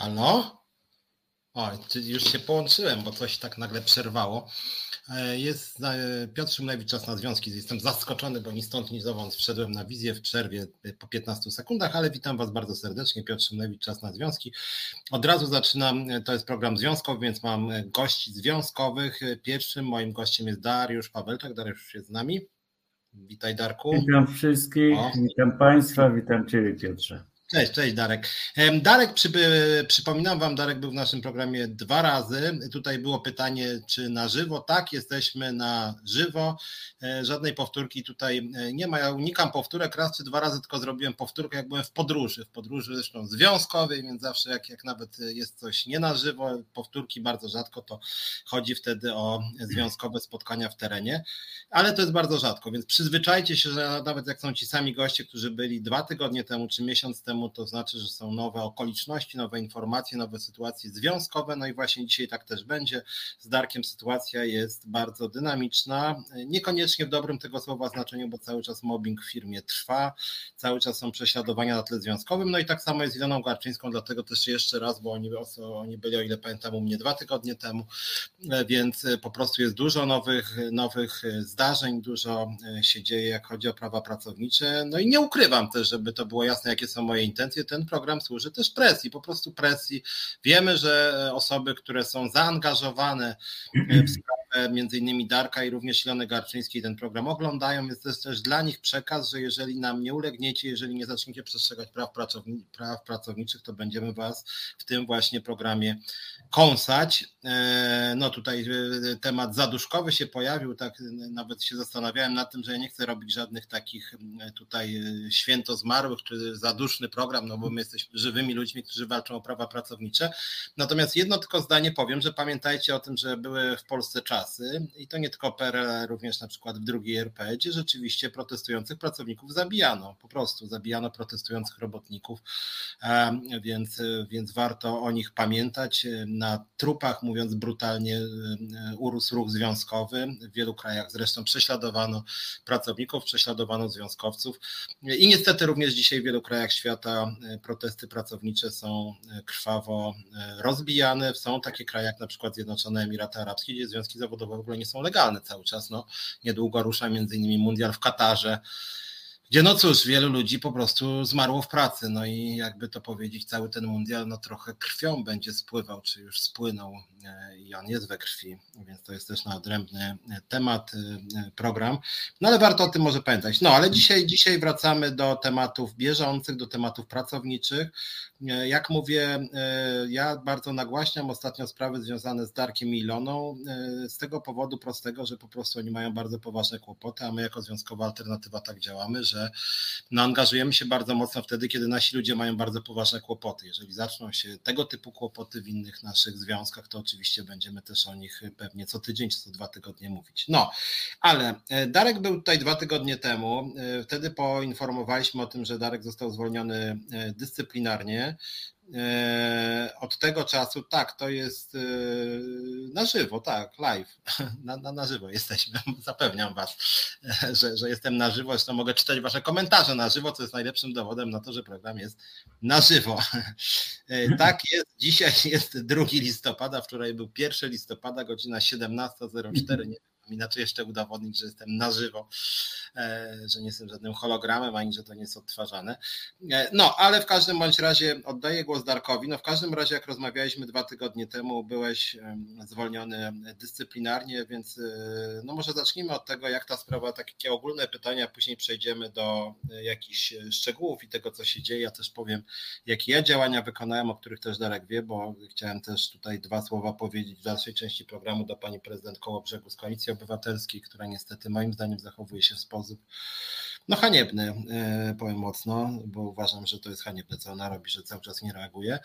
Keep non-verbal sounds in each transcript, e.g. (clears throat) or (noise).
Halo? O, już się połączyłem, bo coś tak nagle przerwało. E, jest e, Piotr Szymlewicz, czas na związki. Jestem zaskoczony, bo ni stąd, ni zowąd wszedłem na wizję w przerwie e, po 15 sekundach, ale witam Was bardzo serdecznie. Piotr Szymlewicz, czas na związki. Od razu zaczynam, to jest program związkowy, więc mam gości związkowych. Pierwszym moim gościem jest Dariusz Pawelczak. Dariusz jest z nami. Witaj Darku. Witam wszystkich, o. witam Państwa, witam Ciebie Piotrze. Cześć, cześć Darek. Darek, przy, przypominam Wam, Darek był w naszym programie dwa razy. Tutaj było pytanie, czy na żywo. Tak, jesteśmy na żywo. E, żadnej powtórki tutaj e, nie ma. Ja unikam powtórek raz czy dwa razy, tylko zrobiłem powtórkę, jak byłem w podróży. W podróży zresztą związkowej, więc zawsze jak, jak nawet jest coś nie na żywo, powtórki bardzo rzadko, to chodzi wtedy o związkowe spotkania w terenie. Ale to jest bardzo rzadko, więc przyzwyczajcie się, że nawet jak są ci sami goście, którzy byli dwa tygodnie temu czy miesiąc temu, to znaczy, że są nowe okoliczności, nowe informacje, nowe sytuacje związkowe. No i właśnie dzisiaj tak też będzie. Z Darkiem sytuacja jest bardzo dynamiczna, niekoniecznie w dobrym tego słowa znaczeniu, bo cały czas mobbing w firmie trwa, cały czas są prześladowania na tle związkowym. No i tak samo jest z Iloną Garczyńską, dlatego też jeszcze raz, bo oni, oni byli, o ile pamiętam, u mnie dwa tygodnie temu, więc po prostu jest dużo nowych, nowych zdarzeń, dużo się dzieje, jak chodzi o prawa pracownicze. No i nie ukrywam też, żeby to było jasne, jakie są moje intencje, ten program służy też presji, po prostu presji. Wiemy, że osoby, które są zaangażowane w (clears throat) sprawę między innymi Darka i również Ilony Garczyńskiej ten program oglądają, jest to też dla nich przekaz, że jeżeli nam nie ulegniecie, jeżeli nie zaczniecie przestrzegać praw, pracowni praw pracowniczych, to będziemy was w tym właśnie programie kąsać. E, no tutaj e, temat zaduszkowy się pojawił, tak nawet się zastanawiałem nad tym, że ja nie chcę robić żadnych takich tutaj e, święto zmarłych czy zaduszny program, no bo my jesteśmy żywymi ludźmi, którzy walczą o prawa pracownicze. Natomiast jedno tylko zdanie powiem, że pamiętajcie o tym, że były w Polsce czasy i to nie tylko PRL, również na przykład w drugiej RP, gdzie rzeczywiście protestujących pracowników zabijano, po prostu zabijano protestujących robotników, więc, więc warto o nich pamiętać na trupach, mówiąc brutalnie, urósł ruch związkowy. W wielu krajach zresztą prześladowano pracowników, prześladowano związkowców i niestety również dzisiaj w wielu krajach świata protesty pracownicze są krwawo rozbijane. Są takie kraje jak na przykład Zjednoczone Emiraty Arabskie, gdzie związki zawodowe w ogóle nie są legalne cały czas. No, niedługo rusza między innymi mundial w Katarze gdzie no cóż, wielu ludzi po prostu zmarło w pracy, no i jakby to powiedzieć, cały ten mundial no trochę krwią będzie spływał, czy już spłynął e, i on jest we krwi, więc to jest też na odrębny temat, e, program, no ale warto o tym może pamiętać. No ale dzisiaj, dzisiaj wracamy do tematów bieżących, do tematów pracowniczych, E, jak mówię, ja bardzo nagłaśniam ostatnio sprawy związane z Darkiem i Iloną z tego powodu prostego, że po prostu oni mają bardzo poważne kłopoty, a my jako Związkowa Alternatywa tak działamy, że no, angażujemy się bardzo mocno wtedy, kiedy nasi ludzie mają bardzo poważne kłopoty. Jeżeli zaczną się tego typu kłopoty w innych naszych związkach, to oczywiście będziemy też o nich pewnie co tydzień czy co dwa tygodnie mówić. No, ale Darek był tutaj dwa tygodnie temu, wtedy poinformowaliśmy o tym, że Darek został zwolniony dyscyplinarnie. E, od tego czasu, tak, to jest e, na żywo, tak, live, (laughs) na, na, na żywo jesteśmy, (laughs) zapewniam Was, (laughs) że, że jestem na żywo, zresztą mogę czytać Wasze komentarze na żywo, co jest najlepszym dowodem na to, że program jest na żywo. E, tak jest, dzisiaj jest 2 listopada, wczoraj był 1 listopada, godzina 17.04, nie inaczej jeszcze udowodnić, że jestem na żywo, że nie jestem żadnym hologramem, ani że to nie jest odtwarzane. E, no, ale w każdym bądź razie oddaję głos Darkowi. No w każdym razie, jak rozmawialiśmy dwa tygodnie temu, byłeś zwolniony dyscyplinarnie, więc e, no może zacznijmy od tego, jak ta sprawa, takie ogólne pytania, później przejdziemy do jakichś szczegółów i tego, co się dzieje. Ja też powiem, jakie ja działania wykonałem, o których też Darek wie, bo chciałem też tutaj dwa słowa powiedzieć w dalszej części programu do pani prezydent Kołobrzegu z Koalicji Obywatelskiej, która niestety moim zdaniem zachowuje się w sposób no haniebny, e, powiem mocno, bo uważam, że to jest haniebne, co ona robi, że cały czas nie reaguje.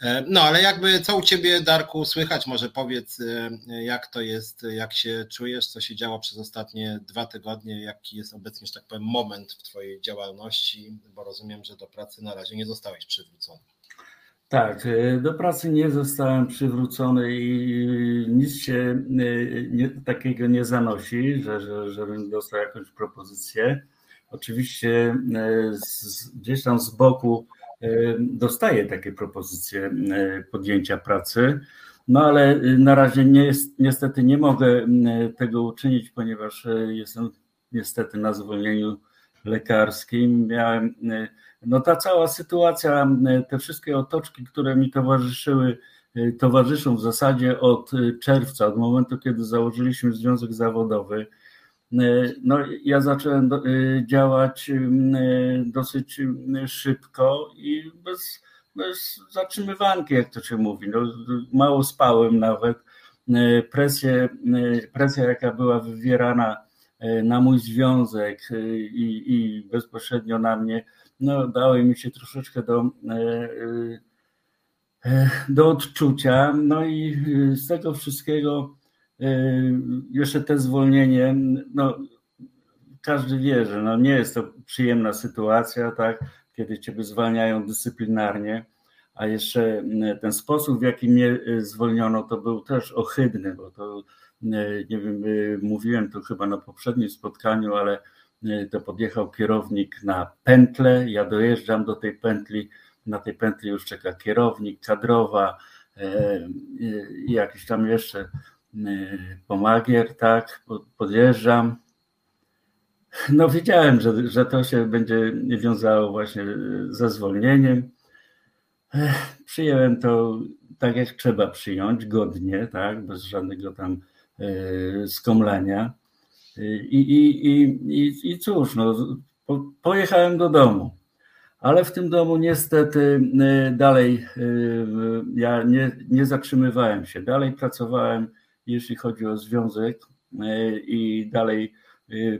E, no ale jakby co u Ciebie, Darku, słychać? Może powiedz, e, jak to jest, jak się czujesz, co się działo przez ostatnie dwa tygodnie, jaki jest obecnie, że tak powiem, moment w Twojej działalności, bo rozumiem, że do pracy na razie nie zostałeś przywrócony. Tak, e, do pracy nie zostałem przywrócony i nic się e, nie, takiego nie zanosi, że, że, żebym dostał jakąś propozycję. Oczywiście e, z, gdzieś tam z boku dostaję takie propozycje podjęcia pracy. No ale na razie nie jest, niestety nie mogę tego uczynić, ponieważ jestem niestety na zwolnieniu lekarskim. Miałem, no ta cała sytuacja, te wszystkie otoczki, które mi towarzyszyły, towarzyszą w zasadzie od czerwca, od momentu, kiedy założyliśmy związek zawodowy. No, ja zacząłem działać dosyć szybko i bez, bez zatrzymywanki, jak to się mówi. No, mało spałem nawet. Presję, presja, jaka była wywierana na mój związek i, i bezpośrednio na mnie, no dały mi się troszeczkę do, e, do odczucia. No i z tego wszystkiego jeszcze te zwolnienie, no każdy wie, że no nie jest to przyjemna sytuacja, tak, kiedy ciebie zwalniają dyscyplinarnie, a jeszcze ten sposób, w jaki mnie zwolniono, to był też ohydny, bo to E, nie wiem, e, mówiłem to chyba na poprzednim spotkaniu, ale e, to podjechał kierownik na pętlę, ja dojeżdżam do tej pętli, na tej pętli już czeka kierownik, kadrowa i jakiś tam jeszcze pomagier, tak, podjeżdżam. No wiedziałem, że, że to się będzie wiązało właśnie ze zwolnieniem. Przyjąłem to tak, jak trzeba przyjąć, godnie, tak, bez żadnego tam E, skomlenia. I, i, i, i, i cóż, no, pojechałem do domu. Ale w tym domu niestety e, dalej e, ja nie, nie zatrzymywałem się. Dalej pracowałem, jeśli chodzi o związek, i dalej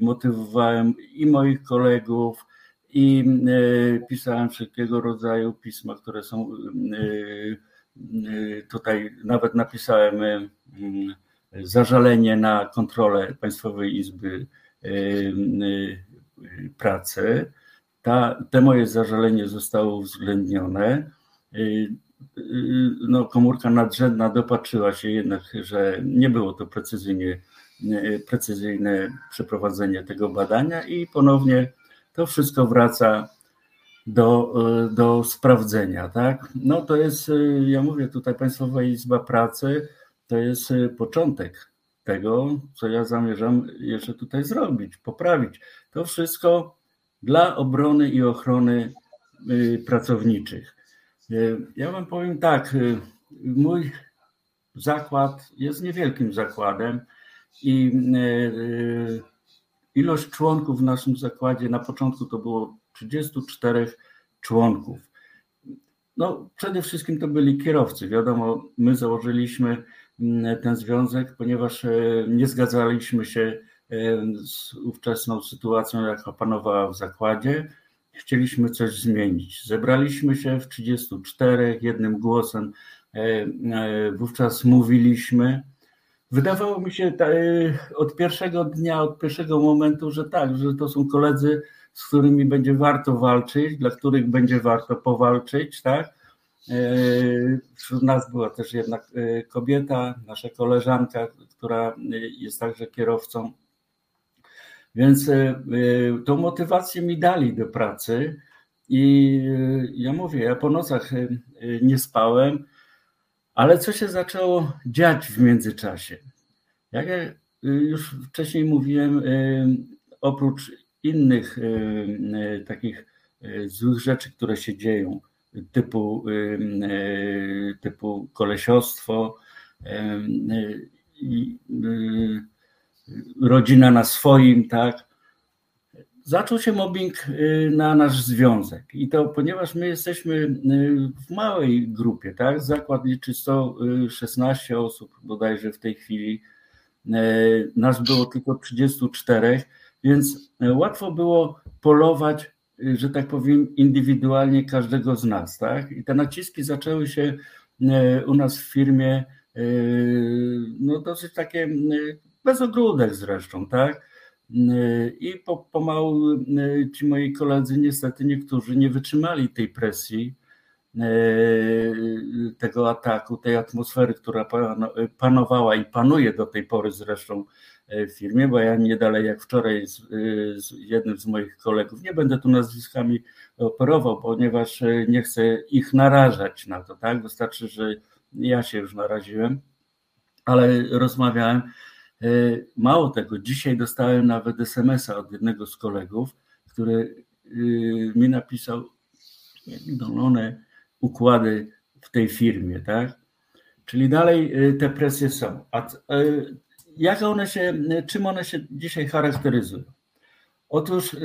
motywowałem i moich kolegów, i pisałem wszelkiego rodzaju pisma, które są tutaj, nawet napisałem zażalenie na kontrolę Państwowej Izby y, y, Pracy. Ta, te moje zażalenie zostało uwzględnione. Y, no, komórka nadrzędna dopatrzyła się jednak, że nie było to precyzyjnie, precyzyjne przeprowadzenie tego badania i ponownie to wszystko wraca do, do sprawdzenia. Tak? No to jest, ja mówię tutaj Państwowa Izba Pracy, to jest y, początek tego, co ja zamierzam jeszcze tutaj zrobić, poprawić. To wszystko dla obrony i ochrony y, pracowniczych. Y, ja wam powiem tak, mój zakład jest niewielkim zakładem i ilość członków w naszym zakładzie na początku to było 34 członków. No, przede wszystkim to byli kierowcy. Wiadomo, my założyliśmy ten związek, ponieważ e, nie zgadzaliśmy się e, z ówczesną sytuacją, jaka panowała w zakładzie. Chcieliśmy coś zmienić. Zebraliśmy się w 34 jednym głosem. E, wówczas mówiliśmy. Wydawało mi się od pierwszego dnia, od pierwszego momentu, że tak, że to są koledzy, z którymi będzie warto walczyć, dla których będzie warto powalczyć, tak? E, wśród nas była też jednak e, kobieta, nasza koleżanka, która jest także kierowcą. Więc e, tą motywację mi dali do pracy i ja mówię, ja po nocach nie spałem, ale co się zaczęło dziać w międzyczasie? Jak ja już wcześniej mówiłem, oprócz innych takich złych rzeczy, które się dzieją, typu, y, typu kolesiostwo, y, rodzina na swoim, tak. Zaczął się mobbing y, na nasz związek. I to ponieważ my jesteśmy w małej grupie, tak, zakład liczy 116 osób bodajże w tej chwili, nas było tylko 34, więc łatwo było polować że tak powiem, indywidualnie każdego z nas. Tak? I te naciski zaczęły się e, u nas w firmie e, no dosyć takie bez ogródek zresztą, tak? I po, pomału ci moi koledzy, niestety niektórzy nie wytrzymali tej presji, tego ataku, tej atmosfery, która panowała i panuje do tej pory zresztą w firmie, bo ja nie dalej jak wczoraj z, z jednym z moich kolegów, nie będę tu nazwiskami operował, ponieważ nie chcę ich narażać na to, tak? Wystarczy, że ja się już naraziłem, ale rozmawiałem. Mało tego, dzisiaj dostałem nawet SMS-a od jednego z kolegów, który mi napisał niedolone układy w tej firmie, tak? Czyli dalej te presje są. A jak one się, czym one się dzisiaj charakteryzują? Otóż,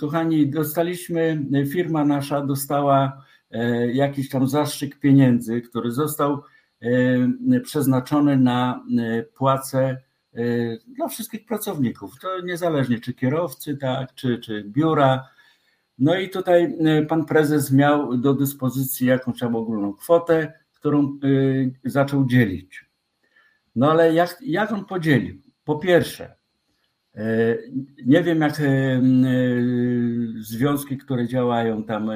kochani, dostaliśmy, firma nasza dostała jakiś tam zastrzyk pieniędzy, który został przeznaczony na płace dla wszystkich pracowników. To niezależnie czy kierowcy, tak, czy, czy biura. No i tutaj pan prezes miał do dyspozycji jakąś tam ogólną kwotę, którą zaczął dzielić. No ale jak, jak on podzielił? Po pierwsze, nie wiem jak związki, które działają tam,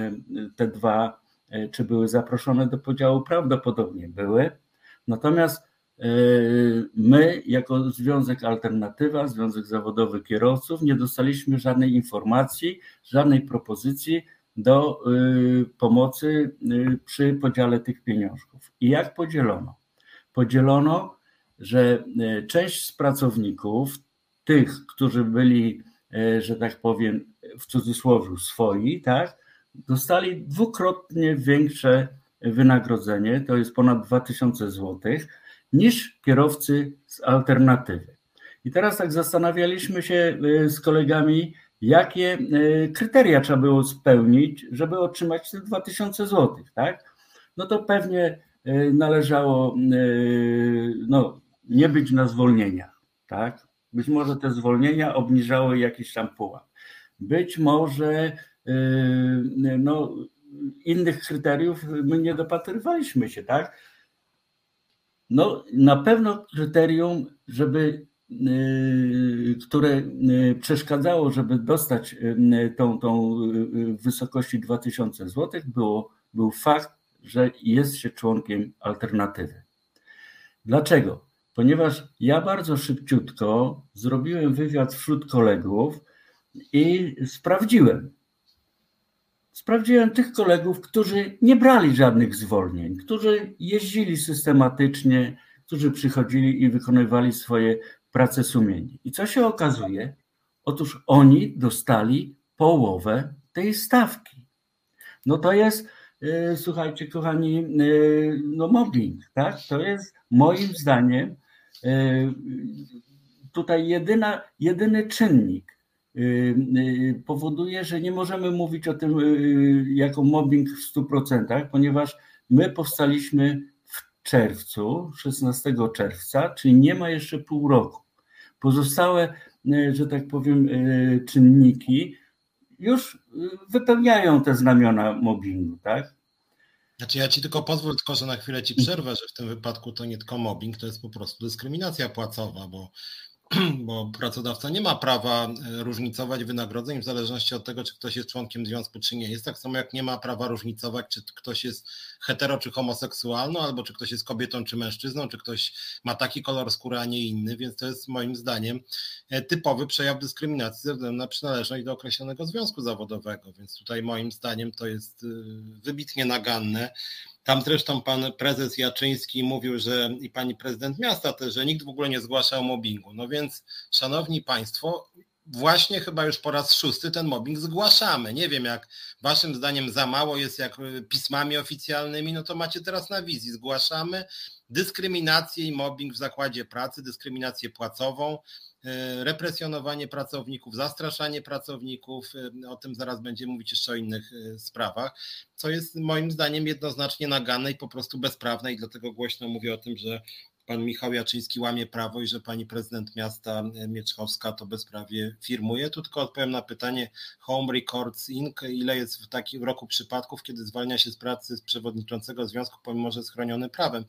te dwa, czy były zaproszone do podziału, prawdopodobnie były. Natomiast my, jako Związek Alternatywa, Związek Zawodowy Kierowców, nie dostaliśmy żadnej informacji, żadnej propozycji do pomocy przy podziale tych pieniążków. I jak podzielono? Podzielono, że część z pracowników, tych, którzy byli, że tak powiem, w cudzysłowie swoi, tak, dostali dwukrotnie większe wynagrodzenie, to jest ponad 2000 zł, niż kierowcy z alternatywy. I teraz tak zastanawialiśmy się z kolegami, jakie kryteria trzeba było spełnić, żeby otrzymać te 2000 zł, tak? No to pewnie należało no, nie być na zwolnieniach, tak? Być może te zwolnienia obniżały jakiś tam pułap. Być może no, innych kryteriów my nie dopatrywaliśmy się, tak? No, na pewno kryterium, żeby, które przeszkadzało, żeby dostać tą, tą wysokości 2000 zł, było, był fakt, że jest się członkiem alternatywy. Dlaczego? Ponieważ ja bardzo szybciutko zrobiłem wywiad wśród kolegów i sprawdziłem. Sprawdziłem tych kolegów, którzy nie brali żadnych zwolnień, którzy jeździli systematycznie, którzy przychodzili i wykonywali swoje prace sumieni. I co się okazuje? Otóż oni dostali połowę tej stawki. No to jest, słuchajcie, kochani, no mobbing, tak? To jest moim zdaniem tutaj jedyna, jedyny czynnik powoduje, że nie możemy mówić o tym jako mobbing w 100%, ponieważ my powstaliśmy w czerwcu, 16 czerwca, czyli nie ma jeszcze pół roku. Pozostałe, że tak powiem, czynniki już wypełniają te znamiona mobbingu, tak? Znaczy ja ci tylko pozwól, tylko że na chwilę ci przerwę, że w tym wypadku to nie tylko mobbing, to jest po prostu dyskryminacja płacowa, bo (clears throat) bo pracodawca nie ma prawa e, różnicować wynagrodzeń w zależności od tego, czy ktoś jest członkiem związku, czy nie. Jest tak samo, jak nie ma prawa różnicować, czy ktoś jest hetero, czy homoseksualny, albo czy ktoś jest kobietą, czy mężczyzną, czy ktoś ma taki kolor skóry, a nie inny, więc to jest moim zdaniem e, typowy przejaw dyskryminacji ze względu na przynależność do określonego związku zawodowego, więc tutaj moim zdaniem to jest e, wybitnie naganne. Tam zresztą pan prezes Jaczyński mówił, że i pani prezydent miasta też, że nikt w ogóle nie zgłaszał mobbingu. No więc, szanowni państwo, właśnie chyba już po raz szósty ten mobbing zgłaszamy. Nie wiem, jak waszym zdaniem za mało jest jak pismami oficjalnymi, no to macie teraz na wizji. Zgłaszamy dyskryminację i mobbing w zakładzie pracy, dyskryminację płacową. E, represjonowanie pracowników, zastraszanie pracowników, e, o tym zaraz będziemy mówić jeszcze o innych sprawach, co jest moim zdaniem jednoznacznie nagane i po prostu bezprawne i dlatego głośno mówię o tym, że pan Michał Jaczyński łamie prawo i że pani prezydent miasta Mieczkowska to bezprawie firmuje. Tu tylko odpowiem na pytanie Home Records Inc. Ile jest w takim roku przypadków, kiedy zwalnia się z pracy z przewodniczącego związku, pomimo że jest chroniony prawem.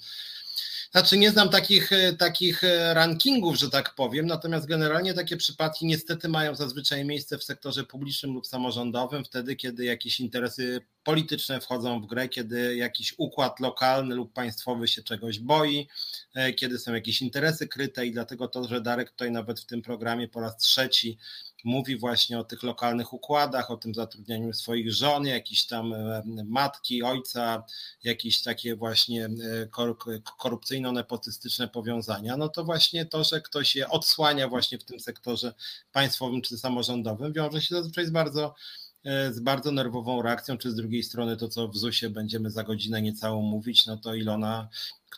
Znaczy nie znam takich, e, takich e, rankingów, że tak powiem, natomiast generalnie takie przypadki niestety mają zazwyczaj miejsce w sektorze publicznym lub samorządowym, wtedy kiedy jakieś interesy polityczne wchodzą w grę, kiedy jakiś układ lokalny lub państwowy się czegoś boi, e, kiedy są jakieś interesy kryte i dlatego to, że Darek tutaj nawet w tym programie po raz trzeci mówi właśnie o tych lokalnych układach, o tym zatrudnianiu swoich żon, jakiś tam e, matki, ojca, jakieś takie właśnie e, korupcyjno-nepotystyczne powiązania, no to właśnie to, że ktoś je odsłania właśnie w tym sektorze państwowym czy samorządowym, wiąże się zazwyczaj z bardzo e, z bardzo nerwową reakcją, czy z drugiej strony to, co w ZUS-ie będziemy za godzinę niecałą mówić, no to Ilona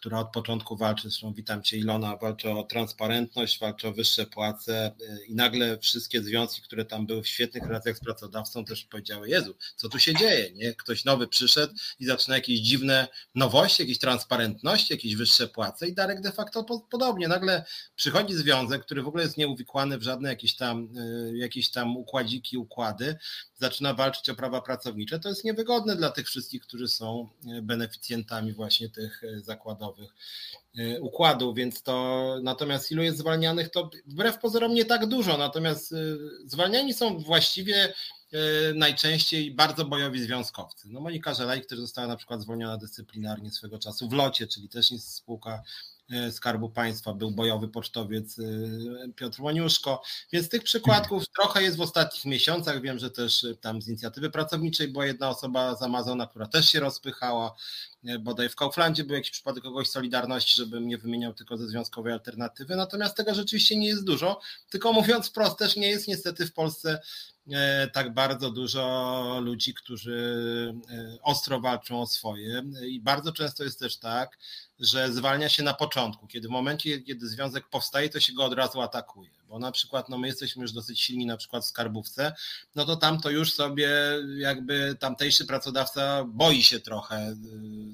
która od początku walczy, zresztą witam Cię Ilona, walczy o transparentność, walczy o wyższe płace y, i nagle wszystkie związki, które tam były w świetnych relacjach z pracodawcą też powiedziały, Jezu, co tu się dzieje, nie? Ktoś nowy przyszedł i zaczyna jakieś dziwne nowości, jakieś transparentności, jakieś wyższe płace i Darek de facto podobnie, nagle przychodzi związek, który w ogóle jest nieuwikłany w żadne jakieś tam, y, jakieś tam układziki, układy, zaczyna walczyć o prawa pracownicze, to jest niewygodne dla tych wszystkich, którzy są y, beneficjentami właśnie tych zakładów zakładowych e, układu, więc to natomiast ilu jest zwalnianych, to wbrew pozorom nie tak dużo, natomiast e, zwalniani są właściwie e, najczęściej bardzo bojowi związkowcy. No Monika Żelaj, która została na przykład zwolniona dyscyplinarnie swego czasu w locie, czyli też jest spółka Skarbu Państwa, był bojowy pocztowiec Piotr Łoniuszko, więc tych przykładów trochę jest w ostatnich miesiącach. Wiem, że też tam z inicjatywy pracowniczej była jedna osoba z Amazona, która też się rozpychała. Bodaj w Kauflandzie był jakiś przypadek kogoś Solidarności, żebym nie wymieniał tylko ze związkowej alternatywy. Natomiast tego rzeczywiście nie jest dużo. Tylko mówiąc wprost, też nie jest niestety w Polsce tak bardzo dużo ludzi, którzy ostro walczą o swoje. I bardzo często jest też tak, że zwalnia się na początku, kiedy w momencie, kiedy związek powstaje, to się go od razu atakuje. Bo na przykład no my jesteśmy już dosyć silni na przykład w skarbówce, no to tam to już sobie jakby tamtejszy pracodawca boi się trochę y,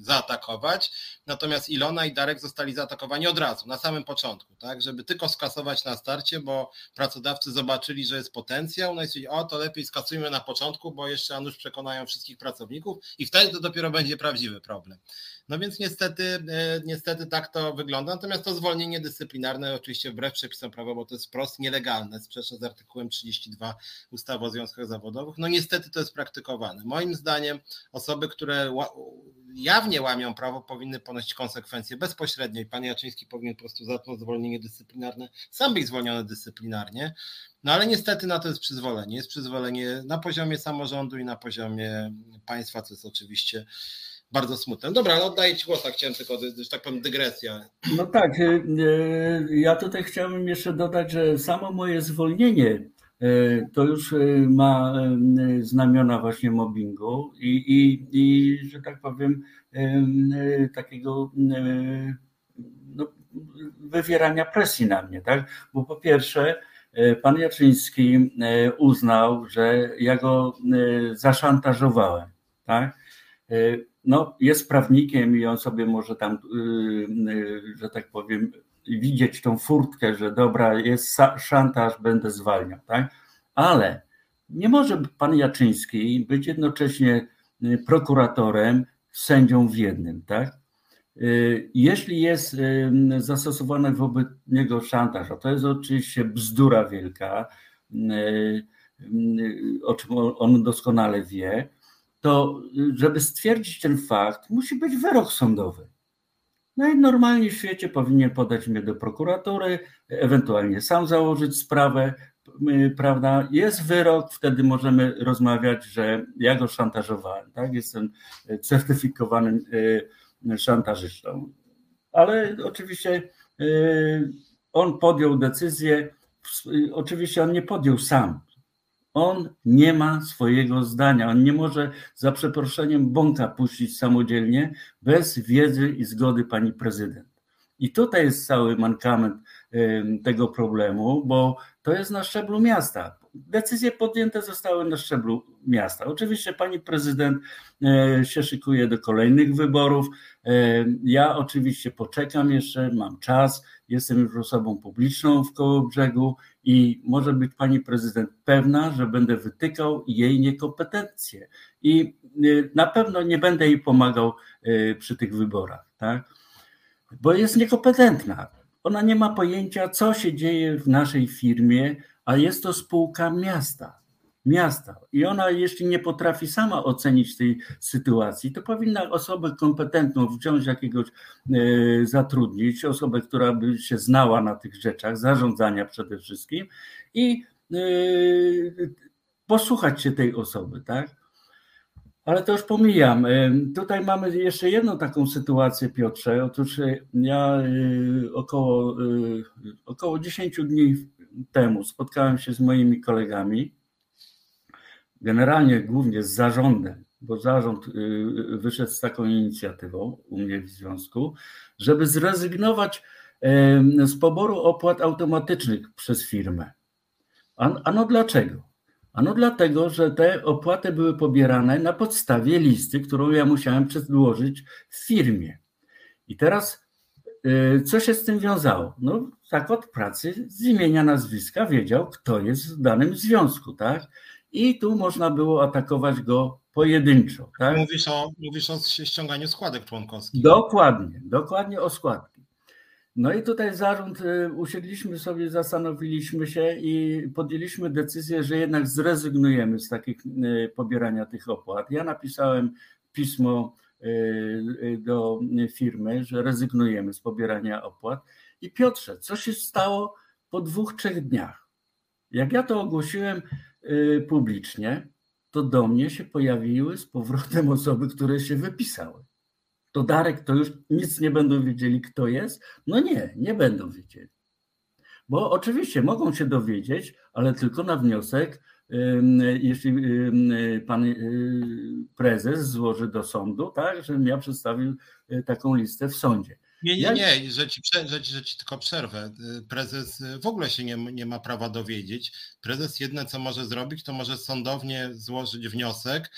zaatakować, natomiast Ilona i Darek zostali zaatakowani od razu, na samym początku, tak, żeby tylko skasować na starcie, bo pracodawcy zobaczyli, że jest potencjał, no i stwierdzili, o to lepiej skasujmy na początku, bo jeszcze Anusz przekonają wszystkich pracowników i wtedy to dopiero będzie prawdziwy problem. No więc niestety, e, niestety tak to wygląda. Natomiast to zwolnienie dyscyplinarne oczywiście wbrew przepisom prawa, bo to jest wprost nielegalne, sprzeczne z artykułem 32 ustawy o związkach zawodowych. No niestety to jest praktykowane. Moim zdaniem osoby, które jawnie łamią prawo, powinny ponosić konsekwencje bezpośrednio i pan Jaczyński powinien po prostu zacząć zwolnienie dyscyplinarne, sam być zwolniony dyscyplinarnie. No ale niestety na to jest przyzwolenie. Jest przyzwolenie na poziomie samorządu i na poziomie państwa, co jest oczywiście bardzo smutne. Dobra, ale oddaję Ci głos, chciałem tylko, że tak powiem, dygresja. No tak, y, y, ja tutaj chciałbym jeszcze dodać, że samo moje zwolnienie y, to już ma znamiona właśnie mobbingu i, i, i że tak powiem, takiego no, wywierania presji na mnie, tak? Bo po pierwsze, pan Jaczyński uznał, że ja go zaszantażowałem, tak? No, jest prawnikiem i on sobie może tam, y, y, że tak powiem, widzieć tą furtkę, że dobra, jest szantaż, będę zwalniał, tak? Ale nie może pan Jaczyński być jednocześnie y, prokuratorem, sędzią w jednym, tak? Jeśli jest zastosowany wobec niego szantaż, a to jest oczywiście bzdura wielka, o czym on doskonale wie, to żeby stwierdzić ten fakt, musi być wyrok sądowy. No i normalnie w świecie powinien podać mnie do prokuratury, ewentualnie sam założyć sprawę, y, prawda? Jest wyrok, wtedy możemy rozmawiać, że ja go szantażowałem, tak? Jestem certyfikowanym y, szantażystą. Ale oczywiście y, on podjął decyzję, oczywiście on nie podjął sam, on nie ma swojego zdania, on nie może za przeproszeniem bąka puścić samodzielnie bez wiedzy i zgody pani prezydent. I tutaj jest cały mankament tego problemu, bo to jest na szczeblu miasta. Decyzje podjęte zostały na szczeblu miasta. Oczywiście pani prezydent e, się szykuje do kolejnych wyborów. E, ja oczywiście poczekam jeszcze, mam czas, jestem już osobą publiczną w koło brzegu i może być pani prezydent pewna, że będę wytykał jej niekompetencje i y, na pewno nie będę jej pomagał y, przy tych wyborach. Tak? bo jest niekompetentna. Ona nie ma pojęcia, co się dzieje w naszej firmie, a jest to spółka miasta. Miasta. I ona, jeśli nie potrafi sama ocenić tej sytuacji, to powinna osobę kompetentną wziąć jakiegoś, y, zatrudnić, osobę, która by się znała na tych rzeczach, zarządzania przede wszystkim i y, posłuchać się tej osoby, tak? Ale to już pomijam. Tutaj mamy jeszcze jedną taką sytuację, Piotrze. Otóż e, ja e, około, e, około 10 dni temu spotkałem się z moimi kolegami, generalnie głównie z zarządem, bo zarząd wyszedł z taką inicjatywą u mnie w związku, żeby zrezygnować z poboru opłat automatycznych przez firmę. Ano dlaczego? Ano dlatego, że te opłaty były pobierane na podstawie listy, którą ja musiałem przedłożyć w firmie. I teraz y, co się z tym wiązało? No, zakład pracy z imienia, nazwiska wiedział, kto jest w danym związku, tak? I tu można było atakować go pojedynczo. Tak? Mówisz, o, mówisz o ściąganiu składek członkowskich. Dokładnie, dokładnie o składki. No i tutaj zarząd, y, usiedliśmy sobie, zastanowiliśmy się i podjęliśmy decyzję, że jednak zrezygnujemy z takich y, pobierania tych opłat. Ja napisałem pismo y, do firmy, że rezygnujemy z pobierania opłat. I Piotrze, co się stało po dwóch, trzech dniach? Jak ja to ogłosiłem publicznie, to do mnie się pojawiły z powrotem (laughs) osoby, które się wypisały to Darek to już nic nie będą wiedzieli, kto jest? No nie, nie będą wiedzieli. Bo oczywiście mogą się dowiedzieć, ale tylko na wniosek, jeśli pan y, prezes złoży do sądu, tak, żebym ja przedstawił y, taką listę w sądzie. Nie, nie, nie, że ci, że, ci, że ci tylko przerwę. Y, prezes w ogóle się nie, nie ma prawa dowiedzieć. Prezes jedne, co może zrobić, to może sądownie złożyć wniosek,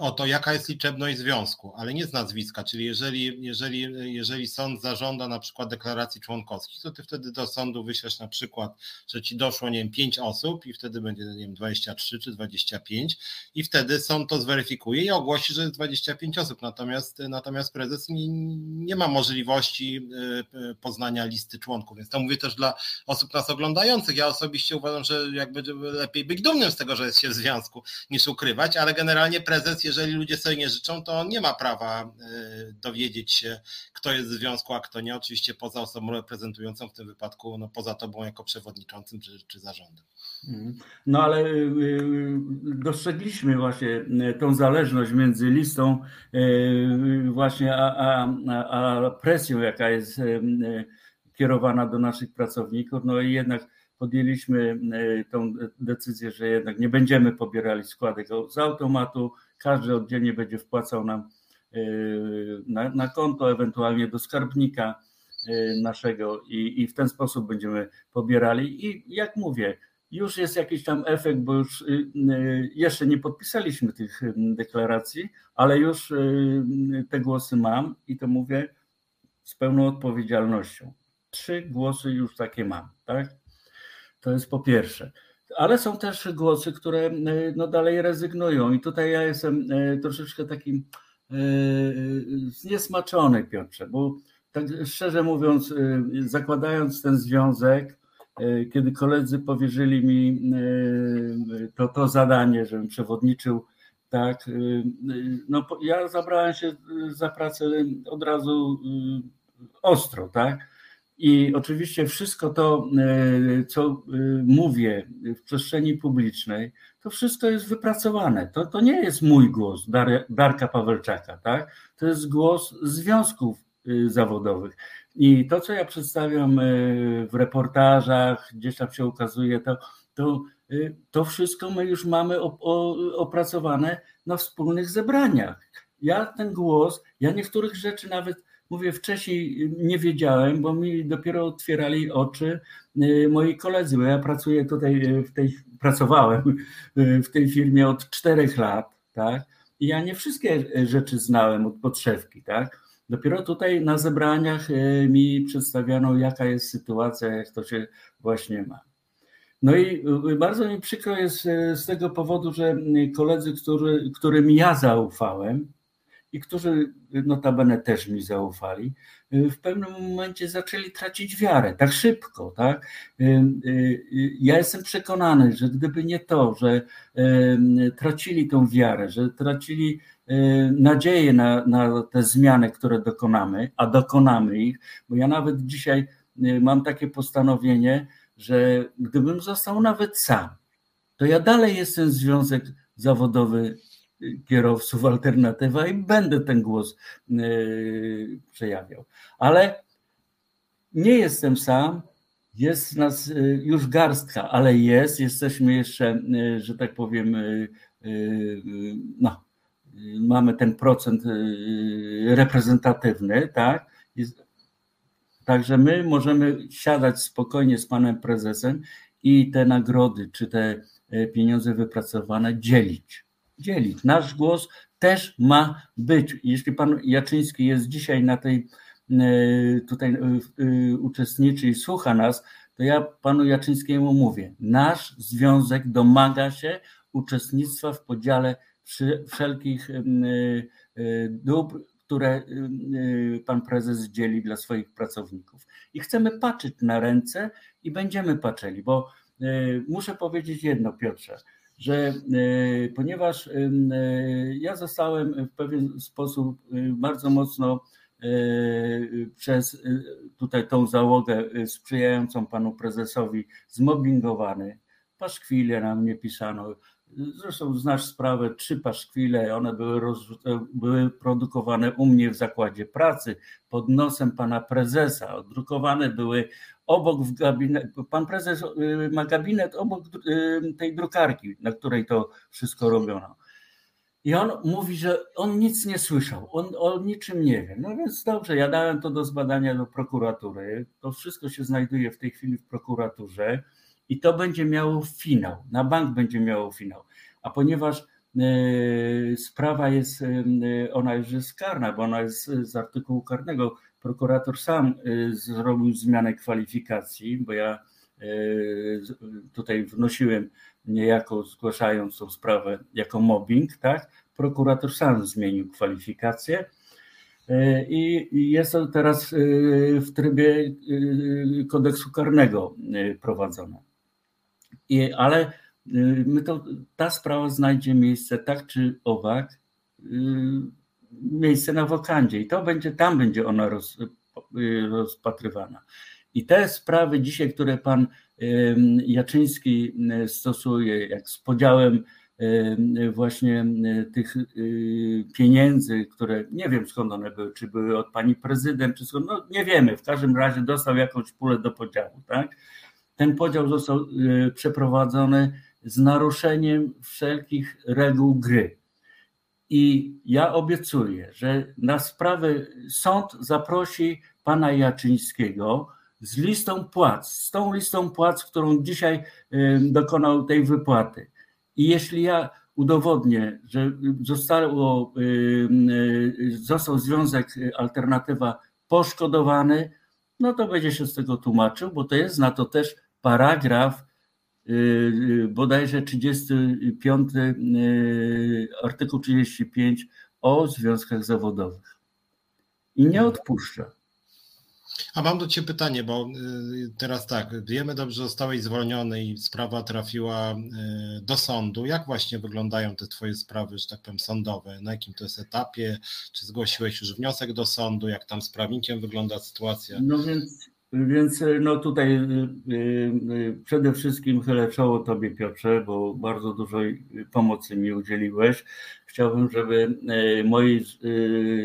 o to, jaka jest liczebność związku, ale nie z nazwiska, czyli jeżeli, jeżeli, jeżeli sąd zażąda na przykład deklaracji członkowskich, to ty wtedy do sądu wyślesz na przykład, że ci doszło, nie wiem, 5 osób i wtedy będzie, nie wiem, 23 czy 25 i wtedy sąd to zweryfikuje i ogłosi, że jest 25 osób, natomiast, natomiast prezes nie, nie ma możliwości y, y, poznania listy członków, więc to mówię też dla osób nas oglądających. Ja osobiście uważam, że jakby lepiej być dumnym z tego, że jest się w związku, niż ukrywać, ale generalnie prezes jeżeli ludzie sobie nie życzą, to nie ma prawa e, dowiedzieć się, kto jest w związku, a kto nie. Oczywiście poza osobą reprezentującą w tym wypadku, no poza tobą jako przewodniczącym czy, czy zarządem. Mhm. No ale y, y, dostrzegliśmy właśnie y, tą zależność między listą właśnie a, a, a presją, jaka jest kierowana do naszych pracowników, no i jednak podjęliśmy tą decyzję, że jednak nie będziemy pobierali składek z automatu, każdy oddzielnie będzie wpłacał nam y, na, na konto, ewentualnie do skarbnika y, naszego i, i w ten sposób będziemy pobierali. I jak mówię, już jest jakiś tam efekt, bo już y, jeszcze nie podpisaliśmy tych deklaracji, ale już te głosy mam i to mówię z pełną odpowiedzialnością. Trzy głosy już takie mam, tak? To jest po pierwsze ale są też głosy, które e, no dalej rezygnują. I tutaj ja jestem e, troszeczkę takim e, zniesmaczony, Piotrze, bo tak szczerze mówiąc, zakładając ten związek, kiedy koledzy powierzyli mi to, to zadanie, żebym przewodniczył, tak, no ja zabrałem się za pracę od razu ostro, tak, i oczywiście wszystko to, e, co e, mówię w przestrzeni publicznej, to wszystko jest wypracowane. To, to nie jest mój głos, Dar, Darka Pawelczaka, tak? To jest głos związków e, zawodowych. I to, co ja przedstawiam w reportażach, gdzieś tam się ukazuje, to, to, to wszystko my już mamy opracowane na wspólnych zebraniach. Ja ten głos, ja niektórych rzeczy nawet Mówię, wcześniej nie wiedziałem, bo mi dopiero otwierali oczy y, moi koledzy, bo ja pracuję tutaj y, w tej, pracowałem y, w tej firmie od czterech lat, tak? I ja nie wszystkie rzeczy znałem od podszewki, tak? Dopiero tutaj na zebraniach mi przedstawiano, jaka jest sytuacja, jak to się właśnie ma. No i bardzo mi przykro jest z tego powodu, że koledzy, który, którym ja zaufałem, i którzy notabene też mi zaufali, w pewnym momencie zaczęli tracić wiarę, tak szybko, tak? Ja jestem przekonany, że gdyby nie to, że tracili tą wiarę, że tracili nadzieję na, na te zmiany, które dokonamy, a dokonamy ich, bo ja nawet dzisiaj mam takie postanowienie, że gdybym został nawet sam, to ja dalej jestem związek zawodowy kierowców Alternatywa i będę ten głos yy, przejawiał. Ale nie jestem sam, jest nas yy, już garstka, ale jest, jesteśmy jeszcze, yy, że tak powiem, no, mamy ten procent reprezentatywny, tak? Także my możemy siadać spokojnie z panem prezesem i te nagrody, czy te pieniądze wypracowane dzielić dzielić. Nasz głos też ma być. Jeśli pan Jaczyński jest dzisiaj na tej e, tutaj e, e, uczestniczy i słucha nas, to ja panu Jaczyńskiemu mówię, nasz związek domaga się uczestnictwa w podziale wszelkich dóbr, które pan prezes dzieli dla swoich pracowników. I chcemy patrzeć na ręce i będziemy patrzyli, bo muszę powiedzieć jedno, Piotrze że e, ponieważ e, ja zostałem w pewien sposób e, bardzo mocno przez tutaj tą załogę sprzyjającą panu prezesowi zmobbingowany, paszkwile na mnie pisano, Zresztą znasz sprawę, trzy paszkwile, one były, roz, były produkowane u mnie w zakładzie pracy pod nosem pana prezesa. Odrukowane były obok w gabinet. Pan prezes y, ma gabinet obok y, tej drukarki, na której to wszystko robiono. I on mówi, że on nic nie słyszał, on o niczym nie wie. No więc dobrze, ja dałem to do zbadania do prokuratury. To wszystko się znajduje w tej chwili w prokuraturze i to będzie miało finał. Na bank będzie miało finał. A ponieważ e, sprawa jest, e, ona już jest karna, bo ona jest z artykułu karnego, prokurator sam e, zrobił zmianę kwalifikacji, bo ja tutaj wnosiłem niejako zgłaszając tą sprawę jako mobbing, tak? Prokurator sam zmienił kwalifikację i jest to teraz w trybie kodeksu karnego prowadzone. I, ale y, my to, ta sprawa znajdzie miejsce tak czy owak, y, miejsce na wokandzie i to będzie, tam będzie ona roz, y, rozpatrywana. I te sprawy dzisiaj, które pan Jaczyński stosuje, jak z podziałem właśnie tych pieniędzy, które nie wiem skąd one były, czy były od pani prezydent, czy skąd, no nie wiemy, w każdym razie dostał jakąś pulę do podziału, tak? Ten podział został y, przeprowadzony z naruszeniem wszelkich reguł gry. I ja obiecuję, że na sprawę sąd zaprosi pana Jaczyńskiego z listą płac, z tą listą płac, którą dzisiaj y, dokonał tej wypłaty. I jeśli ja udowodnię, że zostało, y, został Związek Alternatywa poszkodowany, no to będzie się z tego tłumaczył, bo to jest na to też paragraf y, y, bodajże 35, y, artykuł 35 o związkach zawodowych. I nie mhm. odpuszcza. A mam do Ciebie pytanie, bo teraz tak, wiemy dobrze, zostałeś zwolniony i sprawa trafiła do sądu. Jak właśnie wyglądają te Twoje sprawy, że tak powiem, sądowe? Na jakim to jest etapie? Czy zgłosiłeś już wniosek do sądu? Jak tam z prawnikiem wygląda sytuacja? No więc więc e, no tutaj e, e, przede wszystkim chylę czoło Tobie Piotrze, bo bardzo dużej pomocy mi udzieliłeś. Chciałbym, żeby moi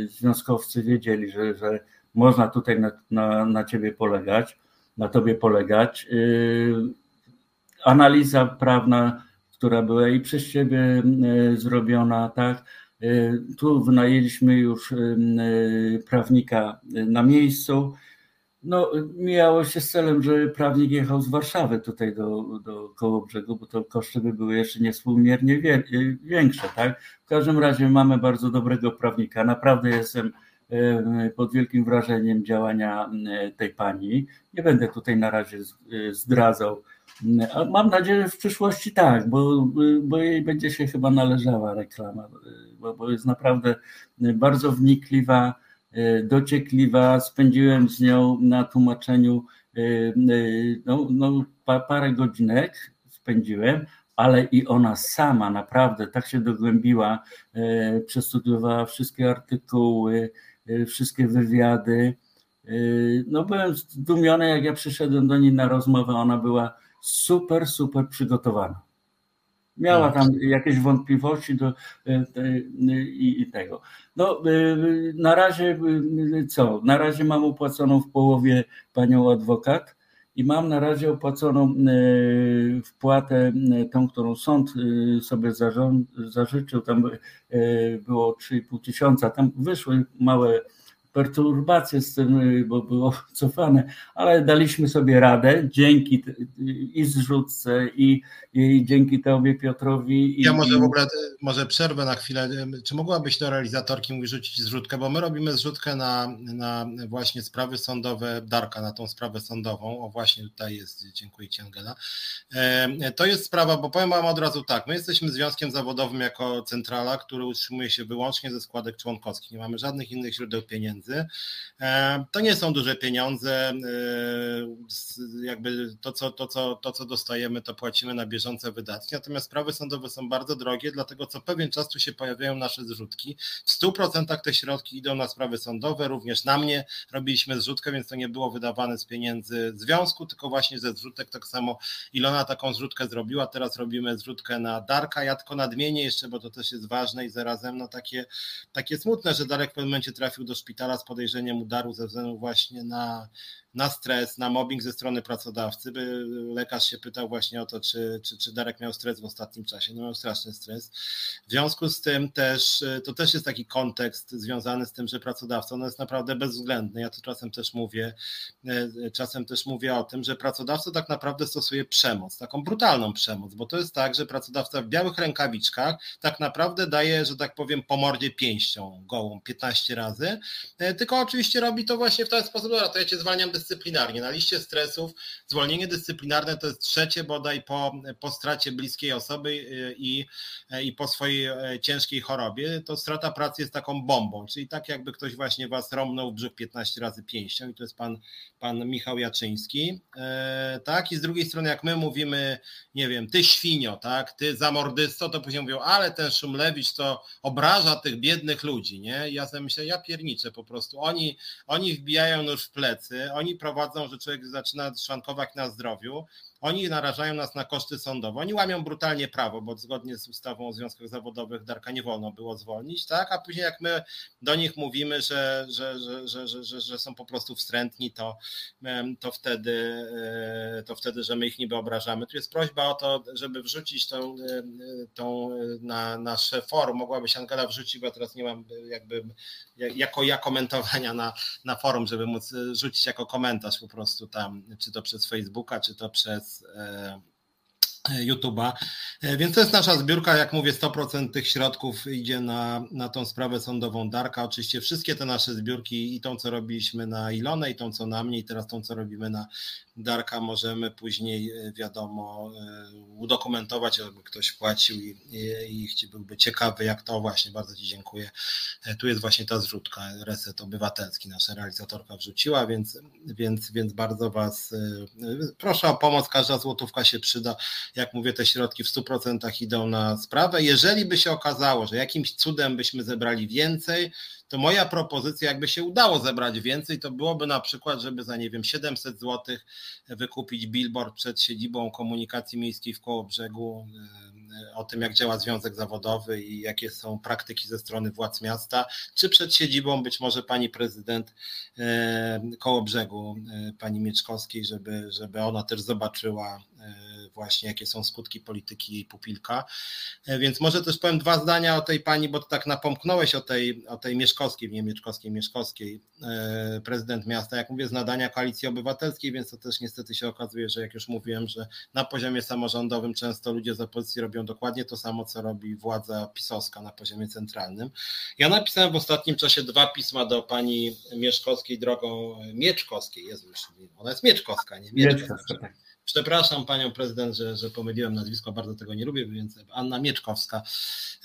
związkowcy wiedzieli, że, że można tutaj na, na, na Ciebie polegać, na Tobie polegać. Analiza prawna, która była i przez Ciebie zrobiona, tak, tu wynajęliśmy już prawnika na miejscu, no, mijało się z celem, że prawnik jechał z Warszawy tutaj do, do Kołobrzegu, bo to koszty by były jeszcze niewspółmiernie większe, tak? W każdym razie mamy bardzo dobrego prawnika. Naprawdę jestem pod wielkim wrażeniem działania tej pani. Nie będę tutaj na razie zdradzał. Mam nadzieję, że w przyszłości tak, bo, bo jej będzie się chyba należała reklama, bo, bo jest naprawdę bardzo wnikliwa, dociekliwa. Spędziłem z nią na tłumaczeniu no, no, parę godzinek spędziłem, ale i ona sama naprawdę tak się dogłębiła, e, przestudiowała wszystkie artykuły, e, wszystkie wywiady. E, no byłem zdumiony, jak ja przyszedłem do niej na rozmowę, ona była super, super przygotowana. Miała tam jakieś wątpliwości do, i, i tego. No, na razie co? Na razie mam opłaconą w połowie panią adwokat i mam na razie opłaconą e, wpłatę, e, tą, którą sąd e, sobie zażyczył, tam było 3,5 tysiąca, tam wyszły małe perturbacje z tym, bo było (laughs) cofane, ale daliśmy sobie radę dzięki i zrzutce i, i dzięki Tobie Piotrowi. Ja może w ogóle może przerwę na chwilę. Czy mogłabyś do realizatorki mówi rzucić zrzutkę, bo my robimy zrzutkę na, na właśnie sprawy sądowe Darka, na tą sprawę sądową. O właśnie tutaj jest, dziękuję Ci Angela. To jest sprawa, bo powiem Wam od razu tak, my jesteśmy związkiem zawodowym jako centrala, który utrzymuje się wyłącznie ze składek członkowskich. Nie mamy żadnych innych źródeł pieniędzy pieniędzy. E, to nie są duże pieniądze, e, jakby to co, to, co, to, co dostajemy, to płacimy na bieżące wydatki, natomiast sprawy sądowe są bardzo drogie, dlatego co pewien czas tu się pojawiają nasze zrzutki. W 100% te środki idą na sprawy sądowe, również na mnie robiliśmy zrzutkę, więc to nie było wydawane z pieniędzy związku, tylko właśnie ze zrzutek, tak samo Ilona taką zrzutkę zrobiła, teraz robimy zrzutkę na Darka, ja tylko nadmienię jeszcze, bo to też jest ważne i zarazem no takie, takie smutne, że Darek w pewnym momencie trafił do szpitala z podejrzeniem udaru ze względu właśnie na na stres, na mobbing ze strony pracodawcy. By lekarz się pytał właśnie o to, czy, czy, czy Darek miał stres w ostatnim czasie. No miał straszny stres. W związku z tym też, to też jest taki kontekst związany z tym, że pracodawca no jest naprawdę bezwzględny. Ja to czasem też mówię, e, czasem też mówię o tym, że pracodawca tak naprawdę stosuje przemoc, taką brutalną przemoc, bo to jest tak, że pracodawca w białych rękawiczkach tak naprawdę daje, że tak powiem, po mordzie pięścią gołą 15 razy, tylko oczywiście robi to właśnie w ten sposób, to ja cię zwalniam dyscyplinarnie. Na liście stresów zwolnienie dyscyplinarne to jest trzecie bodaj po, po stracie bliskiej osoby y, i, i po swojej e, ciężkiej chorobie. To strata pracy jest taką bombą, czyli tak jakby ktoś właśnie was romnął w brzuch 15 razy pięścią i to jest pan, pan Michał Jaczyński. E, tak, i z drugiej strony jak my mówimy, nie wiem, ty świnio, tak, ty zamordysto, to później mówią, ale ten Szumlewicz to obraża tych biednych ludzi, nie? Ja sobie myślę, ja pierniczę po prostu. Oni, oni wbijają nóż w plecy, oni oni prowadzą, że człowiek zaczyna szwankować na zdrowiu, oni narażają nas na koszty sądowe, oni łamią brutalnie prawo, bo zgodnie z ustawą o związkach zawodowych Darka nie wolno było zwolnić, tak? A później jak my do nich mówimy, że, że, że, że, że, są po prostu wstrętni, to, to, wtedy, e, to wtedy, że my ich niby obrażamy. Tu jest prośba o to, żeby wrzucić tą, e, tą na nasze forum, mogłabyś Angela wrzucić, bo teraz nie mam jakby jako ja komentowania na, na forum, żeby móc rzucić jako komentarz po prostu tam, czy to przez Facebooka, czy to przez E, YouTube'a. E, więc to jest nasza zbiórka, jak mówię, 100% tych środków idzie na, na tą sprawę sądową Darka. Oczywiście wszystkie te nasze zbiórki i tą, co robiliśmy na Ilonę, i tą, co na mnie, i teraz tą, co robimy na Darka możemy później, e, wiadomo, e, udokumentować, żeby ktoś płacił i, i, i byłby ciekawy, jak to właśnie, bardzo Ci dziękuję. E, tu jest właśnie ta zrzutka, Reset Obywatelski, nasza realizatorka wrzuciła, więc, więc, więc bardzo Was proszę o pomoc, każda złotówka się przyda. Jak mówię, te środki w 100% idą na sprawę. Jeżeli by się okazało, że jakimś cudem byśmy zebrali więcej, to moja propozycja, jakby się udało zebrać więcej, to byłoby na przykład, żeby za nie wiem 700 zł wykupić billboard przed siedzibą komunikacji miejskiej w Kołobrzegu e, o tym, jak działa związek zawodowy i jakie są praktyki ze strony władz miasta, czy przed siedzibą być może pani prezydent e, Kołobrzegu, e, pani Mieczkowskiej, żeby, żeby ona też zobaczyła właśnie jakie są skutki polityki jej pupilka. Więc może też powiem dwa zdania o tej pani, bo tak napomknąłeś o tej, o tej Mieszkowskiej, Mieszkowskiej, nie Mieszkowskiej, e, prezydent miasta, jak mówię, z nadania koalicji obywatelskiej, więc to też niestety się okazuje, że jak już mówiłem, że na poziomie samorządowym często ludzie z opozycji robią robią dokładnie to samo, co robi władza pisowska na poziomie centralnym. Ja napisałem w ostatnim czasie dwa pisma do pani Mieszkowskiej drogą Mieczkowskiej, Jezu, ona jest Mieczkowska, nie Mieczkowska. Mieczkowska tak. Przepraszam panią prezydent, że, że pomyliłem nazwisko, bardzo tego nie lubię, więc Anna Mieczkowska,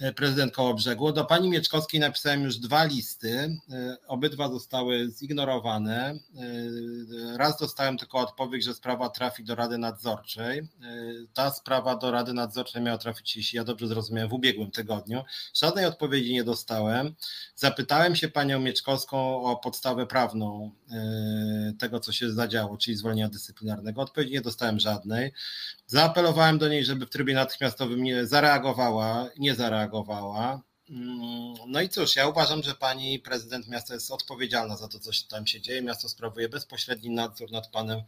e, prezydent Kołobrzegu. Do pani Mieczkowskiej napisałem już dwa listy, e, obydwa zostały zignorowane. E, raz dostałem tylko odpowiedź, że sprawa trafi do Rady Nadzorczej. Ta sprawa do Rady Nadzorczej miała trafić, jeśli ja dobrze zrozumiałem, w ubiegłym tygodniu. Żadnej odpowiedzi nie dostałem. Zapytałem się panią Mieczkowską o podstawę prawną tego, co się zadziało, czyli zwolnienia dyscyplinarnego. Odpowiedzi nie dostałem dostałem żadnej. Zaapelowałem do niej, żeby w trybie natychmiastowym nie zareagowała, nie zareagowała. Mm, no i cóż, ja uważam, że pani prezydent miasta jest odpowiedzialna za to, co tam się dzieje. Miasto sprawuje bezpośredni nadzór nad panem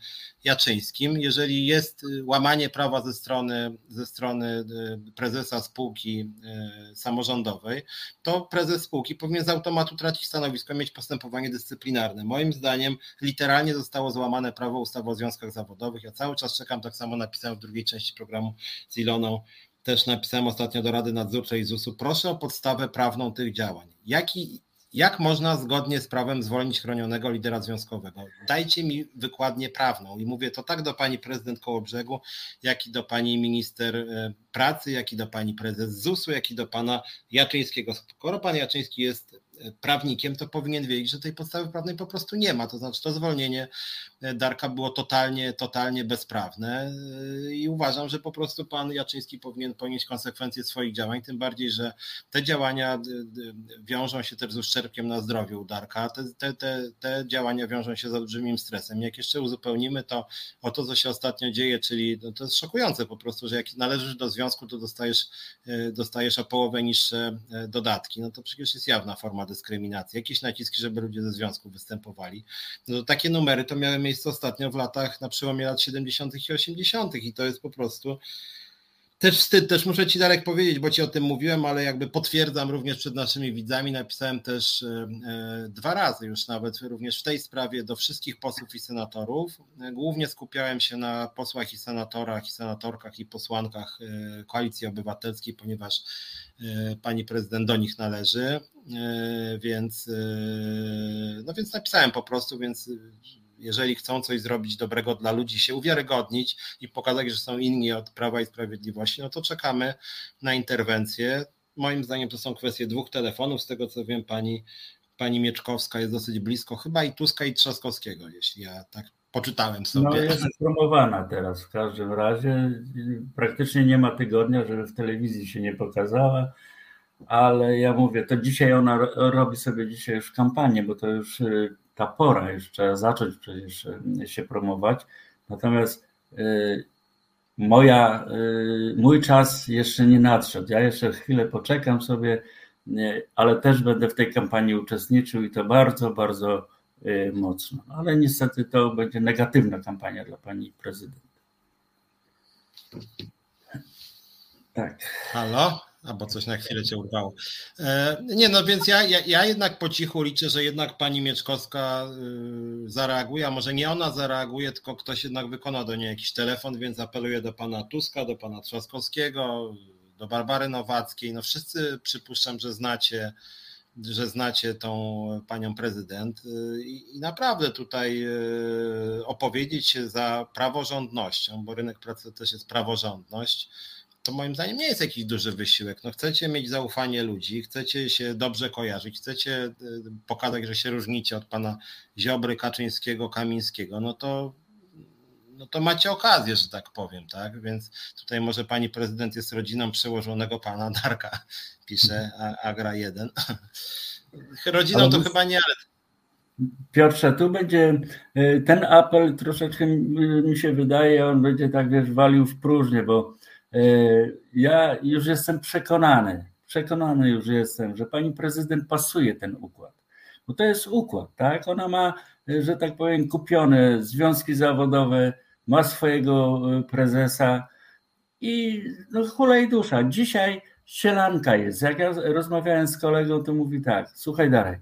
Jaczyńskim. Jeżeli jest y, łamanie prawa ze strony, ze strony y, prezesa spółki y, samorządowej, to prezes spółki powinien z automatu tracić stanowisko, mieć postępowanie dyscyplinarne. Moim zdaniem literalnie zostało złamane prawo ustawy o związkach zawodowych. Ja cały czas czekam, tak samo napisałem w drugiej części programu z Iloną, też napisałem ostatnio do Rady Nadzorczej ZUS-u, proszę o podstawę prawną tych działań. Jaki, jak można zgodnie z prawem zwolnić chronionego lidera związkowego? Dajcie mi wykładnię prawną i mówię to tak do pani prezydent Kołobrzegu, jak i do pani minister e, pracy, jak i do pani prezes ZUS-u, jak i do pana Jaczyńskiego. Skoro pan Jaczyński jest prawnikiem, to powinien wiedzieć, że tej podstawy prawnej po prostu nie ma. To znaczy to zwolnienie e, Darka było totalnie, totalnie bezprawne e, i uważam, że po prostu pan Jaczyński powinien ponieść konsekwencje swoich działań, tym bardziej, że te działania wiążą się też z uszczerbkiem na zdrowiu Darka. Te, te, te, te działania wiążą się z olbrzymim stresem. Jak jeszcze uzupełnimy to o to, co się ostatnio dzieje, czyli no to jest szokujące po prostu, że jak należysz do związku, to dostajesz, e, dostajesz o połowę niższe dodatki. No to przecież jest jawna forma dyskryminacji, jakieś naciski, żeby ludzie ze związku występowali. No takie numery to miały miejsce ostatnio w latach, na przełomie lat 70. i 80. i to jest po prostu też wstyd, też muszę Ci Darek powiedzieć, bo Ci o tym mówiłem, ale jakby potwierdzam również przed naszymi widzami, napisałem też e, e, dwa razy już nawet również w tej sprawie do wszystkich posłów i senatorów. Głównie skupiałem się na posłach i senatorach i senatorkach i posłankach e, Koalicji Obywatelskiej, ponieważ pani prezydent do nich należy, więc, no więc napisałem po prostu, więc jeżeli chcą coś zrobić dobrego dla ludzi, się uwiarygodnić i pokazać, że są inni od Prawa i Sprawiedliwości, no to czekamy na interwencję. Moim zdaniem to są kwestie dwóch telefonów. Z tego co wiem, pani, pani Mieczkowska jest dosyć blisko, chyba i Tuska i Trzaskowskiego, jeśli ja tak poczytałem sobie. No jest promowana teraz w każdym razie. Praktycznie nie ma tygodnia, żeby w telewizji się nie pokazała, ale ja mówię, to dzisiaj ona robi sobie dzisiaj już kampanię, bo to już y, ta pora, już trzeba zacząć przecież e, się promować. Natomiast e, moja, e, mój czas jeszcze nie nadszedł. Ja jeszcze chwilę poczekam sobie, ale też będę w tej kampanii uczestniczył i to bardzo, bardzo mocno. Ale niestety to będzie negatywna kampania dla pani prezydent. Tak. Halo? Albo coś na chwilę cię urwało. E, nie, no więc ja, ja, ja, jednak po cichu liczę, że jednak pani Mieczkowska y, zareaguje, a może nie ona zareaguje, tylko ktoś jednak wykona do niej jakiś telefon, więc apeluję do pana Tuska, do pana Trzaskowskiego, do Barbary Nowackiej. No wszyscy przypuszczam, że znacie, że znacie tą panią prezydent y, i, i naprawdę tutaj y, opowiedzieć się za praworządnością, bo rynek pracy też jest praworządność to moim zdaniem nie jest jakiś duży wysiłek. No chcecie mieć zaufanie ludzi, chcecie się dobrze kojarzyć, chcecie y, pokazać, że się różnicie od pana Ziobry, Kaczyńskiego, Kamińskiego, no to, no to macie okazję, że tak powiem, tak? Więc tutaj może pani prezydent jest rodziną przełożonego pana Darka, (laughs) pisze Agra 1. (laughs) Rodziną ale to chyba nie, ale Piotrze, tu będzie y, ten apel troszeczkę mi się wydaje, on będzie tak wiesz, walił w próżnię, bo E, ja już jestem przekonany, przekonany już jestem, że pani prezydent pasuje ten układ. Bo to jest układ, tak? Ona ma, e, że tak powiem, kupione związki zawodowe, ma swojego e, prezesa i no hulej dusza. Dzisiaj sielanka jest. Jak ja rozmawiałem z kolegą, to mówi tak, słuchaj Darek,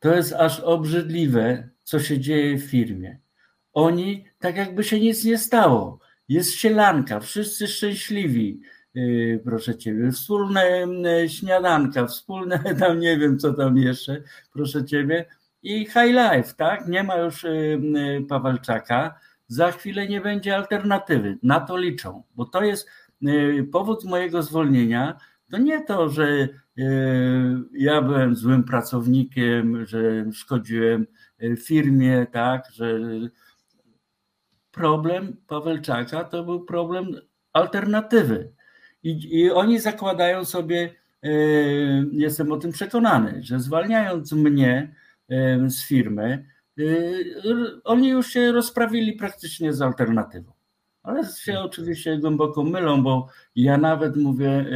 to jest aż obrzydliwe, co się dzieje w firmie. Oni tak jakby się nic nie stało jest sielanka, wszyscy szczęśliwi. proszę ciebie, wspólne śniadanka, wspólne (laughs) tam nie wiem co tam jeszcze, proszę ciebie. I high life, tak? Nie ma już Pawelczaka, za chwilę nie będzie alternatywy, na to liczą, bo to jest powód mojego zwolnienia, to nie to, że ja byłem złym pracownikiem, że szkodziłem firmie, tak, że problem Pawelczaka to był problem alternatywy. I, I, oni zakładają sobie, e, jestem o tym przekonany, że zwalniając mnie e, z firmy, e, oni już się rozprawili praktycznie z alternatywą. Ale się oczywiście głęboko mylą, bo ja nawet mówię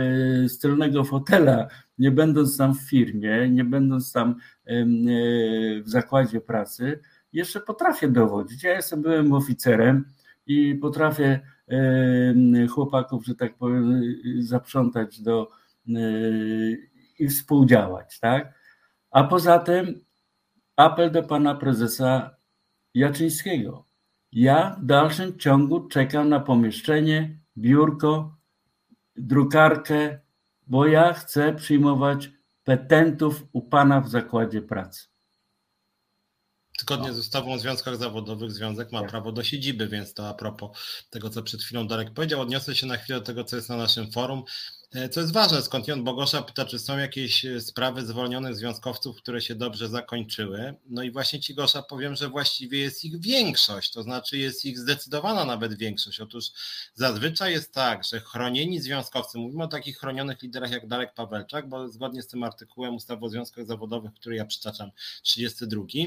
z tylnego fotela, nie będąc tam w firmie, nie będąc tam w zakładzie pracy, jeszcze potrafię dowodzić. Ja jestem byłym oficerem i potrafię chłopaków, że tak powiem, zaprzątać do i współdziałać, tak? A poza tym apel do pana prezesa Jaczyńskiego. Ja w dalszym ciągu czekam na pomieszczenie, biurko, drukarkę, bo ja chcę przyjmować petentów u pana w zakładzie pracy. Zgodnie no. z ustawą o związkach zawodowych związek ma tak. prawo do siedziby, więc to a propos tego, co przed chwilą Darek powiedział, odniosę się na chwilę do tego, co jest na naszym forum. E, co jest ważne, skądinąd Bogosza pyta, czy są jakieś e, sprawy zwolnionych związkowców, które się dobrze zakończyły. No i właśnie Ci Gosza powiem, że właściwie jest ich większość, to znaczy jest ich zdecydowana nawet większość. Otóż zazwyczaj jest tak, że chronieni związkowcy, mówimy o takich chronionych liderach jak Darek Pawelczak, bo zgodnie z tym artykułem ustawy o związkach zawodowych, który ja przytaczam, 32, e,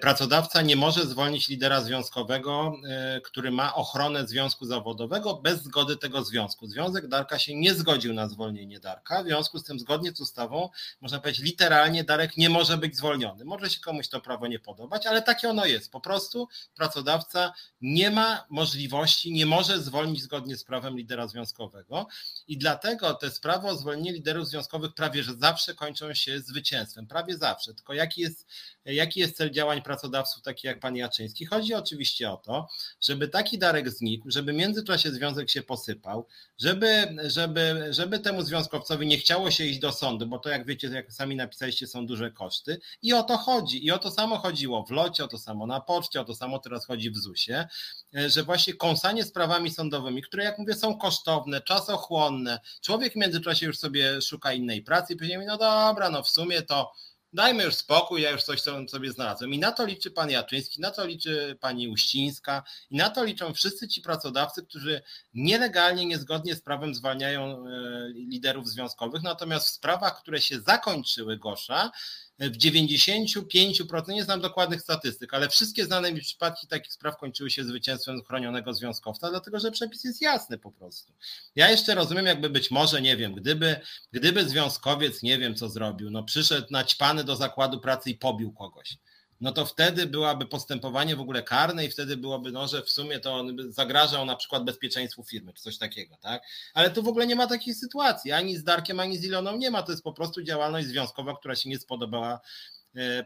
pracodawca nie może zwolnić lidera związkowego, który ma ochronę związku zawodowego bez zgody tego związku. Związek Darka się nie zgodził na zwolnienie Darka. W związku z tym, zgodnie z ustawą, można powiedzieć, literalnie Darek nie może być zwolniony. Może się komuś to prawo nie podobać, ale takie ono jest. Po prostu pracodawca nie ma możliwości, nie może zwolnić zgodnie z prawem lidera związkowego i dlatego te sprawy o zwolnienie liderów związkowych prawie że zawsze kończą się zwycięstwem. Prawie zawsze. Tylko jaki jest, jaki jest cel działań pracodawców, takich jak pan Jaczyński? Chodzi oczywiście o to, żeby taki Darek znikł, żeby w międzyczasie związek się posypał, żeby, żeby, żeby temu związkowcowi nie chciało się iść do sądu, bo to jak wiecie, jak sami napisaliście, są duże koszty. I o to chodzi. I o to samo chodziło w locie, o to samo na poczcie, o to samo teraz chodzi w ZUS-ie, że właśnie kąsanie sprawami sądowymi, które jak mówię są kosztowne, czasochłonne, człowiek w międzyczasie już sobie szuka innej pracy i później no dobra, no w sumie to dajmy już spokój, ja już coś sobie znalazłem. I na to liczy pan Jaczyński, na to liczy pani Uścińska i na to liczą wszyscy ci pracodawcy, którzy nielegalnie, niezgodnie z prawem zwalniają e, liderów związkowych, natomiast w sprawach, które się zakończyły Gosza, w 95%, nie znam dokładnych statystyk, ale wszystkie znane mi przypadki takich spraw kończyły się zwycięstwem chronionego związkowca, dlatego że przepis jest jasny po prostu. Ja jeszcze rozumiem, jakby być może, nie wiem, gdyby, gdyby związkowiec, nie wiem co zrobił, no przyszedł naćpany do zakładu pracy i pobił kogoś. No to wtedy byłaby postępowanie w ogóle karne i wtedy byłoby, no, że w sumie to on zagrażał na przykład bezpieczeństwu firmy, czy coś takiego, tak? Ale tu w ogóle nie ma takiej sytuacji, ani z Darkiem, ani z Iloną nie ma, to jest po prostu działalność związkowa, która się nie spodobała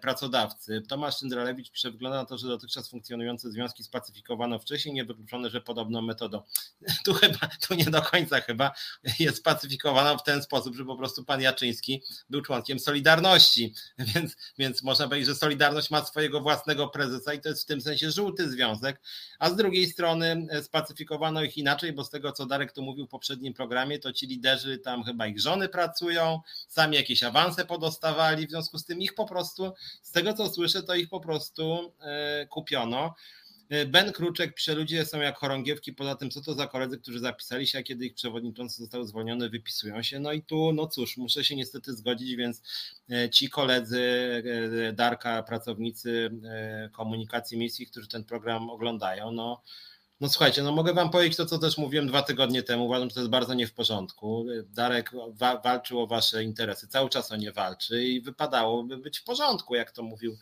pracodawcy. Tomasz Szyndralewicz pisze, wygląda na to, że dotychczas funkcjonujące związki spacyfikowano wcześniej, niewykluczone, że podobną metodą. (laughs) Tu chyba, tu nie do końca chyba jest spacyfikowana w ten sposób, że po prostu pan Jaczyński był członkiem Solidarności, (laughs) więc, więc można powiedzieć, że Solidarność ma swojego własnego prezesa i to jest w tym sensie żółty związek, a z drugiej strony e, spacyfikowano ich inaczej, bo z tego, co Darek tu mówił w poprzednim programie, to ci liderzy tam chyba ich żony pracują, sami jakieś awanse podostawali, w związku z tym ich po prostu prostu, z tego co słyszę, to ich po prostu e, kupiono. E, ben Kruczek pisze, ludzie są jak chorągiewki, poza tym co to za koledzy, którzy zapisali się, a kiedy ich przewodniczący został zwolniony, wypisują się. No i tu, no cóż, muszę się niestety zgodzić, więc e, ci koledzy Darka, pracownicy komunikacji miejskiej, którzy ten program oglądają, no no słuchajcie, no mogę wam powiedzieć to, co też mówiłem dwa tygodnie temu. Uważam, że to jest bardzo nie w porządku. Darek wa walczył o wasze interesy, cały czas o nie walczy i wypadałoby być w porządku, jak to mówił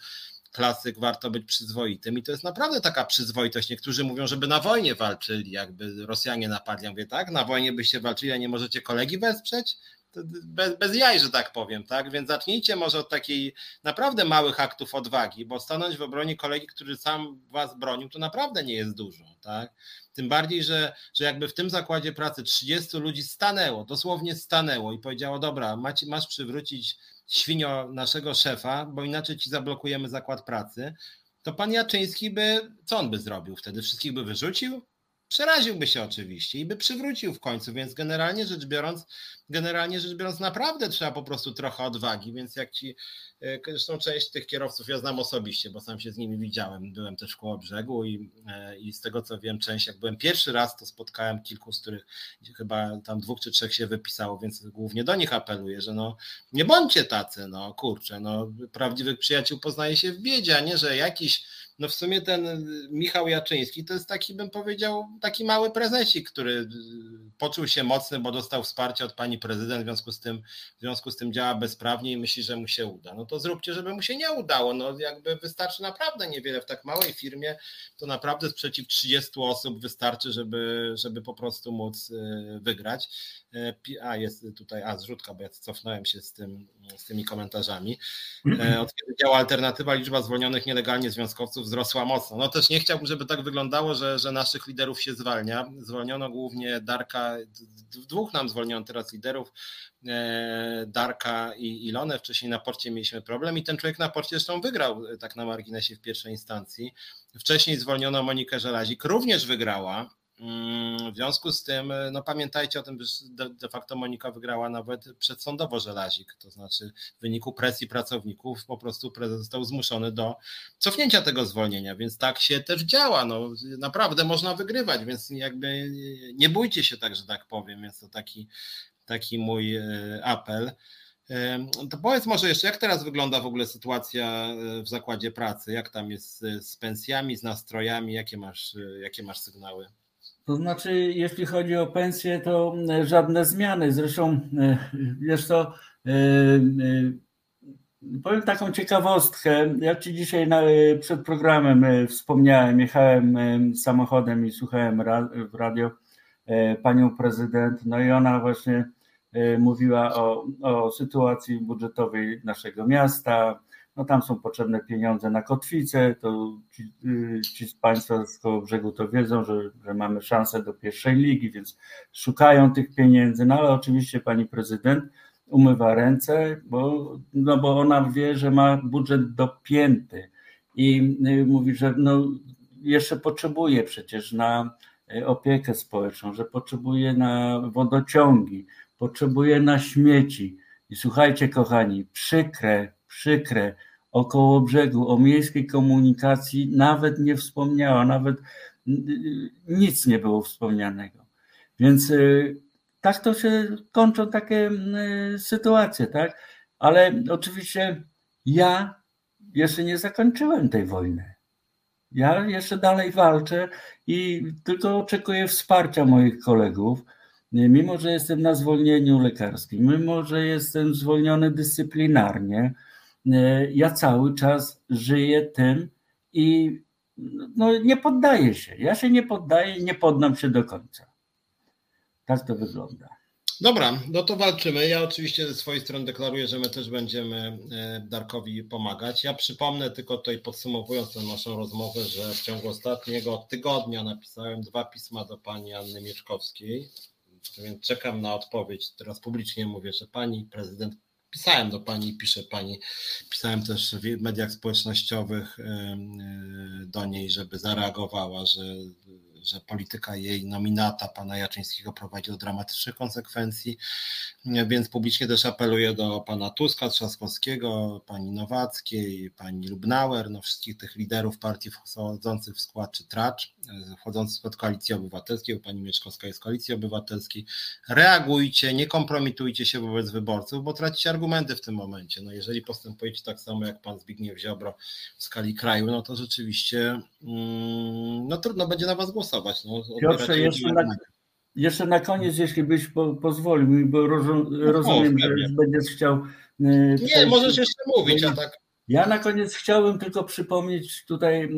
klasyk, warto być przyzwoitym i to jest naprawdę taka przyzwoitość. Niektórzy mówią, żeby na wojnie walczyli, jakby Rosjanie napadli. Ja mówię, tak, na wojnie byście walczyli, a nie możecie kolegi wesprzeć? Bez, bez jaj, że tak powiem, tak? Więc zacznijcie może od takiej naprawdę małych aktów odwagi, bo stanąć w obronie kolegi, który sam was bronił, to naprawdę nie jest dużo, tak? Tym bardziej, że, że jakby w tym zakładzie pracy 30 ludzi stanęło, dosłownie stanęło i powiedziało, dobra, macie, masz przywrócić świnio naszego szefa, bo inaczej ci zablokujemy zakład pracy, to pan Jaczyński by, co on by zrobił wtedy? Wszystkich by wyrzucił? Przeraziłby się oczywiście i by przywrócił w końcu, więc generalnie rzecz biorąc, generalnie rzecz biorąc, naprawdę trzeba po prostu trochę odwagi, więc jak ci, e, zresztą część tych kierowców ja znam osobiście, bo sam się z nimi widziałem, byłem też w Kołobrzegu i, e, i z tego co wiem, część, jak byłem pierwszy raz, to spotkałem kilku, z których chyba tam dwóch czy trzech się wypisało, więc głównie do nich apeluję, że no nie bądźcie tacy, no kurczę, no prawdziwych przyjaciół poznaje się w biedzie, a nie, że jakiś no w sumie ten Michał Jaczyński to jest taki, bym powiedział, taki mały prezesik, który poczuł się mocny, bo dostał wsparcie od pani prezydent, w związku z tym, w związku z tym działa bezprawnie i myśli, że mu się uda. No to zróbcie, żeby mu się nie udało. No jakby wystarczy naprawdę niewiele w tak małej firmie, to naprawdę sprzeciw 30 osób wystarczy, żeby, żeby po prostu móc y, wygrać. E, a jest tutaj, a zrzutka, bo ja cofnąłem się z, tym, z tymi komentarzami. E, od kiedy działa alternatywa, liczba zwolnionych nielegalnie związkowców wzrosła mocno. No też nie chciałbym, żeby tak wyglądało, że, że naszych liderów się zwalnia. Zwolniono głównie Darka, dwóch nam zwolniono teraz liderów, e, Darka i Ilonę. Wcześniej na porcie mieliśmy problem i ten człowiek na porcie zresztą wygrał tak na marginesie w pierwszej instancji. Wcześniej zwolniono Monikę Żelazik, również wygrała w związku z tym, e, no pamiętajcie o tym, że de facto Monika wygrała nawet przedsądowo żelazik, to znaczy w wyniku presji pracowników po prostu prezes został zmuszony do cofnięcia tego zwolnienia, więc tak się też działa, no naprawdę można wygrywać, więc jakby nie bójcie się tak, że tak powiem, więc to taki, taki mój e, apel. To powiedz może jeszcze, jak teraz wygląda w ogóle sytuacja e, w zakładzie pracy? Jak tam jest z pensjami, z nastrojami? Jakie masz, jakie masz sygnały? To znaczy, jeśli chodzi o pensję, to e, żadne zmiany. Zresztą, e, wiesz co, e, powiem taką ciekawostkę. Ja Ci dzisiaj przed programem wspomniałem, jechałem samochodem i słuchałem w radio panią prezydent, no i ona właśnie mówiła o, o sytuacji budżetowej naszego miasta, no tam są potrzebne pieniądze na kotwicę, to ci, y, ci z Państwa z koło brzegu to wiedzą, że, że mamy szansę do pierwszej ligi, więc szukają tych pieniędzy, no ale oczywiście pani prezydent umywa ręce, bo, no bo ona wie, że ma budżet dopięty i y, mówi, że no jeszcze potrzebuje przecież na y, opiekę społeczną, że potrzebuje na wodociągi, potrzebuje na śmieci. I słuchajcie, kochani, przykre, przykre, około brzegu, o miejskiej komunikacji nawet nie wspomniała, nawet nic nie było wspomnianego. Więc y, tak to się kończą takie sytuacje, tak? Ale oczywiście ja jeszcze nie zakończyłem tej wojny. Ja jeszcze dalej walczę i tylko oczekuję wsparcia moich kolegów. Mimo, że jestem na zwolnieniu lekarskim, mimo, że jestem zwolniony dyscyplinarnie, ja cały czas żyję tym i no, nie poddaję się. Ja się nie poddaję, nie poddam się do końca. Tak to wygląda. Dobra, no to walczymy. Ja oczywiście ze swojej strony deklaruję, że my też będziemy e, Darkowi pomagać. Ja przypomnę tylko tutaj podsumowując tę naszą rozmowę, że w ciągu ostatniego tygodnia napisałem dwa pisma do pani Anny Mieczkowskiej, więc czekam na odpowiedź. Teraz publicznie mówię, że pani prezydent pisałem do pani, pisze pani, pisałem też w mediach społecznościowych do niej, żeby zareagowała, że że polityka jej nominata, pana Jaczyńskiego, prowadzi do dramatycznych konsekwencji, więc publicznie też apeluję do pana Tuska, Trzaskowskiego, pani Nowackiej, pani Lubnauer, no wszystkich tych liderów partii wchodzących w skład, czy tracz, wchodzących w skład Koalicji Obywatelskiej, bo pani Mieszkowska jest Koalicji Obywatelskiej, reagujcie, nie kompromitujcie się wobec wyborców, bo tracicie argumenty w tym momencie. No jeżeli postępujecie tak samo jak pan Zbigniew Ziobro w skali kraju, no to rzeczywiście mm, no trudno będzie na was głosować głosować. No, Piotrze, jeszcze na, jeszcze na koniec, jeśli byś po, pozwolił mi, bo rozum, no, rozumiem, że będziesz chciał. E, Nie, możesz jeszcze mówić, a tak. Ja na koniec chciałbym tylko przypomnieć tutaj e, e,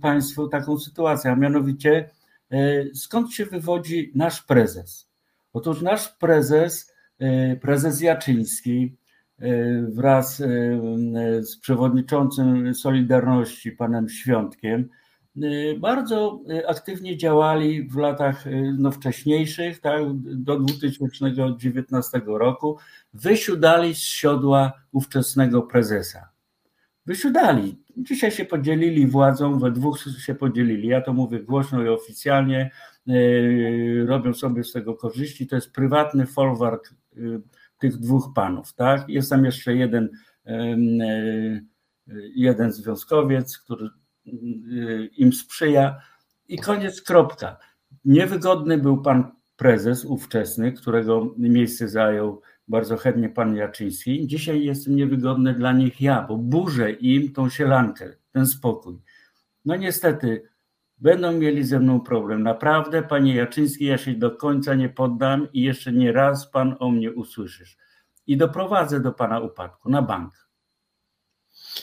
Państwu taką sytuację, a mianowicie skąd się wywodzi nasz prezes. Otóż nasz prezes, prezes Jaczyński, wraz z przewodniczącym Solidarności, panem Świątkiem, bardzo aktywnie działali w latach no, wcześniejszych, tak, do 2019 roku, wysiudali z siodła ówczesnego prezesa. Wysiudali. Dzisiaj się podzielili władzą, we dwóch się podzielili. Ja to mówię głośno i oficjalnie. Robią sobie z tego korzyści. To jest prywatny folwark tych dwóch panów. Tak? Jest tam jeszcze jeden, jeden związkowiec, który im sprzyja i koniec, kropka. Niewygodny był pan prezes ówczesny, którego miejsce zajął bardzo chętnie pan Jaczyński. Dzisiaj jestem niewygodny dla nich ja, bo burzę im tą sielankę, ten spokój. No niestety, będą mieli ze mną problem. Naprawdę, panie Jaczyński, ja się do końca nie poddam i jeszcze nie raz pan o mnie usłyszysz. I doprowadzę do pana upadku na bank.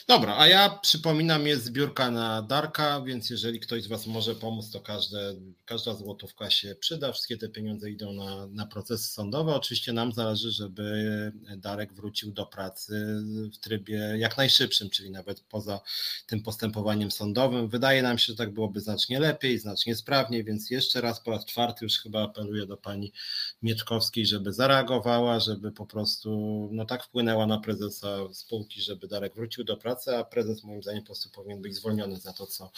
Dobra, a ja przypominam, jest zbiórka na Darka, więc jeżeli ktoś z Was może pomóc, to każde, każda złotówka się przyda. Wszystkie te pieniądze idą na, na procesy sądowe. Oczywiście nam zależy, żeby Darek wrócił do pracy w trybie jak najszybszym, czyli nawet poza tym postępowaniem sądowym. Wydaje nam się, że tak byłoby znacznie lepiej, znacznie sprawniej, więc jeszcze raz po raz czwarty już chyba apeluję do pani Mieczkowskiej, żeby zareagowała, żeby po prostu no tak wpłynęła na prezesa spółki, żeby Darek wrócił do pracy, a prezes moim zdaniem po prostu powinien być zwolniony za to, co,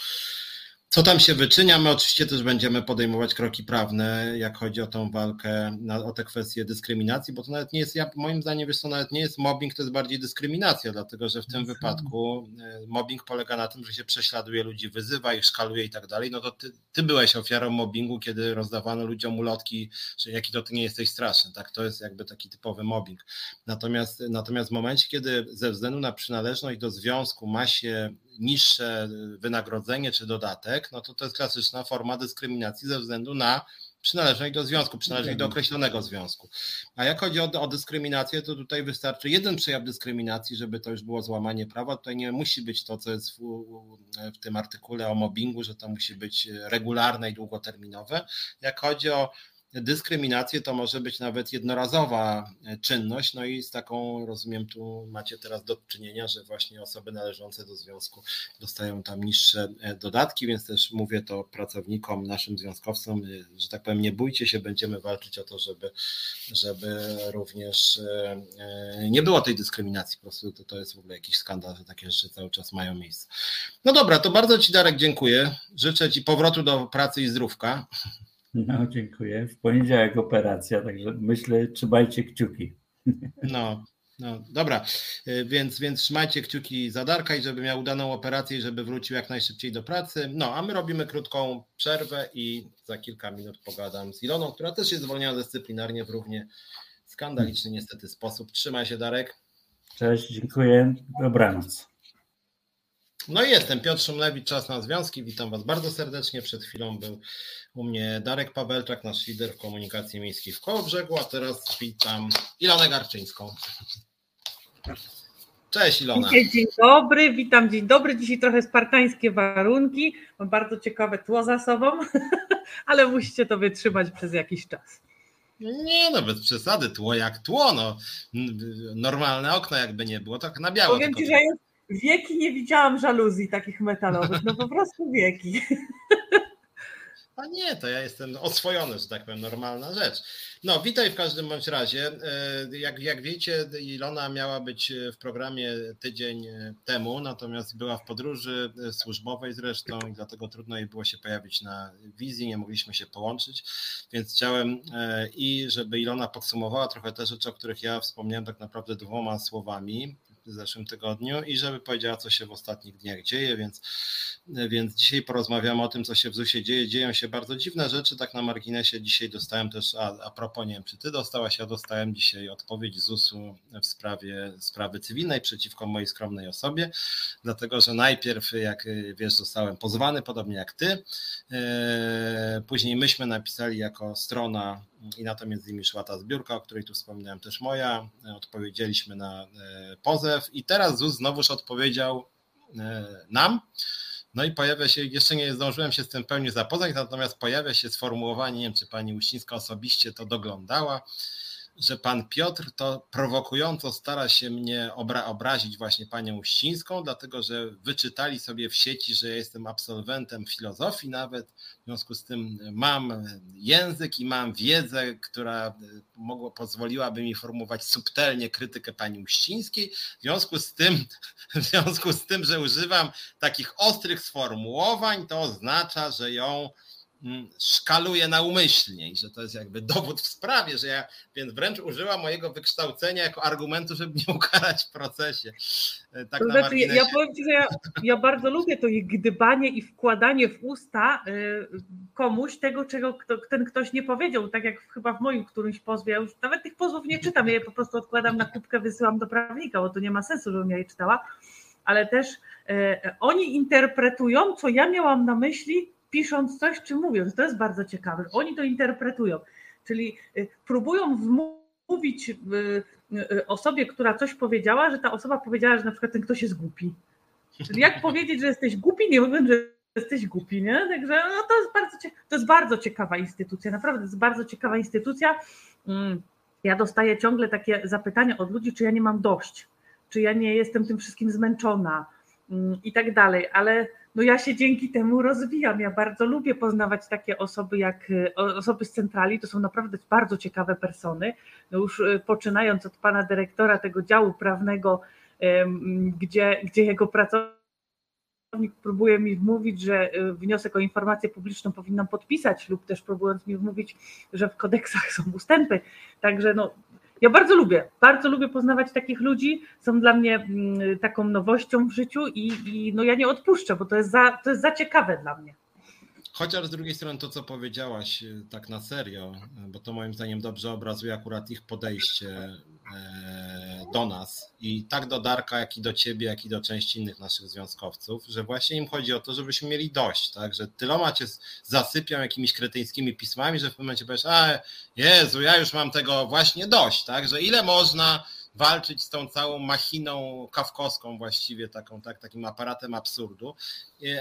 co tam się wyczynia? My oczywiście też będziemy podejmować kroki prawne, jak chodzi o tą walkę, o te kwestie dyskryminacji, bo to nawet nie jest, ja, moim zdaniem, wiesz, to nawet nie jest mobbing, to jest bardziej dyskryminacja, dlatego że w tym wypadku e, mobbing polega na tym, że się prześladuje ludzi, wyzywa ich, szkaluje i tak dalej. No to ty, ty byłeś ofiarą mobbingu, kiedy rozdawano ludziom ulotki, że jaki to ty nie jesteś straszny, tak? To jest jakby taki typowy mobbing. Natomiast, natomiast w momencie, kiedy ze względu na przynależność do związku ma się niższe wynagrodzenie czy dodatek, no to to jest klasyczna forma dyskryminacji ze względu na przynależność do związku, przynależność do określonego związku. A jak chodzi o, o, dyskryminację, to tutaj wystarczy jeden przejaw dyskryminacji, żeby to już było złamanie prawa. Tutaj nie musi być to, co jest w, w tym artykule o mobbingu, że to musi być regularne i długoterminowe. Jak chodzi o dyskryminację to może być nawet jednorazowa czynność, no i z taką, rozumiem, tu macie teraz do czynienia, że właśnie osoby należące do związku dostają tam niższe e, dodatki, więc też mówię to pracownikom, naszym związkowcom, e, że tak powiem, nie bójcie się, będziemy walczyć o to, żeby, żeby również e, nie było tej dyskryminacji, po prostu to, to jest w ogóle jakiś skandal, że takie rzeczy cały czas mają miejsce. No dobra, to bardzo Ci Darek dziękuję, życzę Ci powrotu do pracy i zdrówka. (laughs) No, dziękuję. W poniedziałek operacja, także myślę, trzymajcie kciuki. (laughs) No, no dobra, y, więc, więc trzymajcie kciuki za Darka i żeby miał udaną operację i żeby wrócił jak najszybciej do pracy. No, a my robimy krótką przerwę i za kilka minut pogadam z Iloną, która też jest zwolniona dyscyplinarnie w równie skandaliczny niestety sposób. Trzymaj się Darek. Cześć, dziękuję. Dobranoc. No i jestem Piotr Szumlewicz, Czas na Związki. Witam Was bardzo serdecznie. Przed chwilą był u mnie Darek Pawelczak, nasz lider w komunikacji miejskiej w Kołobrzegu, a teraz witam Ilonę Garczyńską. Cześć Ilona. Dzień dobry, witam, dzień dobry. Dzisiaj trochę spartańskie warunki, mam bardzo ciekawe tło za sobą, (laughs) ale musicie to wytrzymać przez jakiś czas. Nie no, bez przesady, tło jak tło, no. Normalne okno jakby nie było, tak na biało. Powiem Ci, że już wieki nie widziałam żaluzji takich metalowych, no po prostu wieki. A nie, to ja jestem oswojony, że tak powiem, normalna rzecz. No, witaj w każdym bądź razie. E, jak, jak wiecie, Ilona miała być w programie tydzień temu, natomiast była w podróży służbowej zresztą i dlatego trudno jej było się pojawić na wizji, nie mogliśmy się połączyć, więc chciałem e, i żeby Ilona podsumowała trochę te rzeczy, o których ja wspomniałem tak naprawdę dwoma słowami, w zeszłym tygodniu i żeby powiedziała, co się w ostatnich dniach dzieje, więc, więc dzisiaj porozmawiamy o tym, co się w ZUS-ie dzieje. Dzieją się bardzo dziwne rzeczy, tak na marginesie dzisiaj dostałem też, a, a propos, nie wiem, czy ty dostałaś, ja dostałem dzisiaj odpowiedź ZUS-u w sprawie sprawy cywilnej przeciwko mojej skromnej osobie, dlatego, że najpierw, jak wiesz, zostałem pozwany, podobnie jak ty, e, później myśmy napisali jako strona i na to między innymi szła ta zbiórka, o której tu wspominałem też moja. Odpowiedzieliśmy na e, pozew. I teraz ZUS znowuż odpowiedział e, nam, No i pojawia się, jeszcze nie zdążyłem się z tym pełni zapoznać, natomiast pojawia się sformułowanie, nie wiem czy pani Uścińska osobiście to doglądała, że pan Piotr to prowokująco stara się mnie obra obrazić właśnie panią Uścińską, dlatego że wyczytali sobie w sieci, że ja jestem absolwentem filozofii nawet, w związku z tym mam język i mam wiedzę, która mogła, pozwoliłaby mi formułować subtelnie krytykę pani Uścińskiej, w związku z tym, (laughs) w związku z tym, że używam takich ostrych sformułowań, to oznacza, że ją szkaluje naumyślnie i że to jest jakby dowód w sprawie, że ja więc wręcz użyła mojego wykształcenia jako argumentu, żeby mnie ukarać w procesie. E, tak to znaczy, ja powiem Ci, że ja, ja, bardzo lubię to ich gdybanie i wkładanie w usta e, komuś tego, czego ten ktoś nie powiedział, tak jak chyba w moim którymś pozwie, ja już nawet tych pozwów nie czytam, ja je po prostu odkładam na kubkę, wysyłam do prawnika, bo to nie ma sensu, żebym ja je czytała, ale też e, oni interpretują, co ja miałam na myśli, pisząc coś czy mówiąc. To jest bardzo ciekawe. Oni to interpretują, czyli y, próbują wmówić y, y, osobie, która coś powiedziała, że ta osoba powiedziała, że na przykład ten ktoś jest głupi. Czyli jak powiedzieć, że jesteś głupi, nie mówiąc, że jesteś głupi, nie? Także no, to, jest bardzo, to jest bardzo ciekawa instytucja, naprawdę to jest bardzo ciekawa instytucja. Mm, ja dostaję ciągle takie zapytania od ludzi, czy ja nie mam dość, czy ja nie jestem tym wszystkim zmęczona mm, i tak dalej, ale no ja się dzięki temu rozwijam. Ja bardzo lubię poznawać takie osoby jak e, osoby z centrali, to są naprawdę bardzo ciekawe persony. No już e, poczynając od pana dyrektora tego działu prawnego, gdzie, gdzie jego pracownik próbuje mi wmówić, że e, wniosek o informację publiczną powinnam podpisać, lub też próbując mi wmówić, że w kodeksach są ustępy. Także no, ja bardzo lubię, bardzo lubię poznawać takich ludzi, są dla mnie mm, taką nowością w życiu i, i no ja nie odpuszczę, bo to jest, za, to jest za ciekawe dla mnie. Chociaż z drugiej strony to, co powiedziałaś e, tak na serio, e, bo to moim zdaniem dobrze obrazuje akurat ich podejście e, do nas. I tak do Darka, jak i do ciebie, jak i do części innych naszych związkowców, że właśnie im chodzi o to, żebyśmy mieli dość, tak, że tyloma cię zasypią jakimiś kretyńskimi pismami, że w pewnym momencie powiesz, a Jezu, ja już mam tego właśnie dość, tak, że ile można walczyć z tą całą machiną kawkowską właściwie, taką, tak, takim aparatem absurdu.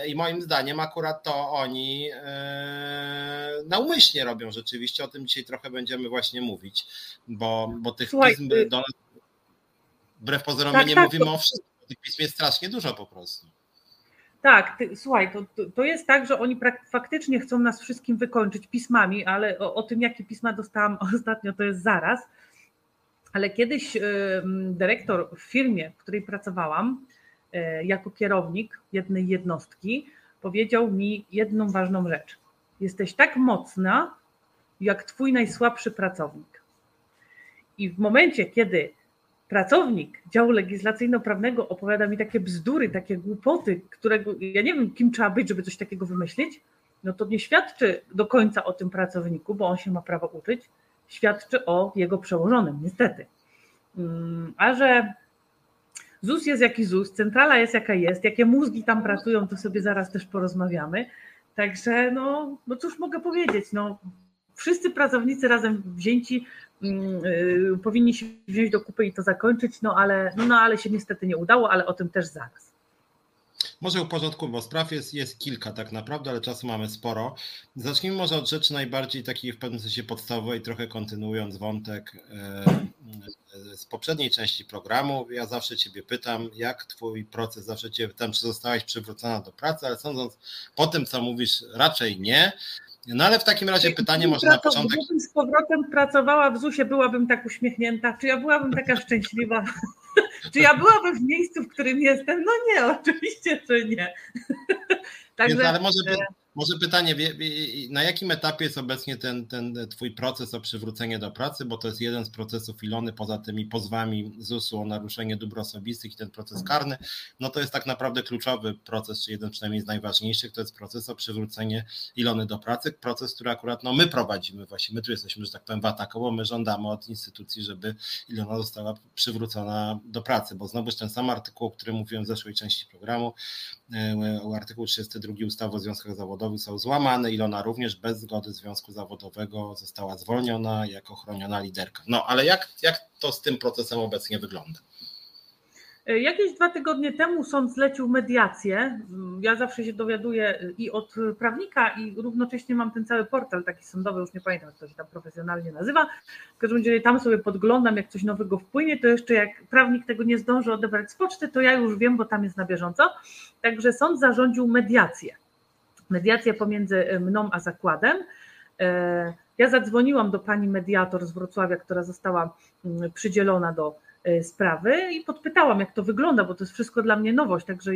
I moim zdaniem akurat to oni e, naumyślnie robią rzeczywiście, o tym dzisiaj trochę będziemy właśnie mówić, bo, bo tych Słuchaj, pism y- do nas, wbrew pozorom tak, nie tak, mówimy to... o wszystkim, tych pism jest strasznie dużo po prostu. Tak, ty, słuchaj, to, to jest tak, że oni faktycznie chcą nas wszystkim wykończyć pismami, ale o, o tym, jakie pisma dostałam (laughs) ostatnio, to jest zaraz ale kiedyś dyrektor w firmie, w której pracowałam, e, jako kierownik jednej jednostki, powiedział mi jedną ważną rzecz. Jesteś tak mocna, jak twój najsłabszy pracownik. I w momencie, kiedy pracownik działu legislacyjno-prawnego opowiada mi takie bzdury, takie głupoty, którego ja nie wiem, kim trzeba być, żeby coś takiego wymyślić, no to nie świadczy do końca o tym pracowniku, bo on się ma prawo uczyć, świadczy o jego przełożonym, niestety. Mm, a że ZUS jest jaki ZUS, centrala jest jaka jest, jakie mózgi tam pracują, to sobie zaraz też porozmawiamy. Także no, no cóż mogę powiedzieć, no, wszyscy pracownicy razem wzięci yy, powinni się wziąć do kupy i to zakończyć, no ale, no, no ale się niestety nie udało, ale o tym też zaraz. Może uporządku, bo spraw jest, jest kilka tak naprawdę, ale czasu mamy sporo. Zacznijmy może od rzeczy najbardziej takiej w pewnym sensie podstawowej, trochę kontynuując wątek e, z poprzedniej części programu. Ja zawsze Ciebie pytam, jak Twój proces, zawsze Cię pytam, czy zostałaś przywrócona do pracy, ale sądząc po tym, co mówisz, raczej nie. No ale w takim razie pytanie może na początek. Gdybym z powrotem pracowała w ZUS-ie, byłabym tak uśmiechnięta. Czy ja byłabym taka (laughs) szczęśliwa? (laughs) Czy ja byłabym w miejscu, w którym jestem? No nie, oczywiście, że nie. (laughs) Także, Więc, ale może, e, może pytanie, na jakim etapie jest obecnie ten, ten twój proces o przywrócenie do pracy, bo to jest jeden z procesów Ilony poza tymi pozwami ZUS-u o naruszenie dóbr osobistych i ten proces karny, no to jest tak naprawdę kluczowy proces, czy jeden przynajmniej z najważniejszych, to jest proces o przywrócenie Ilony do pracy, proces, który akurat no, my prowadzimy właśnie, my tu jesteśmy, że tak powiem, watakowo, my żądamy od instytucji, żeby Ilona została przywrócona do pracy, bo znowuż ten sam artykuł, o którym mówiłem w zeszłej części programu, e, artykuł 32 ustawy o związkach zawodowych, zawodowych są złamane. Ilona również bez zgody związku zawodowego została zwolniona jako chroniona liderka. No ale jak, jak to z tym procesem obecnie wygląda? Jakieś dwa tygodnie temu sąd zlecił mediację. Ja zawsze się dowiaduję i od prawnika, i równocześnie mam ten cały portal taki sądowy, już nie pamiętam, jak to się tam profesjonalnie nazywa. W każdym razie tam sobie podglądam, jak coś nowego wpłynie, to jeszcze jak prawnik tego nie zdąży odebrać z poczty, to ja już wiem, bo tam jest na bieżąco. Także sąd zarządził mediację. Mediację pomiędzy mną a zakładem. E, ja zadzwoniłam do pani mediator z Wrocławia, która została przydzielona do E, sprawy i podpytałam, jak to wygląda, bo to jest wszystko dla mnie nowość, także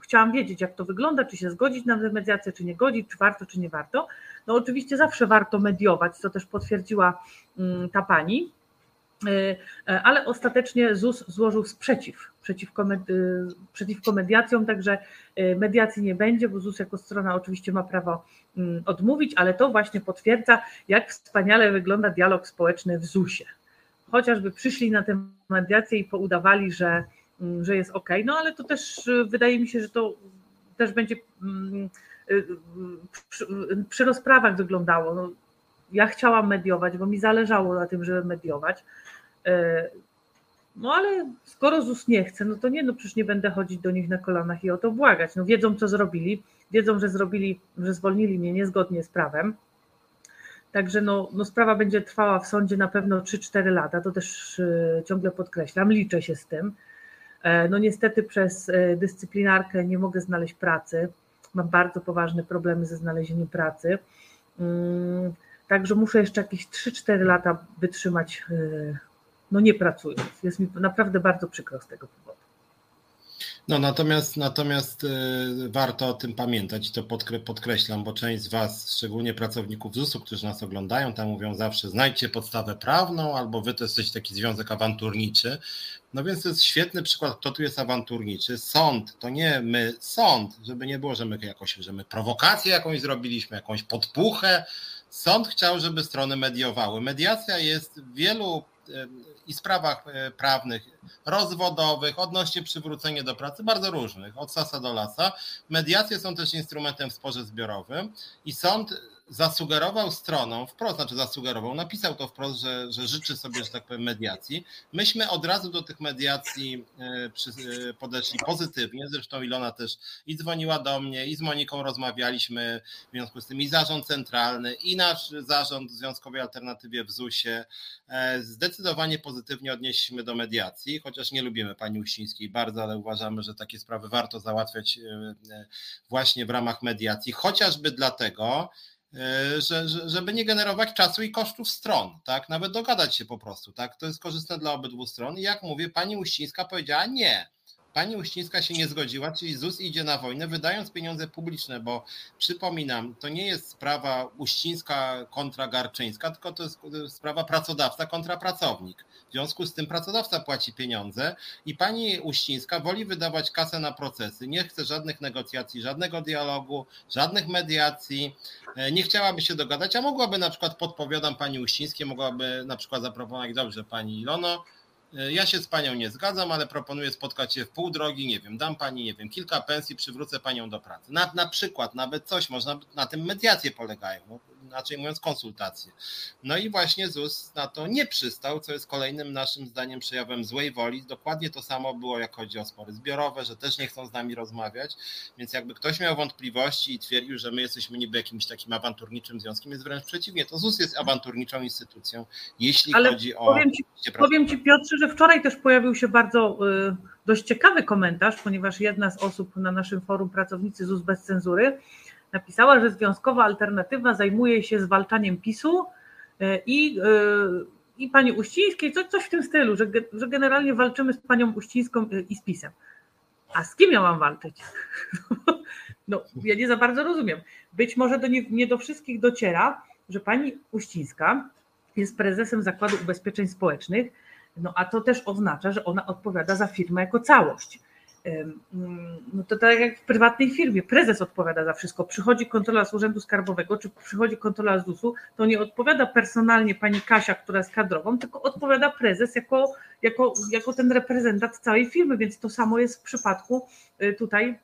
chciałam wiedzieć, jak to wygląda, czy się zgodzić na mediację, czy nie godzić, czy warto, czy nie warto. No oczywiście zawsze warto mediować, co też potwierdziła mm, ta pani, e, e, ale ostatecznie ZUS złożył sprzeciw przeciwko, przeciwko mediacjom, także mediacji nie będzie, bo ZUS jako strona oczywiście ma prawo mm, odmówić, ale to właśnie potwierdza, jak wspaniale wygląda dialog społeczny w ZUSie chociażby przyszli na tę mediację i poudawali, że, mm, że jest ok. No ale to też y, wydaje mi się, że to też będzie mm, y, przy, przy rozprawach wyglądało. No, ja chciałam mediować, bo mi zależało na tym, żeby mediować. No ale skoro ZUS nie chce, no to nie, no przecież nie będę chodzić do nich na kolanach i o to błagać. No wiedzą, co zrobili, wiedzą, że zrobili, że zwolnili mnie niezgodnie z prawem. Także no, no sprawa będzie trwała w sądzie na pewno 3-4 lata, to też e, ciągle podkreślam, liczę się z tym. E, no niestety przez e, dyscyplinarkę nie mogę znaleźć pracy, mam bardzo poważne problemy ze znalezieniem pracy. Mm, także muszę jeszcze jakieś 3-4 lata wytrzymać, no nie pracując. Jest mi naprawdę bardzo przykro z tego powodu. No natomiast, natomiast y, warto o tym pamiętać i to podkre, podkreślam, bo część z Was, szczególnie pracowników ZUS-u, którzy nas oglądają, tam mówią zawsze znajdźcie podstawę prawną albo Wy to jesteście taki związek awanturniczy. No więc to jest świetny przykład, kto tu jest awanturniczy. Sąd, to nie my, sąd, żeby nie było, że my jakoś, że my prowokację jakąś zrobiliśmy, jakąś podpuchę. Sąd chciał, żeby strony mediowały. Mediacja jest w wielu i sprawach e, prawnych, rozwodowych, odnośnie przywrócenia do pracy, bardzo różnych, od sasa do lasa. Mediacje są też instrumentem w sporze zbiorowym i sąd zasugerował stronom, wprost, znaczy zasugerował, napisał to wprost, że, że życzy sobie, że tak powiem, mediacji. Myśmy od razu do tych mediacji e, e, podeszli pozytywnie, zresztą Ilona też i dzwoniła do mnie, i z Moniką rozmawialiśmy w związku z tym i zarząd centralny, i nasz zarząd Związkowej Alternatywie w ZUS-ie. E, zdecydowanie pozytywnie odnieśliśmy do mediacji, chociaż nie lubimy pani Uścińskiej bardzo, ale uważamy, że takie sprawy warto załatwiać właśnie w ramach mediacji, chociażby dlatego, że, żeby nie generować czasu i kosztów stron, tak? Nawet dogadać się po prostu, tak? To jest korzystne dla obydwu stron. I jak mówię, pani Uścińska powiedziała nie. Pani Uścińska się nie zgodziła, czyli ZUS idzie na wojnę, wydając pieniądze publiczne, bo przypominam, to nie jest sprawa Uścińska kontra Garczyńska, tylko to jest sprawa pracodawca kontra pracownik. W związku z tym pracodawca płaci pieniądze i pani Uścińska woli wydawać kasę na procesy. Nie chce żadnych negocjacji, żadnego dialogu, żadnych mediacji. E, nie chciałaby się dogadać, a mogłaby na przykład, podpowiadam pani Uścińskiej, mogłaby na przykład zaproponować, dobrze pani Ilono, ja się z panią nie zgadzam, ale proponuję spotkać się w pół drogi, nie wiem, dam pani, nie wiem, kilka pensji, przywrócę panią do pracy. Na, na przykład, nawet coś, można, na tym mediacje polegają. No, inaczej mówiąc konsultacje. No i właśnie ZUS na to nie przystał, co jest kolejnym naszym zdaniem przejawem złej woli. Dokładnie to samo było, jak chodzi o spory zbiorowe, że też nie chcą z nami rozmawiać, więc jakby ktoś miał wątpliwości i twierdził, że my jesteśmy niby jakimś takim awanturniczym związkiem, jest wręcz przeciwnie. To ZUS jest awanturniczą instytucją, jeśli Ale chodzi o... Powiem ci, powiem ci Piotrze, że wczoraj też pojawił się bardzo... Y, dość ciekawy komentarz, ponieważ jedna z osób na naszym forum pracownicy ZUS bez cenzury napisała, że Związkowa Alternatywa zajmuje się zwalczaniem PiSu e, i, e, i pani Uścińskiej, coś, coś w tym stylu, że, że generalnie walczymy z panią Uścińską i z PiSem. A z kim ja mam walczyć? (laughs) No, ja nie za bardzo rozumiem. Być może do nie, nie do wszystkich dociera, że pani Uścińska jest prezesem Zakładu Ubezpieczeń Społecznych, no a to też oznacza, że ona odpowiada za firmę jako całość. Mm, no to tak jak w prywatnej firmie, prezes odpowiada za wszystko. Przychodzi kontrola z Urzędu Skarbowego, czy przychodzi kontrola z ZUS-u, to nie odpowiada personalnie pani Kasia, która jest kadrową, tylko odpowiada prezes jako, jako, jako ten reprezentant całej firmy, więc to samo jest w przypadku y, tutaj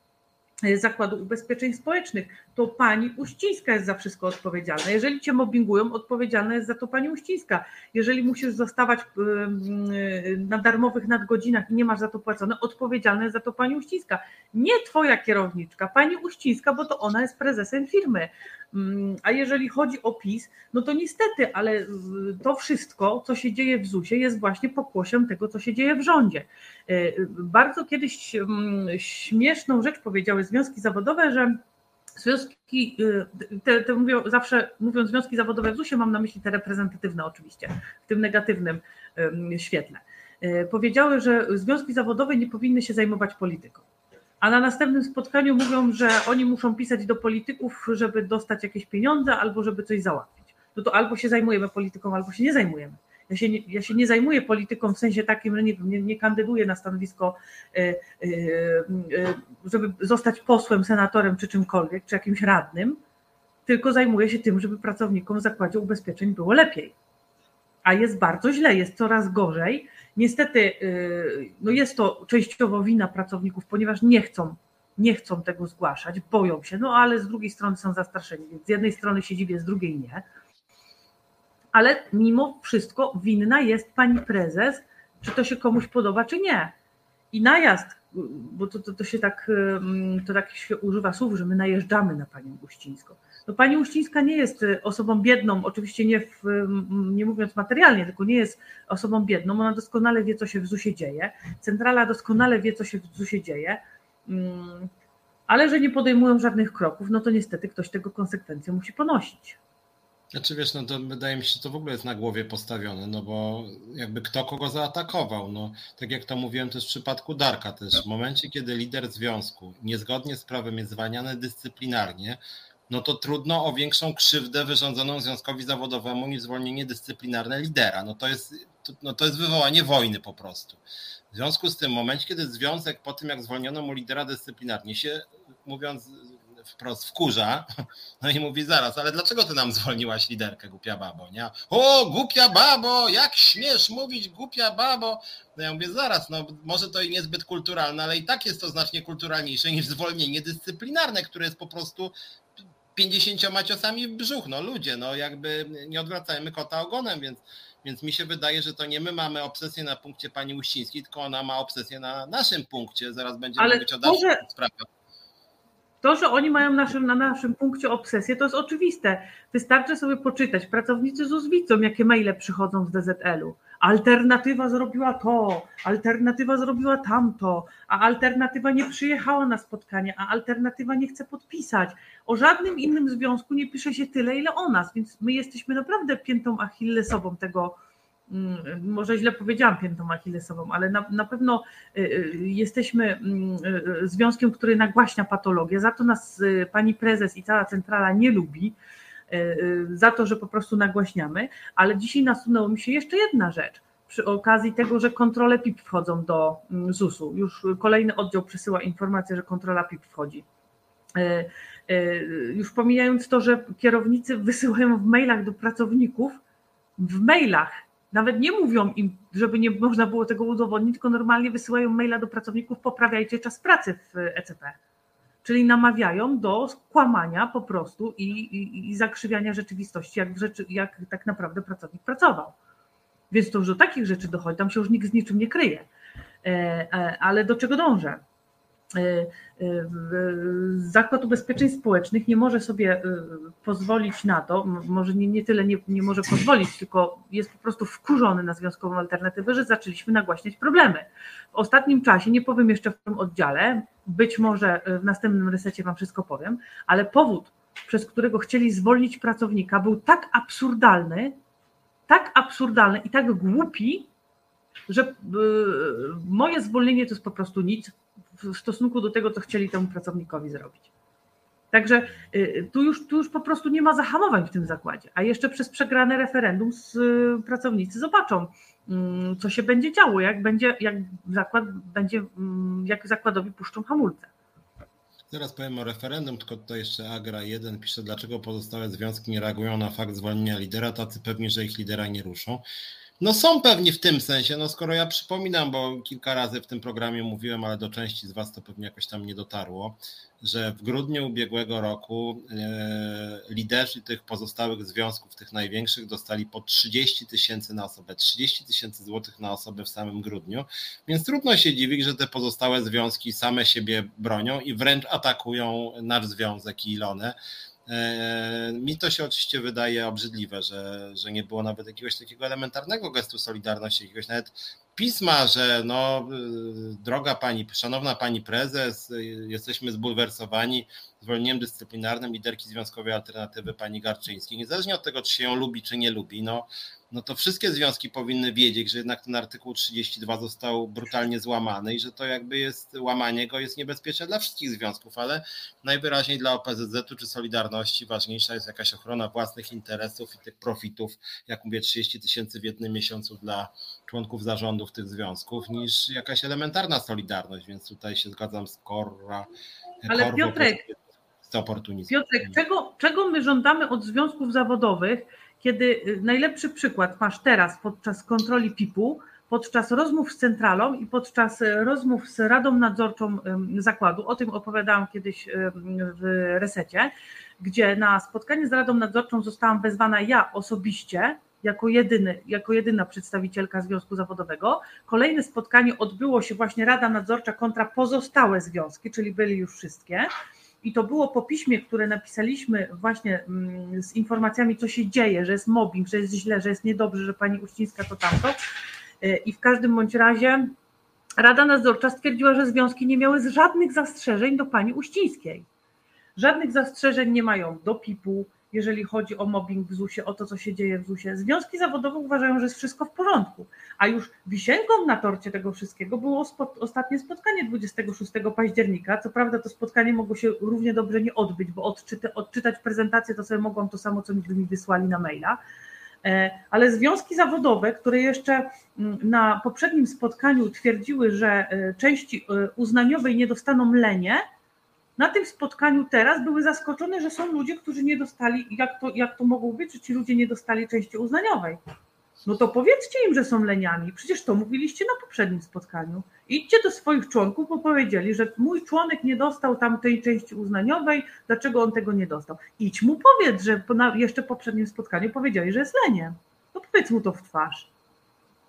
Zakładu Ubezpieczeń Społecznych, to pani Uścińska jest za wszystko odpowiedzialna. Jeżeli cię mobbingują, odpowiedzialna jest za to pani Uścińska. Jeżeli musisz zostawać na darmowych nadgodzinach i nie masz za to płacone, odpowiedzialna jest za to pani Uścińska. Nie twoja kierowniczka, pani Uścińska, bo to ona jest prezesem firmy. Mm, a jeżeli chodzi o PiS, no to niestety, ale to wszystko, co się dzieje w ZUS-ie, jest właśnie pokłosiem tego, co się dzieje w rządzie. E, bardzo kiedyś mm, śmieszną rzecz powiedziały związki zawodowe, że związki, y, te, te mówią, zawsze mówiąc związki zawodowe w ZUS-ie, mam na myśli te reprezentatywne oczywiście, w tym negatywnym świetle. E, powiedziały, że związki zawodowe nie powinny się zajmować polityką a na następnym spotkaniu mówią, że oni muszą pisać do polityków, żeby dostać jakieś pieniądze albo żeby coś załatwić. No to albo się zajmujemy polityką, albo się nie zajmujemy. Ja się nie, ja się nie zajmuję polityką w sensie takim, że nie, nie, nie kandyduję na stanowisko, e, e, e, żeby zostać posłem, senatorem czy czymkolwiek, czy jakimś radnym, tylko zajmuję się tym, żeby pracownikom w zakładzie ubezpieczeń było lepiej. A jest bardzo źle, jest coraz gorzej Niestety y, no jest to częściowo wina pracowników, ponieważ nie chcą, nie chcą tego zgłaszać, boją się, no ale z drugiej strony są zastraszeni, więc z jednej strony się dziwię, z drugiej nie. Ale mimo wszystko winna jest pani prezes, czy to się komuś podoba, czy nie. I najazd, bo to, to, to się tak, to tak się używa słów, że my najeżdżamy na panią Uścińską. No pani Uścińska nie jest y, osobą biedną, oczywiście nie, w, nie mówiąc materialnie, tylko nie jest osobą biedną, ona doskonale wie, co się w ZUS-ie dzieje, centrala doskonale wie, co się w ZUS-ie dzieje, mm, ale że nie podejmują żadnych kroków, no to niestety ktoś tego konsekwencje musi ponosić. Znaczy wiesz, no to wydaje mi się, że to w ogóle jest na głowie postawione, no bo jakby kto kogo zaatakował, no tak jak to mówiłem też w przypadku Darka też, w momencie kiedy lider związku niezgodnie z prawem jest zwalniany dyscyplinarnie, no to trudno o większą krzywdę wyrządzoną związkowi zawodowemu niż zwolnienie dyscyplinarne lidera. No to jest, no to jest wywołanie wojny po prostu. W związku z tym, w momencie, kiedy związek po tym, jak zwolniono mu lidera dyscyplinarnie, się mówiąc wprost wkurza, (laughs) no i mówi zaraz, ale dlaczego ty nam zwolniłaś liderkę, głupia babo, nie? O, głupia babo, jak śmiesz mówić głupia babo? No ja mówię, zaraz, no może to i niezbyt kulturalne, ale i tak jest to znacznie kulturalniejsze niż zwolnienie dyscyplinarne, które jest po prostu 50 ciosami w brzuch. No ludzie, no jakby nie odwracajmy kota ogonem, więc, więc mi się wydaje, że to nie my mamy obsesję na punkcie pani Uścińskiej, tylko ona ma obsesję na naszym punkcie. Zaraz będziemy mówić o dalszych sprawach. To, że oni mają naszym, na naszym punkcie obsesję, to jest oczywiste. Wystarczy sobie poczytać. Pracownicy ZUS widzą, jakie maile przychodzą z DZL-u alternatywa zrobiła to, alternatywa zrobiła tamto, a alternatywa nie przyjechała na spotkanie, a alternatywa nie chce podpisać. O żadnym innym związku nie pisze się tyle, ile o nas, więc my jesteśmy naprawdę piętą achillesową tego, może źle powiedziałam piętą achillesową, ale na, na pewno y, y, jesteśmy mm, y, związkiem, który nagłaśnia patologię. Za to nas pani prezes i cała centrala nie lubi. Za to, że po prostu nagłaśniamy, ale dzisiaj nasunęło mi się jeszcze jedna rzecz. Przy okazji tego, że kontrole PIP wchodzą do mm, ZUS-u, już kolejny oddział przesyła informację, że kontrola PIP wchodzi. Już pomijając to, że kierownicy wysyłają w mailach do pracowników, w mailach, nawet nie mówią im, żeby nie można było tego udowodnić, tylko normalnie wysyłają maila do pracowników, poprawiajcie czas pracy w ECP czyli namawiają do skłamania po prostu i, i, i zakrzywiania rzeczywistości, jak, rzeczy, jak tak naprawdę pracownik pracował. Więc to już do takich rzeczy dochodzi, tam się już nikt z niczym nie kryje. E, e, ale do czego dążę? E, Zakład Ubezpieczeń Społecznych nie może sobie pozwolić na to, może nie, nie tyle nie, nie może pozwolić, tylko jest po prostu wkurzony na związkową alternatywę, że zaczęliśmy nagłaśniać problemy. W ostatnim czasie, nie powiem jeszcze w tym oddziale, być może w następnym resecie Wam wszystko powiem, ale powód, przez którego chcieli zwolnić pracownika, był tak absurdalny, tak absurdalny i tak głupi, że moje zwolnienie to jest po prostu nic w stosunku do tego, co chcieli temu pracownikowi zrobić. Także y, tu już, tu już po prostu nie ma zahamowań w tym zakładzie. A jeszcze przez przegrane referendum y, pracownicy zobaczą, mm, co się będzie działo, jak będzie, jak zakład będzie, mm, jak zakładowi puszczą hamulce. Zaraz powiem o referendum, tylko tutaj jeszcze Agra 1 pisze, dlaczego pozostałe związki nie reagują na fakt zwolnienia lidera, tacy pewni, że ich lidera nie ruszą. No są pewni w tym sensie, no skoro ja przypominam, bo kilka razy w tym programie mówiłem, ale do części z Was to pewnie jakoś tam nie dotarło, że w grudniu ubiegłego roku e, liderzy tych pozostałych związków, tych największych, dostali po 30 tysięcy na osobę, 30 tysięcy złotych na osobę w samym grudniu, więc trudno się dziwić, że te pozostałe związki same siebie bronią i wręcz atakują nasz związek i Ilonę. E, mi to się oczywiście wydaje obrzydliwe, że, że nie było nawet jakiegoś takiego elementarnego gestu solidarności, jakiegoś nawet pisma, że no, y, droga pani, szanowna pani prezes, y, jesteśmy zbulwersowani zwolnieniem dyscyplinarnym liderki Związkowej Alternatywy pani Garczyńskiej. Niezależnie od tego, czy się ją lubi, czy nie lubi, no, no to wszystkie związki powinny wiedzieć, że jednak ten artykuł 32 został brutalnie złamany i że to jakby jest, łamanie go jest niebezpieczne dla wszystkich związków, ale najwyraźniej dla OPZZ-u czy Solidarności ważniejsza jest jakaś ochrona własnych interesów i tych profitów, jak mówię, 30 tysięcy w jednym miesiącu dla członków zarządów tych związków, niż jakaś elementarna solidarność, więc tutaj się zgadzam z Korra. Ale Korwo, Piotrek, Piotrek czego, czego my żądamy od związków zawodowych, kiedy y, najlepszy przykład masz teraz podczas kontroli PIP-u, podczas rozmów z centralą i podczas y, rozmów z Radą Nadzorczą zakładu, o tym opowiadałam kiedyś w resecie, gdzie na spotkanie z Radą Nadzorczą zostałam wezwana ja osobiście, jako, jedyny, jako jedyna przedstawicielka Związku Zawodowego. Kolejne spotkanie odbyło się właśnie Rada Nadzorcza kontra pozostałe związki, czyli byli już wszystkie. I to było po piśmie, które napisaliśmy właśnie mm, z informacjami, co się dzieje, że jest mobbing, że jest źle, że jest niedobrze, że pani Uścińska to tamto. E, I w każdym bądź razie Rada Nadzorcza stwierdziła, że związki nie miały żadnych zastrzeżeń do pani Uścińskiej. Żadnych zastrzeżeń nie mają do PIP-u, jeżeli chodzi o mobbing w ZUS-ie, o to, co się dzieje w ZUS-ie. Związki zawodowe uważają, że jest wszystko w porządku, a już wisienką na torcie tego wszystkiego było ostatnie spotkanie 26 października. Co prawda to spotkanie mogło się równie dobrze nie odbyć, bo odczyta, odczytać prezentację to sobie mogłam to samo, co mi wysłali na maila. E, ale związki zawodowe, które jeszcze mm, na poprzednim spotkaniu twierdziły, że e, części e, uznaniowej nie dostaną lenie, na tym spotkaniu teraz były zaskoczone, że są ludzie, którzy nie dostali, jak to, jak to mogło być, że ci ludzie nie dostali części uznaniowej. No to powiedzcie im, że są leniami. Przecież to mówiliście na poprzednim spotkaniu. Idźcie do swoich członków, bo powiedzieli, że mój członek nie dostał tam tej części uznaniowej, dlaczego on tego nie dostał. Idź mu powiedz, że na jeszcze poprzednim spotkaniu powiedzieli, że jest leniem. To powiedz mu to w twarz.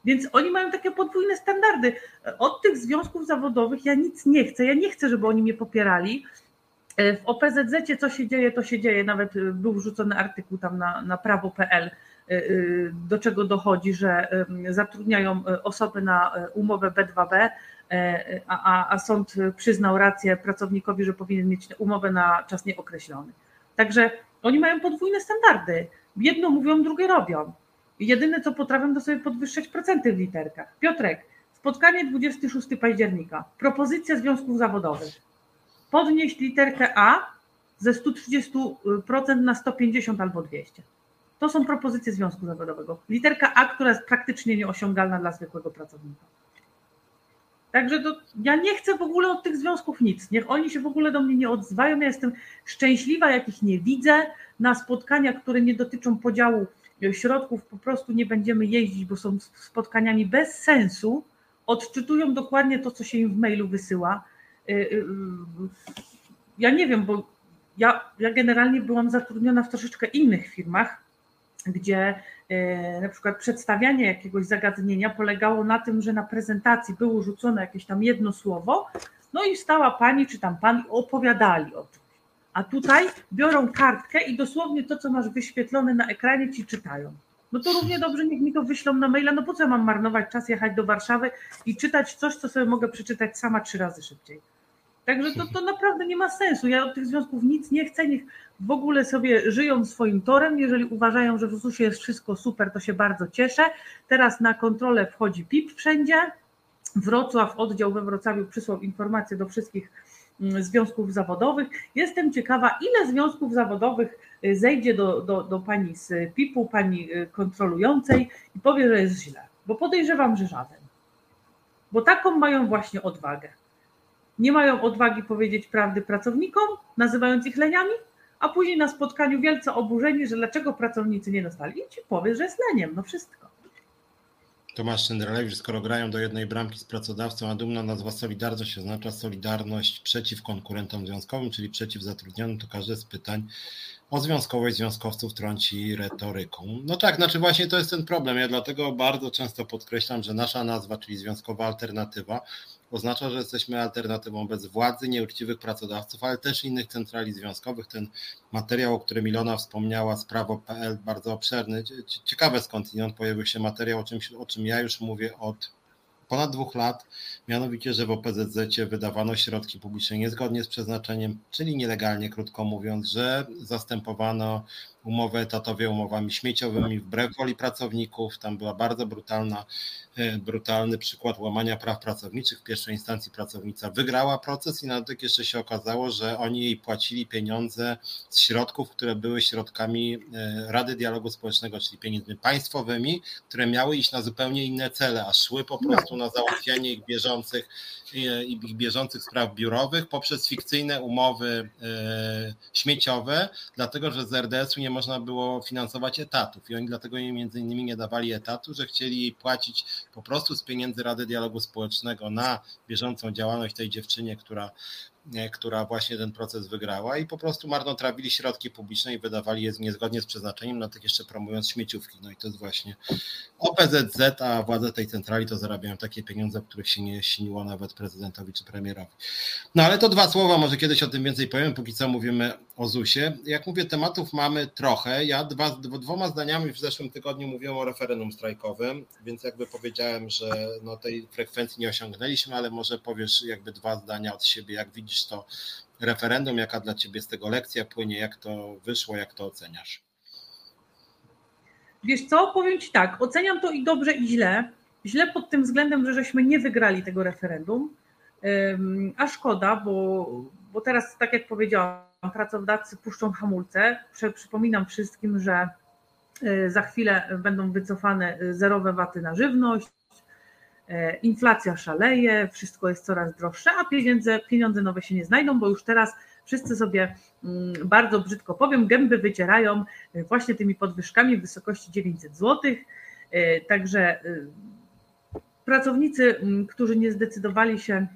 Więc oni mają takie podwójne standardy. Od tych związków zawodowych ja nic nie chcę. Ja nie chcę, żeby oni mnie popierali. W OPZZ co się dzieje, to się dzieje. Nawet e, był wrzucony artykuł tam na, na prawo.pl, e, do czego dochodzi, że zatrudniają osoby na umowę B2B, a, a sąd przyznał rację pracownikowi, że powinien mieć umowę na czas nieokreślony. Także oni mają podwójne standardy. Jedno mówią, drugie robią. Jedyne, co potrafią, to sobie podwyższać procenty w literkach. Piotrek, spotkanie 26 października. Propozycja związków zawodowych. Podnieść literkę A ze 130% na 150 albo 200. To są propozycje związku zawodowego. Literka A, która jest praktycznie nieosiągalna dla zwykłego pracownika. Także to, ja nie chcę w ogóle od tych związków nic. Niech oni się w ogóle do mnie nie odzywają. Ja jestem szczęśliwa, jak ich nie widzę. Na spotkania, które nie dotyczą podziału środków po prostu nie będziemy jeździć, bo są spotkaniami bez sensu, odczytują dokładnie to, co się im w mailu wysyła. Y, y, y, ja nie wiem, bo ja, ja generalnie byłam zatrudniona w troszeczkę innych firmach, gdzie na przykład przedstawianie jakiegoś zagadnienia polegało na tym, że na prezentacji było rzucone jakieś tam jedno słowo, no i stała pani czy tam pan opowiadali o tym. A tutaj biorą kartkę i dosłownie to, co masz wyświetlone na ekranie, ci czytają. No to równie dobrze niech mi to wyślą na maila. No po co ja mam marnować czas, jechać do Warszawy i czytać coś, co sobie mogę przeczytać sama trzy razy szybciej. Także to, to naprawdę nie ma sensu. Ja od tych związków nic nie chcę, niech w ogóle sobie żyją swoim torem. Jeżeli uważają, że w ZUS-ie jest wszystko super, to się bardzo cieszę. Teraz na kontrolę wchodzi PIP wszędzie. Wrocław, oddział we Wrocławiu przysłał informację do wszystkich związków zawodowych. Jestem ciekawa, ile związków zawodowych y, zejdzie do, do, do pani z PIP-u, pani y, kontrolującej i powie, że jest źle, bo podejrzewam, że żaden. Bo taką mają właśnie odwagę. Nie mają odwagi powiedzieć prawdy pracownikom, nazywając ich leniami, a później na spotkaniu wielce oburzeni, że dlaczego pracownicy nie dostali. I ci powie, że jest leniem, no wszystko. Tomasz Szyndralewicz, skoro grają do jednej bramki z pracodawcą, a dumna nazwa Solidarność oznacza solidarność przeciw konkurentom związkowym, czyli przeciw zatrudnionym, to każde z pytań o związkowość związkowców trąci retoryką. No tak, znaczy właśnie to jest ten problem. Ja dlatego bardzo często podkreślam, że nasza nazwa, czyli związkowa alternatywa, oznacza, że jesteśmy alternatywą bez władzy, nieuczciwych pracodawców, ale też innych centrali związkowych. Ten materiał, o którym Ilona wspomniała, sprawo.pl, bardzo obszerny. Ciekawe skąd pojawił się materiał, o o czym ja już mówię od ponad dwóch lat, mianowicie, że w OPZZ wydawano środki publiczne niezgodnie z przeznaczeniem, czyli nielegalnie, krótko mówiąc, że zastępowano umowy etatowe umowami śmieciowymi wbrew woli pracowników. Tam była bardzo brutalna E, brutalny przykład łamania praw pracowniczych. W pierwszej instancji pracownica wygrała proces i na dodatek jeszcze się okazało, że oni jej płacili pieniądze z środków, które były środkami e, Rady Dialogu Społecznego, czyli pieniędzmi państwowymi, które miały iść na zupełnie inne cele, a szły po prostu na załatwianie ich bieżących i ich bieżących spraw biurowych poprzez fikcyjne umowy e, śmieciowe, dlatego że z RDS-u nie można było finansować etatów. I oni dlatego między innymi nie dawali etatu, że chcieli płacić po prostu z pieniędzy Rady Dialogu Społecznego na bieżącą działalność tej dziewczynie, która która właśnie ten proces wygrała i po prostu marnotrawili środki publiczne i wydawali je niezgodnie z przeznaczeniem, na tych jeszcze promując śmieciówki. No i to jest właśnie OPZZ, a władze tej centrali to zarabiają takie pieniądze, o których się nie śniło nawet prezydentowi czy premierowi. No ale to dwa słowa, może kiedyś o tym więcej powiem, póki co mówimy o ZUS-ie. Jak mówię, tematów mamy trochę. Ja dwa, dwoma zdaniami w zeszłym tygodniu mówiłem o referendum strajkowym, więc jakby powiedziałem, że no tej frekwencji nie osiągnęliśmy, ale może powiesz jakby dwa zdania od siebie, jak widzisz to referendum, jaka dla ciebie z tego lekcja płynie, jak to wyszło, jak to oceniasz? Wiesz co, powiem Ci tak, oceniam to i dobrze i źle. Źle pod tym względem, że żeśmy nie wygrali tego referendum, a szkoda, bo, bo teraz, tak jak powiedziałam, pracodawcy puszczą hamulce. Przypominam wszystkim, że e, za chwilę będą wycofane zerowe waty na żywność, e, inflacja szaleje, wszystko jest coraz droższe, a pieniądze, pieniądze nowe się nie znajdą, bo już teraz wszyscy sobie mm, bardzo brzydko powiem, gęby wycierają właśnie tymi podwyżkami w wysokości 900 zł. Także pracownicy, mm, którzy nie zdecydowali się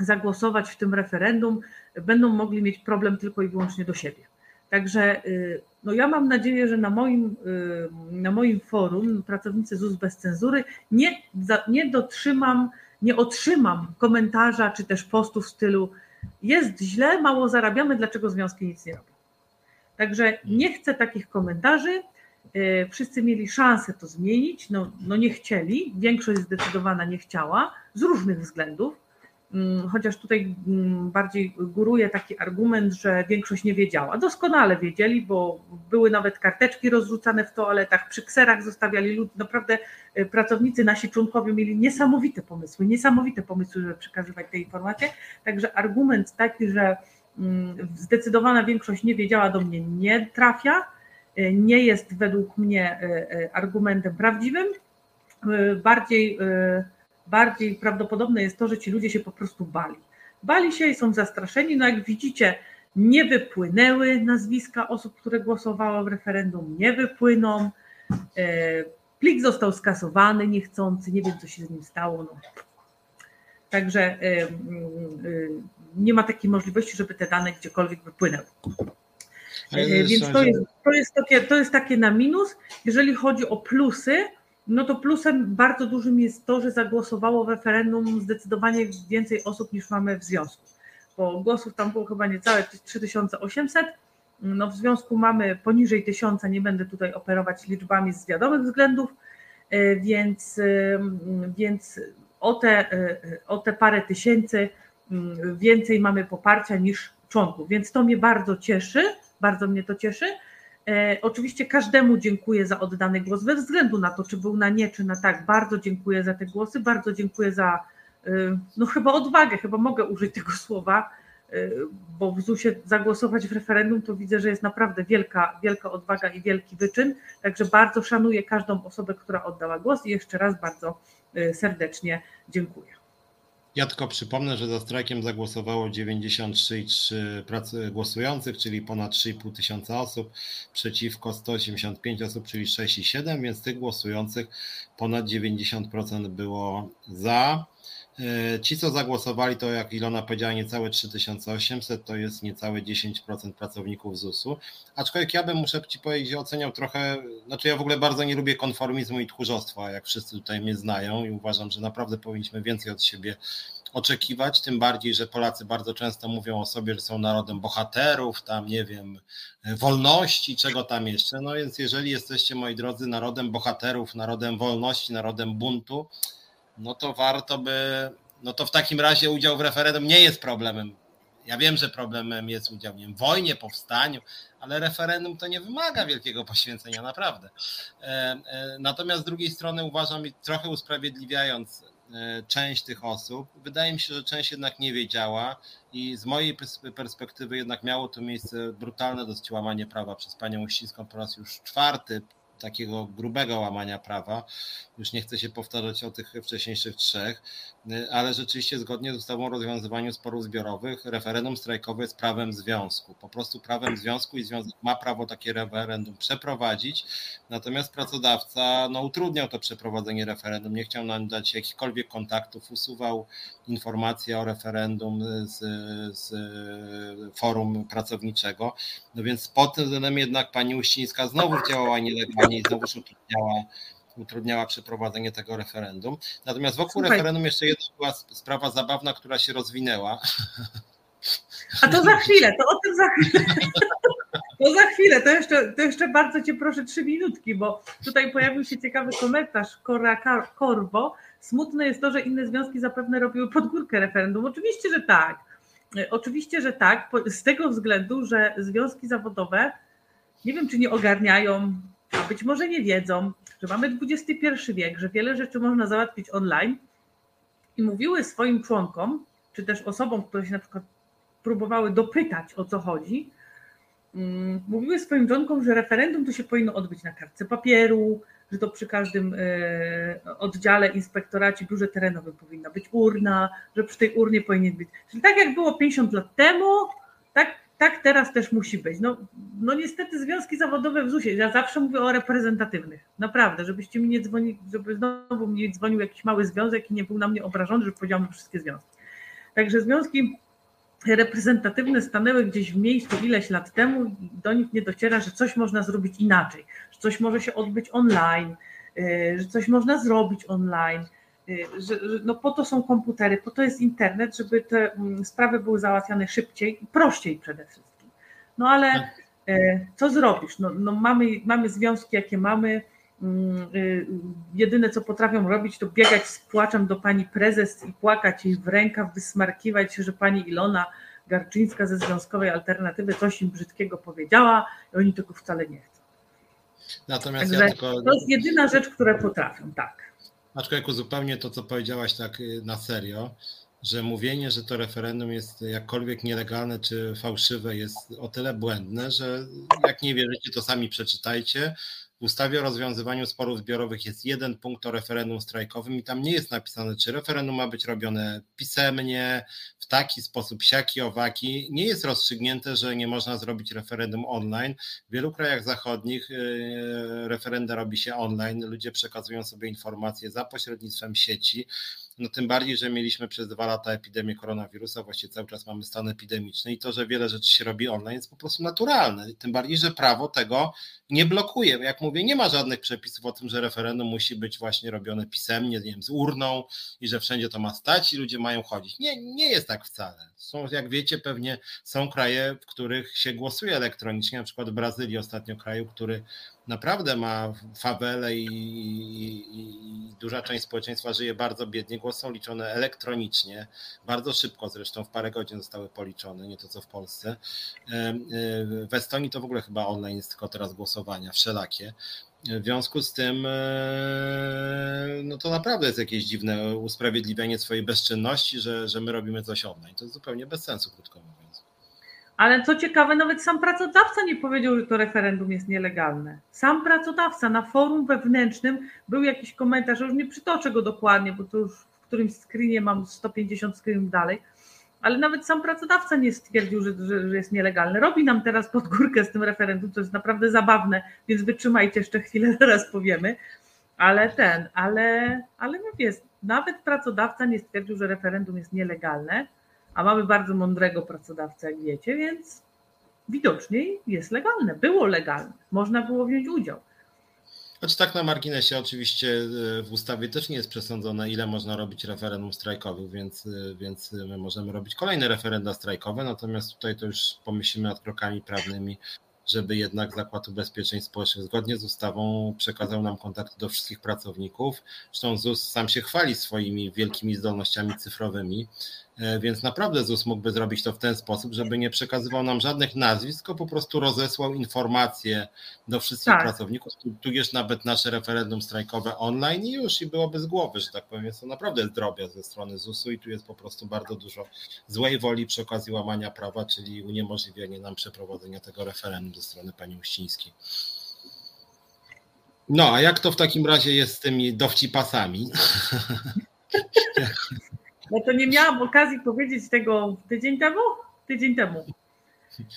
zagłosować w tym referendum, będą mogli mieć problem tylko i wyłącznie do siebie. Także y, no ja mam nadzieję, że na moim, y, na moim forum pracownicy ZUS bez cenzury nie, nie dotrzymam, nie otrzymam komentarza czy też postów w stylu jest źle, mało zarabiamy, dlaczego związki nic nie robią. Także nie chcę takich komentarzy. Y, wszyscy mieli szansę to zmienić, no, no nie chcieli, większość zdecydowana nie chciała z różnych względów. Mm, chociaż tutaj mm, bardziej góruje taki argument, że większość nie wiedziała. Doskonale wiedzieli, bo były nawet karteczki rozrzucane w toaletach, przy kserach zostawiali ludzi. Naprawdę y, pracownicy, nasi członkowie mieli niesamowite pomysły, niesamowite pomysły, żeby przekazywać te informacje. Także argument taki, że mm, zdecydowana większość nie wiedziała, do mnie nie trafia, y, nie jest według mnie y, argumentem prawdziwym. Bardziej bardziej prawdopodobne jest to, że ci ludzie się po prostu bali. Bali się i są zastraszeni. No jak widzicie, nie wypłynęły nazwiska osób, które głosowały w referendum, nie wypłyną. E, plik został skasowany niechcący, nie wiem co się z nim stało. No. Także e, e, nie ma takiej możliwości, żeby te dane gdziekolwiek wypłynęły. Więc to jest, to, jest takie, to jest takie na minus. Jeżeli chodzi o plusy, no to plusem bardzo dużym jest to, że zagłosowało w referendum zdecydowanie więcej osób niż mamy w związku. Bo głosów tam było chyba niecałe 3800. No w związku mamy poniżej 1000, nie będę tutaj operować liczbami z wiadomych względów, e, więc, e, więc o, te, e, o te parę tysięcy więcej mamy poparcia niż członków. Więc to mnie bardzo cieszy, bardzo mnie to cieszy. E, oczywiście każdemu dziękuję za oddany głos, bez względu na to, czy był na nie, czy na tak. Bardzo dziękuję za te głosy, bardzo dziękuję za, e, no chyba odwagę, chyba mogę użyć tego słowa, e, bo w ZUS-ie zagłosować w referendum to widzę, że jest naprawdę wielka, wielka odwaga i wielki wyczyn. Także bardzo szanuję każdą osobę, która oddała głos i jeszcze raz bardzo serdecznie dziękuję. Ja tylko przypomnę, że za strajkiem zagłosowało 93,3 głosujących, czyli ponad 3,5 tysiąca osób, przeciwko 185 osób, czyli 6,7, więc tych głosujących ponad 90% było za. E, ci, co zagłosowali, to jak Ilona powiedziała, niecałe 3800, to jest niecałe 10% pracowników ZUS-u. Aczkolwiek ja bym, muszę Ci powiedzieć, oceniał trochę, znaczy ja w ogóle bardzo nie lubię konformizmu i tchórzostwa, jak wszyscy tutaj mnie znają i uważam, że naprawdę powinniśmy więcej od siebie oczekiwać, tym bardziej, że Polacy bardzo często mówią o sobie, że są narodem bohaterów, tam nie wiem, wolności, czego tam jeszcze. No więc jeżeli jesteście, moi drodzy, narodem bohaterów, narodem wolności, narodem buntu, no to warto by, no to w takim razie udział w referendum nie jest problemem. Ja wiem, że problemem jest udział w wojnie, powstaniu, ale referendum to nie wymaga wielkiego poświęcenia, naprawdę. E, e, natomiast z drugiej strony uważam, trochę usprawiedliwiając e, część tych osób, wydaje mi się, że część jednak nie wiedziała i z mojej perspektywy jednak miało tu miejsce brutalne dosyć łamanie prawa przez panią Uścińską po raz już czwarty, takiego grubego łamania prawa. Już nie chcę się powtarzać o tych wcześniejszych trzech, ale rzeczywiście zgodnie z ustawą o rozwiązywaniu sporów zbiorowych referendum strajkowe jest prawem związku. Po prostu prawem związku i związek ma prawo takie referendum przeprowadzić, natomiast pracodawca no, utrudniał to przeprowadzenie referendum, nie chciał nam dać jakichkolwiek kontaktów, usuwał informacje o referendum z, z forum pracowniczego. No więc pod tym względem jednak pani Uścińska znowu działała nielegalnie i znowu utrudniała utrudniała przeprowadzenie tego referendum. Natomiast wokół Słuchaj. referendum jeszcze jedna była sprawa zabawna, która się rozwinęła. A to za chwilę, to o tym za chwilę. (laughs) To za chwilę, to jeszcze, to jeszcze bardzo Cię proszę trzy minutki, bo tutaj pojawił się ciekawy komentarz Kora Korwo. Smutne jest to, że inne związki zapewne robiły podgórkę referendum. Oczywiście, że tak. Oczywiście, że tak, z tego względu, że związki zawodowe nie wiem, czy nie ogarniają, a być może nie wiedzą, że mamy XXI wiek, że wiele rzeczy można załatwić online i mówiły swoim członkom, czy też osobom, które się na przykład próbowały dopytać o co chodzi, mm, mówiły swoim członkom, że referendum to się powinno odbyć na kartce papieru, że to przy każdym e, oddziale, inspektoracie, biurze terenowym powinna być urna, że przy tej urnie powinien być. Czyli tak jak było 50 lat temu, tak tak teraz też musi być. No, no niestety związki zawodowe w ZUS-ie, ja zawsze mówię o reprezentatywnych, naprawdę, żebyście mi nie dzwonili, żeby znowu mi dzwonił jakiś mały związek i nie był na mnie obrażony, że powiedziałam wszystkie związki. Także związki reprezentatywne stanęły gdzieś w miejscu ileś lat temu i do nich nie dociera, że coś można zrobić inaczej, że coś może się odbyć online, y, że coś można zrobić online, y, że, no po to są komputery, po to jest internet, żeby te mm, sprawy były załatwiane szybciej i prościej przede wszystkim. No ale tak. e, co zrobisz? No, no mamy, mamy związki, jakie mamy. Mm, y, jedyne, co potrafią robić, to biegać z płaczem do pani prezes i płakać jej w rękaw, wysmarkiwać się, że pani Ilona Garczyńska ze Związkowej Alternatywy coś im brzydkiego powiedziała i oni tego wcale nie chcą. Natomiast Także ja tylko... To jest jedyna rzecz, którą potrafią, tak. Aczkolwiek uzupełnię to, co powiedziałaś tak y, na serio, że mówienie, że to referendum jest jakkolwiek nielegalne czy fałszywe jest o tyle błędne, że jak nie wierzycie, to sami przeczytajcie. W ustawie o rozwiązywaniu sporów zbiorowych jest jeden punkt o referendum strajkowym i tam nie jest napisane, czy referendum ma być robione pisemnie, w taki sposób, siaki, owaki. Nie jest rozstrzygnięte, że nie można zrobić referendum online. W wielu krajach zachodnich yy, referenda robi się online, ludzie przekazują sobie informacje za pośrednictwem sieci. No tym bardziej, że mieliśmy przez dwa lata epidemię koronawirusa, właściwie cały czas mamy stan epidemiczny i to, że wiele rzeczy się robi online jest po prostu naturalne. Tym bardziej, że prawo tego nie blokuje. Jak mówię, nie ma żadnych przepisów o tym, że referendum musi być właśnie robione pisemnie, nie wiem, z urną i że wszędzie to ma stać i ludzie mają chodzić. Nie, nie jest tak wcale. Są, jak wiecie, pewnie są kraje, w których się głosuje elektronicznie, na przykład w Brazylii ostatnio kraju, który naprawdę ma fawele i, i, i, duża część społeczeństwa żyje bardzo biednie. Głosy są liczone elektronicznie, bardzo szybko zresztą, w parę godzin zostały policzone, nie to co w Polsce. E, w Estonii to w ogóle chyba online jest tylko teraz głosowania wszelakie. W związku z tym, e, no to naprawdę jest jakieś dziwne usprawiedliwienie swojej bezczynności, że, że my robimy coś online. To jest zupełnie bez sensu, krótko mówiąc. Ale co ciekawe, nawet sam pracodawca nie powiedział, że to referendum jest nielegalne. Sam pracodawca na forum wewnętrznym był jakiś komentarz, już nie przytoczę go dokładnie, bo to już którymś screenie mam 150 screenów dalej, ale nawet sam pracodawca nie stwierdził, że, że, że, jest nielegalny. Robi nam teraz pod górkę z tym referendum, to jest naprawdę zabawne, więc wytrzymajcie jeszcze chwilę, (laughs) zaraz powiemy. Ale ten, ale, ale no nawet pracodawca nie stwierdził, że referendum jest nielegalne, a mamy bardzo mądrego pracodawcę, jak wiecie, więc widocznie jest legalne, było legalne, można było wziąć udział. Choć tak na marginesie oczywiście e, w ustawie też nie jest przesądzone, ile można robić referendum strajkowych, więc, e, więc my możemy robić kolejne referenda strajkowe, natomiast tutaj to już pomyślimy nad krokami prawnymi, żeby jednak Zakład Ubezpieczeń Społecznych zgodnie z ustawą przekazał nam kontakty do wszystkich pracowników. Zresztą ZUS sam się chwali swoimi wielkimi zdolnościami cyfrowymi, więc naprawdę ZUS mógłby zrobić to w ten sposób, żeby nie przekazywał nam żadnych nazwisk, tylko po prostu rozesłał informacje do wszystkich tak. pracowników, tudzież nawet nasze referendum strajkowe online i już i byłoby z głowy, że tak powiem. Jest to naprawdę zdrowia ze strony ZUS-u i tu jest po prostu bardzo dużo złej woli przy okazji łamania prawa, czyli uniemożliwienie nam przeprowadzenia tego referendum ze strony pani Uścińskiej. No, a jak to w takim razie jest z tymi dowcipasami? (laughs) No to nie miałam okazji powiedzieć tego tydzień temu? Tydzień temu.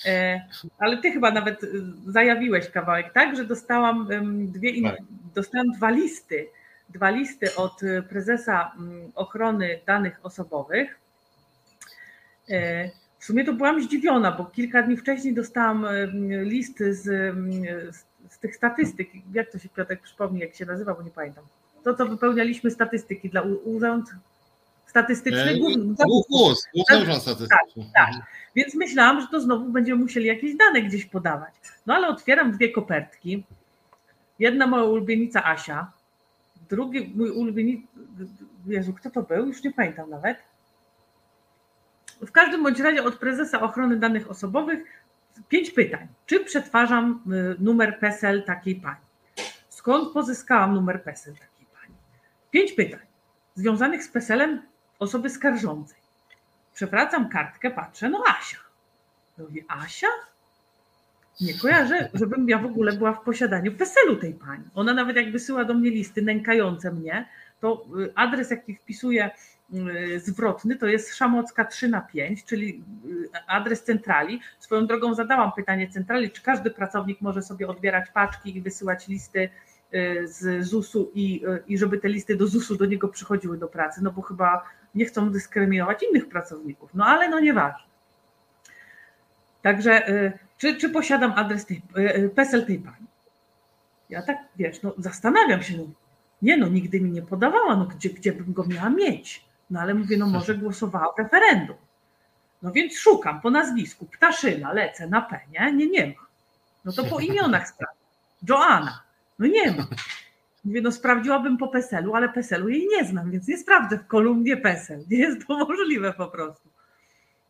E, ale ty chyba nawet y, zajawiłeś kawałek, tak? Że dostałam dwie, tak. dostałam dwa listy. Dwa listy od y, prezesa ochrony danych osobowych. E, w sumie to byłam zdziwiona, bo kilka dni wcześniej dostałam list z, z, z tych statystyk. Jak to się Piotrek przypomni, jak się nazywa, bo nie pamiętam. To, co wypełnialiśmy statystyki dla urząd statystyczny. GUS, Urząd Statystyczny. Tak, tak. Więc myślałam, że to znowu będziemy musieli jakieś dane gdzieś podawać. No ale otwieram dwie kopertki. Jedna moja ulubienica Asia, drugi mój ulubieniec, Jezu, kto to był? Już nie pamiętam nawet w każdym bądź razie od prezesa ochrony danych osobowych pięć pytań. Czy przetwarzam y, numer PESEL takiej pani? Skąd pozyskałam numer PESEL takiej pani? Pięć pytań związanych z PESELem osoby skarżącej. Przewracam kartkę, patrzę, no Asia. Mówię, Asia? Nie kojarzę, żebym ja w ogóle była w posiadaniu PESEL-u tej pani. Ona nawet jak wysyła do mnie listy nękające mnie, to y, adres, jaki wpisuję Y, zwrotny to jest Szamocka 3 na 5, czyli y, adres centrali. Swoją drogą zadałam pytanie centrali, czy każdy pracownik może sobie odbierać paczki i wysyłać listy z ZUS-u i, i żeby te listy do ZUS-u do niego przychodziły do pracy, no bo chyba nie chcą dyskryminować innych pracowników. No ale no nieważne. Także czy, czy posiadam adres tej, PESEL tej pani? Ja tak, wiesz, no zastanawiam się, no, nie no, nigdy mi nie podawała, no gdzie, gdzie bym go miała mieć? No ale mówię, no może głosowała w referendum. No więc szukam po nazwisku. Ptaszyna, lecę na P, nie? Nie, nie ma. No to po imionach sprawdzę. Joanna. No nie ma. Mówię, no sprawdziłabym po PESEL-u, ale PESEL-u jej nie znam, więc nie sprawdzę w kolumnie PESEL. Nie jest to (laughs) możliwe po prostu.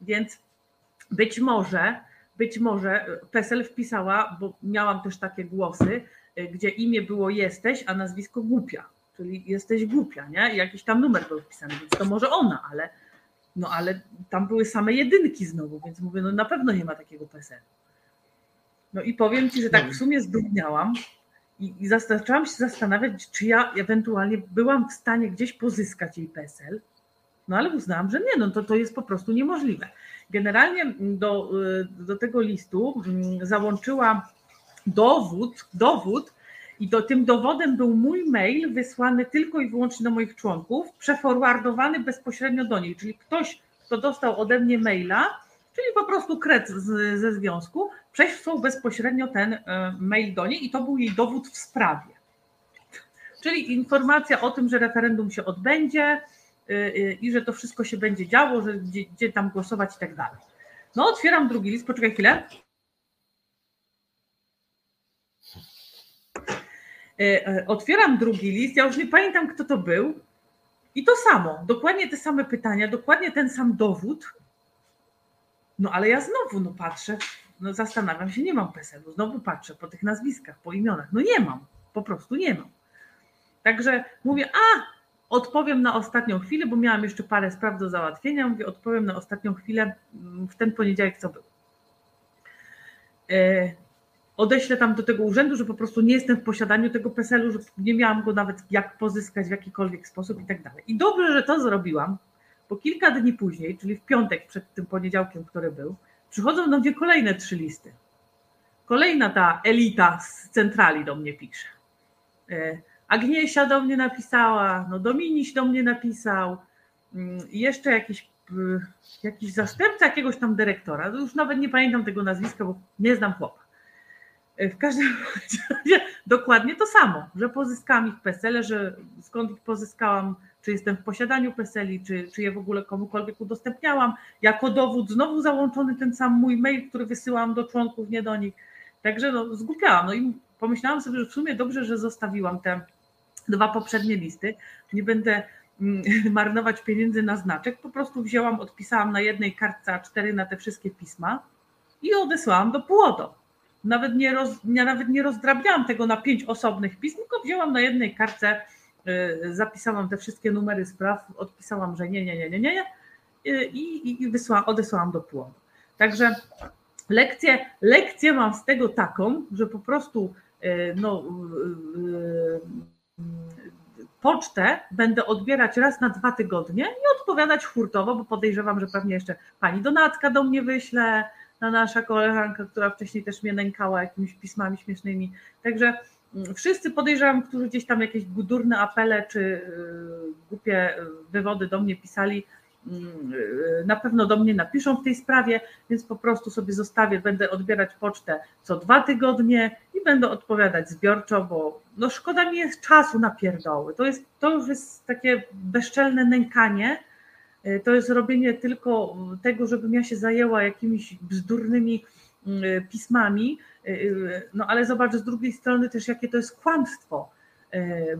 Więc być może, być może PESEL wpisała, bo miałam też takie głosy, gdzie imię było jesteś, a nazwisko głupia czyli jesteś głupia, nie? jakiś tam numer był wpisany, więc to może ona, ale no ale tam były same jedynki znowu, więc mówię, no na pewno nie ma takiego PESEL. No i powiem Ci, że tak w sumie zdurniałam i, i zaczęłam się zastanawiać, czy ja ewentualnie byłam w stanie gdzieś pozyskać jej PESEL, no ale uznałam, że nie, no to, to jest po prostu niemożliwe. Generalnie do, do tego listu mm, załączyła dowód, dowód i do, tym dowodem był mój mail wysłany tylko i wyłącznie do moich członków, przeforwardowany bezpośrednio do nich. Czyli ktoś, kto dostał ode mnie maila, czyli po prostu kret z, ze związku, przesłał bezpośrednio ten e, mail do niej i to był jej dowód w sprawie. Czyli informacja o tym, że referendum się odbędzie e, e, i że to wszystko się będzie działo, że gdzie, gdzie tam głosować i tak dalej. No, otwieram drugi list, poczekaj chwilę. Otwieram drugi list, ja już nie pamiętam, kto to był. I to samo, dokładnie te same pytania, dokładnie ten sam dowód. No ale ja znowu no patrzę, no zastanawiam się, nie mam PESEL-u, znowu patrzę po tych nazwiskach, po imionach. No nie mam, po prostu nie mam. Także mówię, a odpowiem na ostatnią chwilę, bo miałam jeszcze parę spraw do załatwienia. Mówię, odpowiem na ostatnią chwilę mm, w ten poniedziałek, co był. E, odeślę tam do tego urzędu, że po prostu nie jestem w posiadaniu tego PESEL-u, że nie miałam go nawet jak pozyskać w jakikolwiek sposób i tak dalej. I dobrze, że to zrobiłam, bo kilka dni później, czyli w piątek przed tym poniedziałkiem, który był, przychodzą do mnie kolejne trzy listy. Kolejna ta elita z centrali do mnie pisze. E, Agniesia do mnie napisała, no Dominiś do mnie napisał, mm, jeszcze jakiś, jakiś zastępca jakiegoś tam dyrektora, już nawet nie pamiętam tego nazwiska, bo nie znam chłopa. E, w każdym (laughs) razie dokładnie to samo, że pozyskałam ich PESEL, że skąd ich pozyskałam, czy jestem w posiadaniu PESELi, czy, czy je w ogóle komukolwiek udostępniałam. Jako dowód znowu załączony ten sam mój mail, który wysyłam do członków, nie do nich. Także no, zgłupiałam. No i pomyślałam sobie, że w sumie dobrze, że zostawiłam te dwa poprzednie listy. Nie będę mm, (laughs) marnować pieniędzy na znaczek. Po prostu wzięłam, odpisałam na jednej kartce A4 na te wszystkie pisma i odesłałam do Płodo. Nawet nie, roz, ja nawet nie rozdrabniałam tego na pięć osobnych pism, tylko wzięłam na jednej kartce, zapisałam te wszystkie numery spraw, odpisałam, że nie, nie, nie, nie, nie, nie i, i, i wysłałam, odesłałam do Płodu. Także lekcję, lekcję mam z tego taką, że po prostu y, no, y, pocztę będę odbierać raz na dwa tygodnie i odpowiadać hurtowo, bo podejrzewam, że pewnie jeszcze pani Donatka do mnie wyśle, na nasza koleżanka, która wcześniej też mnie nękała jakimiś pismami śmiesznymi. Także wszyscy podejrzewam, którzy gdzieś tam jakieś durne apele czy y, głupie wywody do mnie pisali, mm, y, na pewno do mnie napiszą w tej sprawie, więc po prostu sobie zostawię, będę odbierać pocztę co dwa tygodnie i będę odpowiadać zbiorczo, bo no szkoda mi jest czasu na pierdoły. To, jest, to już jest takie bezczelne nękanie, to jest robienie tylko tego, żebym ja się zajęła jakimiś bzdurnymi pismami, e, e, no ale zobacz z drugiej strony też, jakie to jest kłamstwo,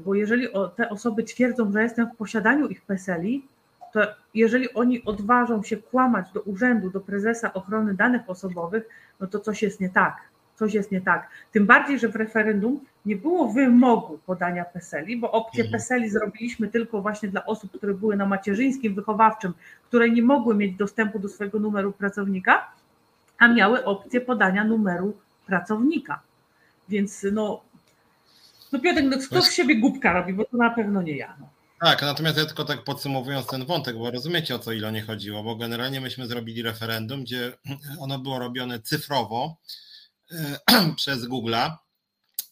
bo jeżeli te osoby twierdzą, że jestem w posiadaniu ich PESEL-i, to jeżeli oni odważą się kłamać do urzędu, do prezesa ochrony danych osobowych, no to coś jest nie tak coś jest nie tak. Tym bardziej, że w referendum nie było wymogu podania PESEL-i, bo opcję mhm. PESEL-i zrobiliśmy tylko właśnie dla osób, które były na macierzyńskim wychowawczym, które nie mogły mieć dostępu do swojego numeru pracownika, a miały opcję podania numeru pracownika. Więc no, no Piotr, no kto z siebie głupka robi, bo to na pewno nie ja. No. Tak, natomiast ja tylko tak podsumowując ten wątek, bo rozumiecie o co Ilonie chodziło, bo generalnie myśmy zrobili referendum, gdzie ono było robione cyfrowo, (clears throat) przez Google'a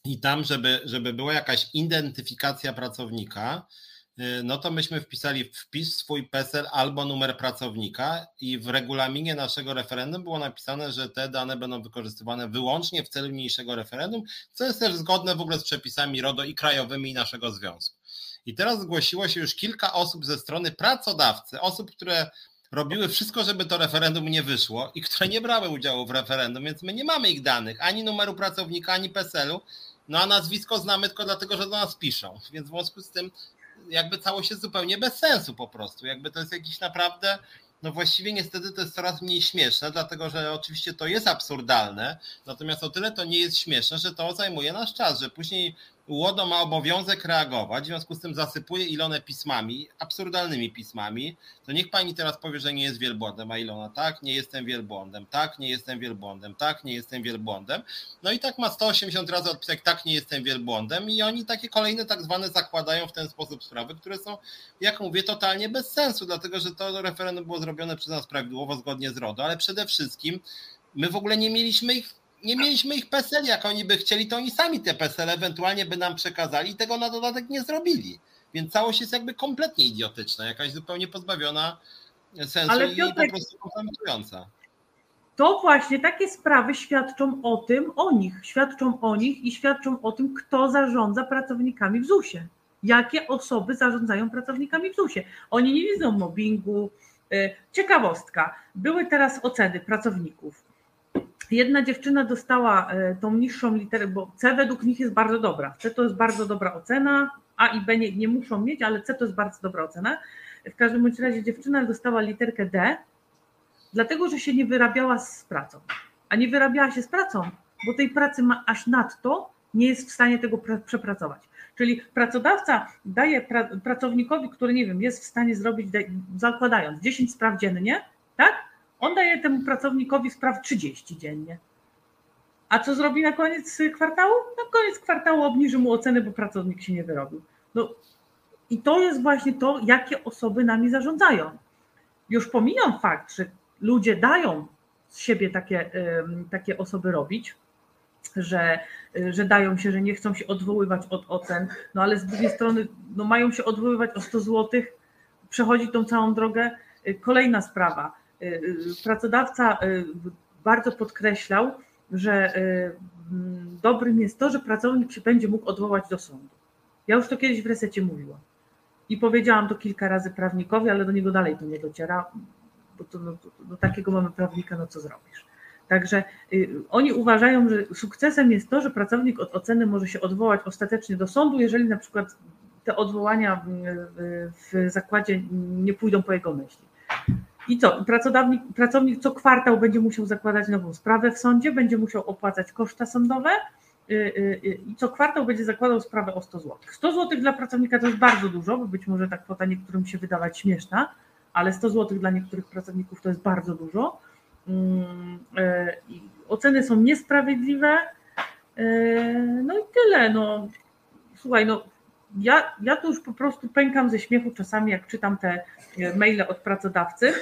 i tam, żeby, żeby była jakaś identyfikacja pracownika, no to myśmy wpisali wpis swój PESEL albo numer pracownika i w regulaminie naszego referendum było napisane, że te dane będą wykorzystywane wyłącznie w celu niniejszego referendum, co jest też zgodne w ogóle z przepisami RODO i krajowymi i naszego związku. I teraz zgłosiło się już kilka osób ze strony pracodawcy, osób, które robiły wszystko, żeby to referendum nie wyszło i które nie brały udziału w referendum, więc my nie mamy ich danych, ani numeru pracownika, ani PESEL-u, no a nazwisko znamy tylko dlatego, że do nas piszą, więc w związku z tym jakby całość jest zupełnie bez sensu po prostu, jakby to jest jakiś naprawdę no właściwie niestety to jest coraz mniej śmieszne, dlatego że oczywiście to jest absurdalne, natomiast o tyle to nie jest śmieszne, że to zajmuje nasz czas, że później UODO ma obowiązek reagować, w związku z tym zasypuje Ilonę pismami, absurdalnymi pismami, to niech pani teraz powie, że nie jest wielbłądem, a Ilona, tak, nie jestem wielbłądem, tak, nie jestem wielbłądem, tak, nie jestem wielbłądem. No i tak ma 180 razy odpisać, tak, nie jestem wielbłądem. I oni takie kolejne tak zwane zakładają w ten sposób sprawy, które są, jak mówię, totalnie bez sensu, dlatego że to referendum było zrobione przez nas prawidłowo, zgodnie z RODO, ale przede wszystkim my w ogóle nie mieliśmy ich nie mieliśmy ich PESEL, jak oni by chcieli, to oni sami te PESEL ewentualnie by nam przekazali i tego na dodatek nie zrobili. Więc całość jest jakby kompletnie idiotyczna, jakaś zupełnie pozbawiona sensu Ale i po prostu kompromitująca. To właśnie takie sprawy świadczą o tym, o nich, świadczą o nich i świadczą o tym, kto zarządza pracownikami w ZUS-ie. Jakie osoby zarządzają pracownikami w ZUS-ie. Oni nie widzą mobbingu. Y, ciekawostka. Były teraz oceny pracowników jedna dziewczyna dostała e, tą niższą literę, bo C według nich jest bardzo dobra. C to jest bardzo dobra ocena, A i B nie, nie muszą mieć, ale C to jest bardzo dobra ocena. W każdym bądź razie dziewczyna dostała literkę D, dlatego że się nie wyrabiała z pracą. A nie wyrabiała się z pracą, bo tej pracy ma aż nadto, nie jest w stanie tego przepracować. Czyli pracodawca daje pra pracownikowi, który nie wiem, jest w stanie zrobić, zakładając 10 spraw dziennie, tak? On daje temu pracownikowi spraw 30 dziennie. A co zrobi na koniec kwartału? Na koniec kwartału obniży mu ocenę, bo pracownik się nie wyrobił. No i to jest właśnie to, jakie osoby nami zarządzają. Już pomijam fakt, że ludzie dają z siebie takie, takie osoby robić, że, że dają się, że nie chcą się odwoływać od ocen, no ale z drugiej strony no mają się odwoływać o 100 zł, przechodzi tą całą drogę. Kolejna sprawa. Pracodawca bardzo podkreślał, że dobrym jest to, że pracownik się będzie mógł odwołać do sądu. Ja już to kiedyś w resecie mówiłam. I powiedziałam to kilka razy prawnikowi, ale do niego dalej to nie dociera, bo to, no, takiego mamy prawnika, no co zrobisz. Także y, oni uważają, że sukcesem jest to, że pracownik od oceny może się odwołać ostatecznie do sądu, jeżeli na przykład te odwołania w, w zakładzie nie pójdą po jego myśli. I co? Pracownik, pracownik co kwartał będzie musiał zakładać nową sprawę w sądzie, będzie musiał opłacać koszta sądowe y, y, y, i co kwartał będzie zakładał sprawę o 100 zł. 100 zł dla pracownika to jest bardzo dużo, bo być może ta kwota niektórym się wydawać śmieszna, ale 100 zł dla niektórych pracowników to jest bardzo dużo. Mm, oceny są niesprawiedliwe. No i tyle. No, słuchaj, no, ja, ja już po prostu pękam ze śmiechu czasami, jak czytam te e, maile od pracodawcy.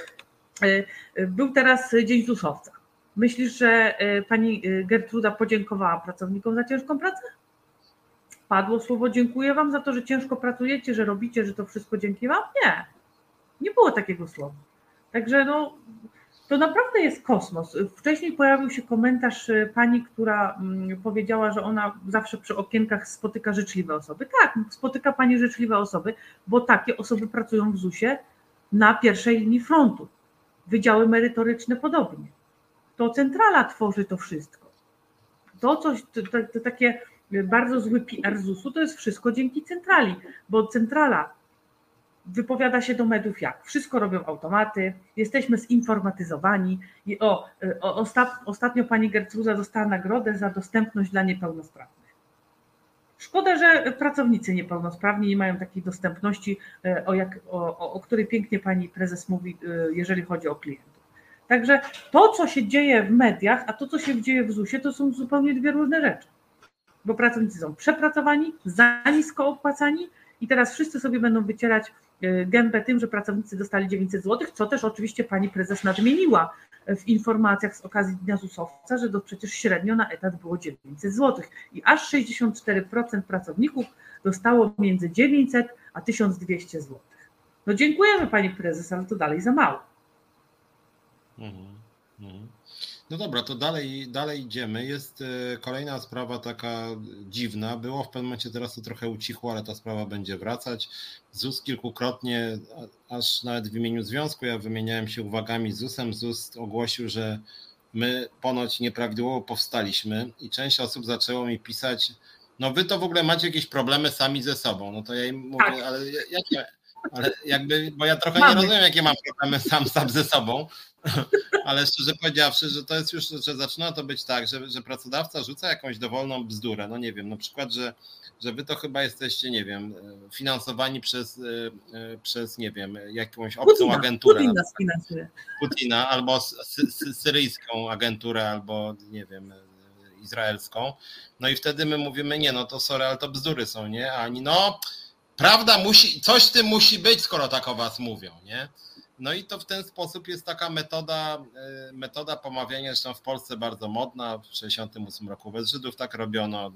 E, e, był teraz Dzień Zuszowca. Myślisz, że pani Gertruda podziękowała pracownikom za ciężką pracę? Padło słowo dziękuję wam za to, że ciężko pracujecie, że robicie, że to wszystko dzięki wam? Nie. Nie było takiego słowa. Także no, to naprawdę jest kosmos. Wcześniej pojawił się komentarz e, pani, która mm, powiedziała, że ona zawsze przy okienkach spotyka życzliwe osoby. Tak, spotyka pani życzliwe osoby, bo takie osoby pracują w ZUS-ie na pierwszej linii frontu. Wydziały merytoryczne podobnie. To centrala tworzy to wszystko. To coś, to, to, to takie bardzo zły PR ZUS-u, to jest wszystko dzięki centrali, bo centrala wypowiada się do mediów jak wszystko robią automaty, jesteśmy zinformatyzowani i o, o osta, ostatnio pani Gertruda dostała nagrodę za dostępność dla niepełnosprawnych. Szkoda, że pracownicy niepełnosprawni nie mają takiej dostępności, e, o, jak, o, o której pięknie pani prezes mówi, e, jeżeli chodzi o klientów. Także to, co się dzieje w mediach, a to, co się dzieje w ZUS-ie, to są zupełnie dwie różne rzeczy. Bo pracownicy są przepracowani, za nisko opłacani i teraz wszyscy sobie będą wycierać E, gębę tym, że pracownicy dostali 900 zł, co też oczywiście pani prezes nadmieniła w informacjach z okazji Dnia ZUS-owca, że to przecież średnio na etat było 900 zł i aż 64% pracowników dostało między 900 a 1200 zł. No dziękujemy pani prezes, ale to dalej za mało. Mhm, mhm. No dobra, to dalej, dalej idziemy. Jest e, kolejna sprawa taka dziwna. Było w pewnym momencie, teraz to trochę ucichło, ale ta sprawa będzie wracać. ZUS kilkukrotnie, aż nawet w imieniu związku, ja wymieniałem się uwagami z ZUS-em. ZUS ogłosił, że my ponoć nieprawidłowo powstaliśmy i część osób zaczęło mi pisać, no wy to w ogóle macie jakieś problemy sami ze sobą. No to ja im mówię, tak. ale jakie, ale jakby, bo ja trochę Mamy. nie rozumiem, jakie mam problemy sam, sam ze sobą, (laughs) ale szczerze powiedziawszy, że to jest już, że zaczyna to być tak, że, że pracodawca rzuca jakąś dowolną bzdurę, no nie wiem, na przykład, że, że wy to chyba jesteście, nie wiem, finansowani przez, e, przez nie wiem, jakąś obcą Putina, agenturę. Putin nas finansuje. Putina, albo sy, syryjską agenturę, albo nie wiem, izraelską. No i wtedy my mówimy, nie, no to sorry, ale to bzdury są, nie? A oni, no prawda musi, coś w tym musi być, skoro tak o was mówią, nie? No i to w ten sposób jest taka metoda, e, metoda pomawiania, zresztą w Polsce bardzo modna, w 1968 roku bez Żydów tak robiono, e,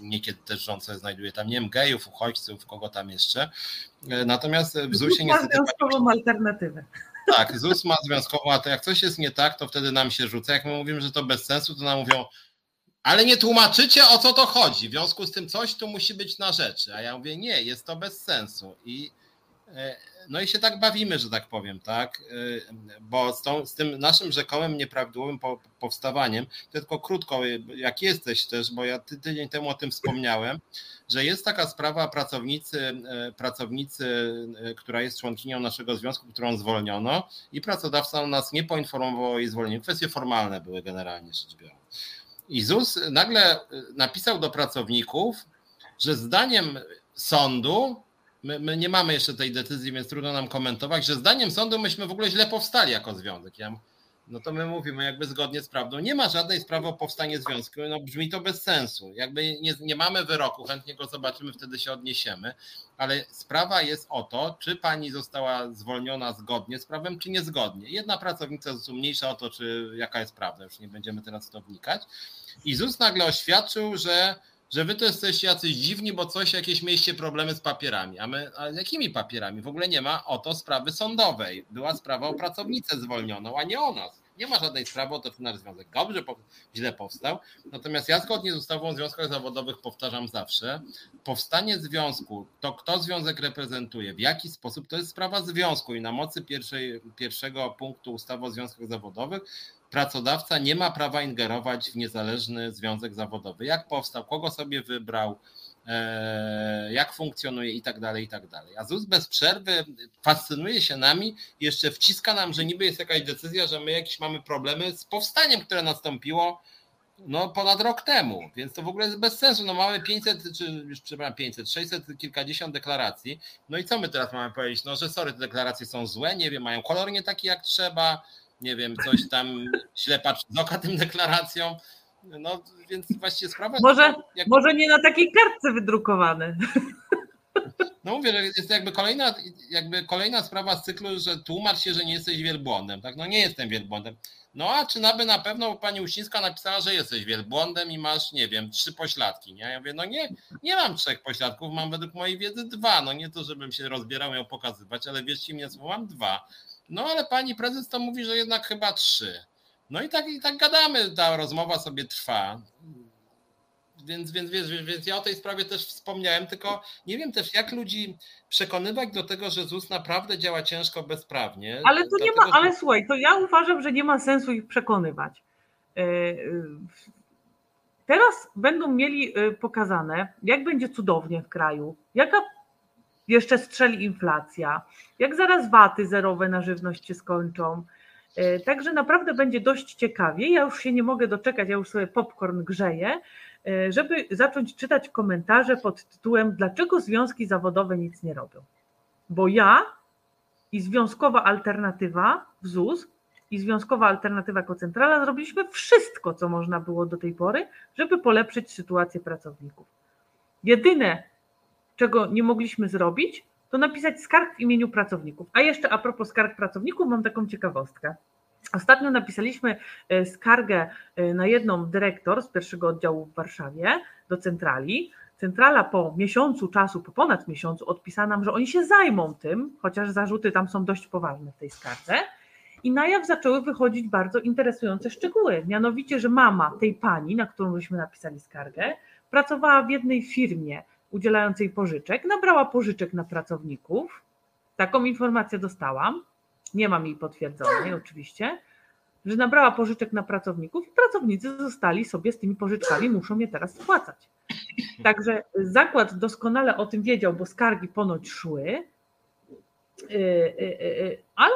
niekiedy też rząd sobie znajduje tam, nie wiem, gejów, uchodźców, kogo tam jeszcze. E, natomiast w ZUS-ie niestety... związkową alternatywę. Tak, ZUS ma związkową, a to jak coś jest nie tak, to wtedy nam się rzuca. Jak my mówimy, że to bez sensu, to nam mówią, ale nie tłumaczycie o co to chodzi. W związku z tym coś tu musi być na rzeczy. A ja mówię, nie, jest to bez sensu. I e, no i się tak bawimy, że tak powiem, tak? E, bo z, tą, z tym naszym rzekomym nieprawidłowym powstawaniem, tylko krótko, jak jesteś też, bo ja tydzień temu o tym wspomniałem, że jest taka sprawa pracownicy, e, pracownicy, która jest członkinią naszego związku, którą zwolniono i pracodawca nas nie poinformował o jej zwolnieniu. Kwestie formalne były generalnie rzecz biorąc. I ZUS nagle napisał do pracowników, że zdaniem sądu, my, my, nie mamy jeszcze tej decyzji, więc trudno nam komentować, że zdaniem sądu myśmy w ogóle źle powstali jako związek. Ja no to my mówimy jakby zgodnie z prawdą. Nie ma żadnej sprawy o powstanie związku, no brzmi to bez sensu. Jakby nie, nie mamy wyroku, chętnie go zobaczymy, wtedy się odniesiemy, ale sprawa jest o to, czy pani została zwolniona zgodnie z prawem, czy niezgodnie. Jedna pracownica jest mniejsza o to, czy jaka jest prawda, już nie będziemy teraz w to wnikać. I ZUS nagle oświadczył, że że wy to jesteście jacyś dziwni, bo coś, jakieś mieliście problemy z papierami. A my, a jakimi papierami? W ogóle nie ma o to sprawy sądowej. Była sprawa o pracownicę zwolnioną, a nie o nas. Nie ma żadnej sprawy o to, czy nasz związek dobrze, źle powstał. Natomiast ja zgodnie z ustawą o związkach zawodowych powtarzam zawsze, powstanie związku, to kto związek reprezentuje, w jaki sposób, to jest sprawa związku i na mocy pierwszej, pierwszego punktu ustawy o związkach zawodowych pracodawca nie ma prawa ingerować w niezależny związek zawodowy. Jak powstał, kogo sobie wybrał, jak funkcjonuje i tak dalej, i tak dalej. A ZUS bez przerwy fascynuje się nami, jeszcze wciska nam, że niby jest jakaś decyzja, że my jakieś mamy problemy z powstaniem, które nastąpiło no ponad rok temu, więc to w ogóle jest bez sensu. No mamy 500, czy już przepraszam, 500, 600, kilkadziesiąt deklaracji. No i co my teraz mamy powiedzieć? No, że sorry, te deklaracje są złe, nie wiem, mają kolor nie taki jak trzeba, nie wiem, coś tam źle patrzy z oka tym deklaracjom. No więc właściwie sprawa. Może, jak... może nie na takiej kartce wydrukowane. No mówię, że jest jakby kolejna, jakby kolejna sprawa z cyklu, że tłumacz się, że nie jesteś wielbłądem. Tak, no nie jestem wielbłądem. No a czy naby na pewno pani Uścińska napisała, że jesteś wielbłądem i masz, nie wiem, trzy pośladki, nie? Ja mówię, no nie, nie mam trzech pośladków, mam według mojej wiedzy dwa. No nie to, żebym się rozbierał, miał pokazywać, ale wierzcie mi, mam dwa. No ale pani prezes to mówi, że jednak chyba trzy. No i tak, i tak gadamy, ta rozmowa sobie trwa. Więc, więc, więc, więc ja o tej sprawie też wspomniałem, tylko nie wiem też, jak ludzi przekonywać do tego, że ZUS naprawdę działa ciężko, bezprawnie. Ale to nie ma, ale słuchaj, to ja uważam, że nie ma sensu ich przekonywać. E, e, teraz będą mieli e, pokazane, jak będzie cudownie w kraju, jaka jeszcze strzeli inflacja, jak zaraz waty zerowe na żywność się skończą. E, także naprawdę będzie dość ciekawie. Ja już się nie mogę doczekać, ja już sobie popcorn grzeję, e, żeby zacząć czytać komentarze pod tytułem Dlaczego związki zawodowe nic nie robią? Bo ja i związkowa alternatywa w ZUS i związkowa alternatywa jako centrala zrobiliśmy wszystko, co można było do tej pory, żeby polepszyć sytuację pracowników. Jedyne, czego nie mogliśmy zrobić, to napisać skarg w imieniu pracowników. A jeszcze a propos skarg pracowników, mam taką ciekawostkę. Ostatnio napisaliśmy e, skargę e, na jedną dyrektor z pierwszego oddziału w Warszawie do centrali. Centrala po miesiącu czasu, po ponad miesiącu odpisała nam, że oni się zajmą tym, chociaż zarzuty tam są dość poważne w tej skardze. I na jaw zaczęły wychodzić bardzo interesujące szczegóły. Mianowicie, że mama tej pani, na którą myśmy napisali skargę, pracowała w jednej firmie udzielającej pożyczek, nabrała pożyczek na pracowników. Taką informację dostałam. Nie mam jej potwierdzonej oczywiście, że nabrała pożyczek na pracowników i pracownicy zostali sobie z tymi pożyczkami, muszą je teraz spłacać. Także zakład doskonale o tym wiedział, bo skargi ponoć szły, y, y, y, ale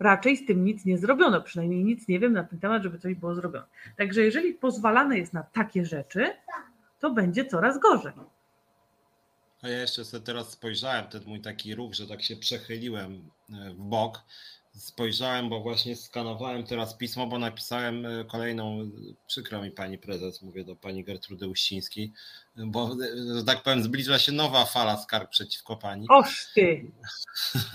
raczej z tym nic nie zrobiono. Przynajmniej nic nie wiem na ten temat, żeby coś było zrobione. Także jeżeli pozwalane jest na takie rzeczy, to będzie coraz gorzej. A ja jeszcze sobie teraz spojrzałem, ten mój taki ruch, że tak się przechyliłem e, w bok. Spojrzałem, bo właśnie skanowałem teraz pismo, bo napisałem e, kolejną, przykro mi pani prezes, mówię do pani Gertrudy Uścińskiej, bo, e, że tak powiem, zbliża się nowa fala skarg przeciwko pani. Oż ty!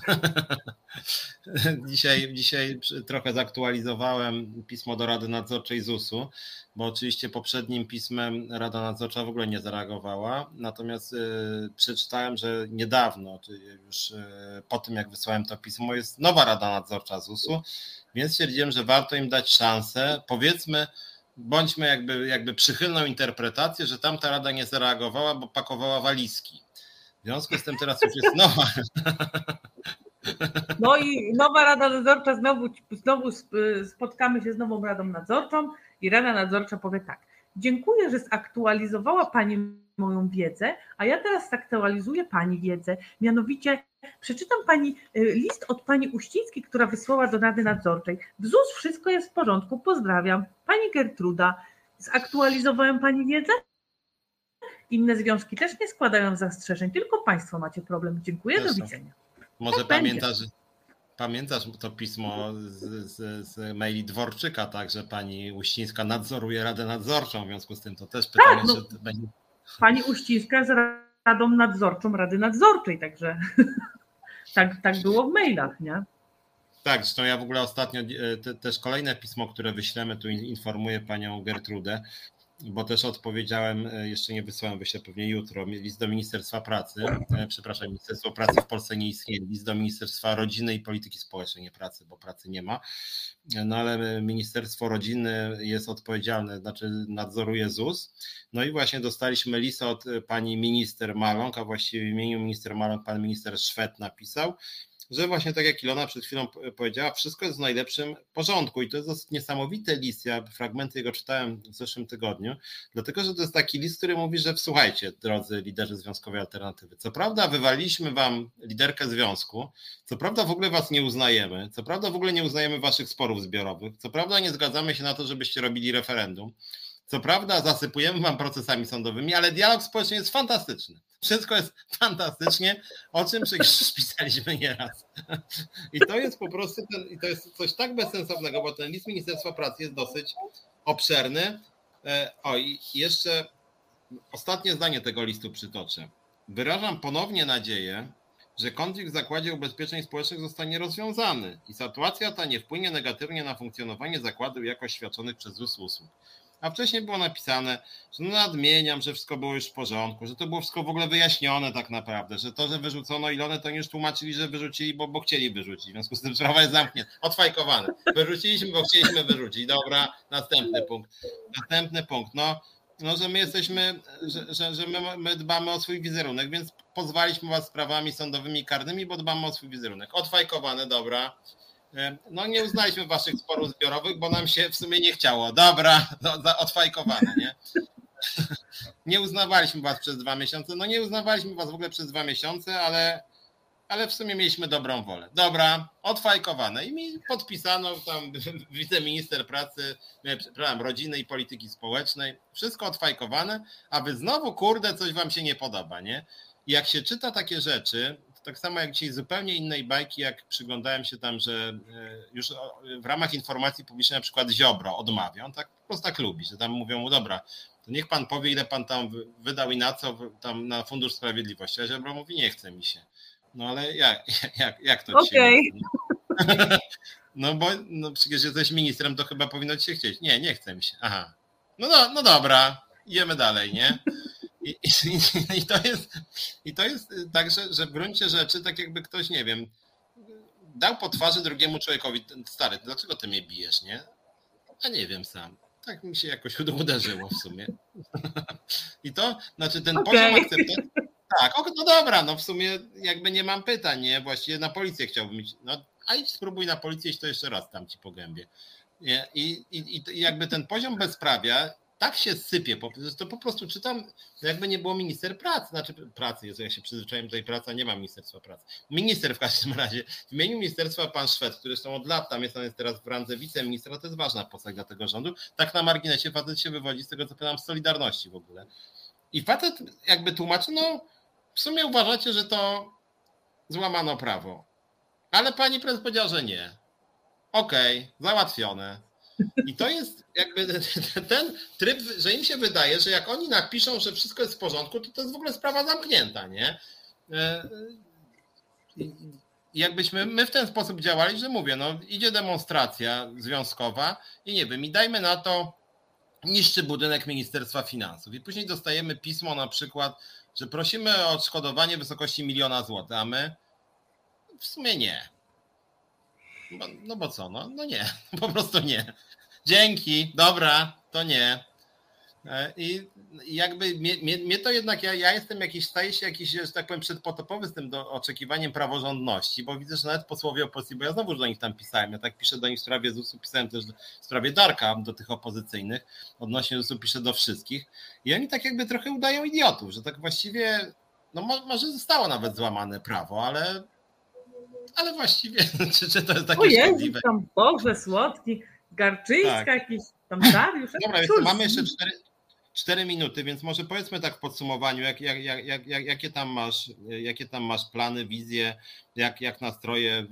(laughs) dzisiaj, dzisiaj trochę zaktualizowałem pismo do Rady Nadzorczej ZUS-u, bo oczywiście poprzednim pismem Rada Nadzorcza w ogóle nie zareagowała, natomiast y, przeczytałem, że niedawno, czyli już y, po tym jak wysłałem to pismo, jest nowa Rada Nadzorcza ZUS-u, więc stwierdziłem, że warto im dać szansę. Powiedzmy, bądźmy jakby, jakby przychylną interpretację, że tamta rada nie zareagowała, bo pakowała walizki. W związku z tym teraz już jest nowa. (laughs) No i nowa Rada Nadzorcza, znowu, znowu spotkamy się z nową Radą Nadzorczą i Rada Nadzorcza powie tak, dziękuję, że zaktualizowała Pani moją wiedzę, a ja teraz zaktualizuję Pani wiedzę. Mianowicie przeczytam Pani y, list od Pani Uścińskiej, która wysłała do Rady Nadzorczej. W ZUS wszystko jest w porządku, pozdrawiam. Pani Gertruda, zaktualizowałem Pani wiedzę? Inne związki też nie składają zastrzeżeń, tylko Państwo macie problem. Dziękuję, do widzenia. Może tak pamięta, że pamiętasz to pismo z, z, z, maili Dworczyka, tak, że pani Uścińska nadzoruje Radę Nadzorczą, w związku z tym to też pytanie, tak, no, czy będzie... Pani Uścińska z Radą Nadzorczą Rady Nadzorczej, także tak, tak było w mailach, nie? Tak, zresztą ja w ogóle ostatnio e, te, też kolejne pismo, które wyślemy, tu informuję panią Gertrudę, bo też odpowiedziałem, e, jeszcze nie wysłałem, wyślę pewnie jutro, list do Ministerstwa Pracy, e, przepraszam, Ministerstwo Pracy w Polsce nie istnieje, list do Ministerstwa Rodziny i Polityki Społecznej, nie pracy, bo pracy nie ma, no ale Ministerstwo Rodziny jest odpowiedzialne, znaczy nadzoruje ZUS, no i właśnie dostaliśmy list od pani minister Maląg, a właściwie w imieniu minister Maląg pan minister Szwed napisał, że właśnie tak jak Ilona przed chwilą powiedziała, wszystko jest w najlepszym porządku. I to jest niesamowity list, ja fragmenty jego czytałem w zeszłym tygodniu, dlatego, że to jest taki list, który mówi, że słuchajcie, drodzy liderzy Związkowej Alternatywy, co prawda wywaliliśmy wam liderkę związku, co prawda w ogóle was nie uznajemy, co prawda w ogóle nie uznajemy waszych sporów zbiorowych, co prawda nie zgadzamy się na to, żebyście robili referendum, co prawda zasypujemy wam procesami sądowymi, ale dialog społeczny jest fantastyczny. Wszystko jest fantastycznie, o czym przecież (laughs) pisaliśmy nieraz. I to jest po prostu ten, i to jest coś tak bezsensownego, bo ten list Ministerstwa Pracy jest dosyć obszerny. E, o, i jeszcze ostatnie zdanie tego listu przytoczę. Wyrażam ponownie nadzieję, że konflikt w Zakładzie Ubezpieczeń Społecznych zostanie rozwiązany i sytuacja ta nie wpłynie negatywnie na funkcjonowanie zakładu i jakość świadczonych przez ZUS usług. A wcześniej było napisane, że no nadmieniam, że wszystko było już w porządku, że to było wszystko w ogóle wyjaśnione tak naprawdę, że to, że wyrzucono Ilonę, to już tłumaczyli, że wyrzucili, bo, bo chcieli wyrzucić. W związku z tym sprawa jest zamknięta, odfajkowane. Wyrzuciliśmy, bo chcieliśmy wyrzucić. Dobra, następny punkt. Następny punkt. No, no że my jesteśmy, że, że, że my, my dbamy o swój wizerunek, więc pozwaliśmy was sprawami sądowymi karnymi, bo dbamy o swój wizerunek. Odfajkowane, dobra. E, no nie uznaliśmy waszych sporów zbiorowych, bo nam się w sumie nie chciało. Dobra, no, odfajkowane, nie? (laughs) Nie uznawaliśmy was przez dwa miesiące. No nie uznawaliśmy was w ogóle przez dwa miesiące, ale, ale w sumie mieliśmy dobrą wolę. Dobra, odfajkowane. I mi podpisano tam (laughs) wiceminister pracy, przepraszam, rodziny i polityki społecznej. Wszystko odfajkowane, a wy znowu, kurde, coś wam się nie podoba, nie? I jak się czyta takie rzeczy, tak samo jak dzisiaj zupełnie innej bajki, jak przyglądałem się tam, że e, już w ramach informacji publicznej na przykład Ziobro odmawia, on tak po prostu tak lubi, że tam mówią mu, dobra, to niech pan powie, ile pan tam wydał i na co, tam na Fundusz Sprawiedliwości, a Ziobro mówi, nie chce mi się. No ale jak, (laughs) jak, jak to okay. (laughs) No bo no przecież jesteś ministrem, to chyba powinno ci się chcieć. Nie, nie chce mi się. Aha. No, no, no dobra, idziemy dalej, nie? I, i, i, to jest, I to jest tak, że, że w gruncie rzeczy, tak jakby ktoś, nie wiem, dał po twarzy drugiemu człowiekowi, stary, dlaczego ty mnie bijesz, nie? A nie wiem sam. Tak mi się jakoś (laughs) uderzyło w sumie. I to, znaczy ten okay. poziom akceptacji. Tak, no dobra, no w sumie jakby nie mam pytań, nie? Właściwie na policję chciałbym mieć. No, a idź spróbuj na policję, to jeszcze raz tam ci po gębie. Nie? I, i, I jakby ten poziom bezprawia tak się sypie, to po prostu czytam, jakby nie było minister pracy, znaczy pracy, jest, ja się przyzwyczaiłem do tej pracy, a nie ma Ministerstwa Pracy. Minister w każdym (laughs) razie, w imieniu ministerstwa pan Szwed, który zresztą od lat tam jest, on jest teraz w randze wiceministra, to jest ważna postać dla tego rządu, tak na marginesie facet się wywodzi z tego, co pytam, z Solidarności w ogóle. I facet jakby tłumaczy, no w sumie uważacie, że to złamano prawo, ale pani prezes powiedziała, że nie. Okej, okay, załatwione i to jest jakby (laughs) ten tryb, że im się wydaje, że jak oni napiszą, że wszystko jest w porządku, to to jest w ogóle sprawa zamknięta, nie? E, I jakbyśmy my w ten sposób działali, że mówię, no idzie demonstracja związkowa i nie wiem, i dajmy na to niszczy budynek Ministerstwa Finansów i później dostajemy pismo na przykład, że prosimy o odszkodowanie w wysokości miliona złotych, a my w sumie nie. No, no bo co, no, no nie, (laughs) po prostu nie. Dzięki, dobra, to nie. E, I jakby mnie, mnie, to jednak, ja, ja jestem jakiś, staję się jakiś, że tak powiem, przedpotopowy z tym do, oczekiwaniem praworządności, bo widzę, że nawet posłowie opozycji, bo ja znowu do nich tam pisałem, ja tak piszę do nich w sprawie ZUS-u, pisałem też w sprawie Darka do tych opozycyjnych, odnośnie ZUS-u piszę do wszystkich i oni tak jakby trochę udają idiotów, że tak właściwie, no może zostało nawet złamane prawo, ale ale właściwie, (laughs) czy, czy to jest takie o Jezu, tam Boże, słodki, Garczyńska, tak. jakiś tam Dariusz. Dobra, mamy jeszcze cztery, cztery minuty, więc może powiedzmy tak w podsumowaniu, jak, jak, jak, jak, jakie, tam masz, jakie tam masz plany, wizje, jak, jak nastroje,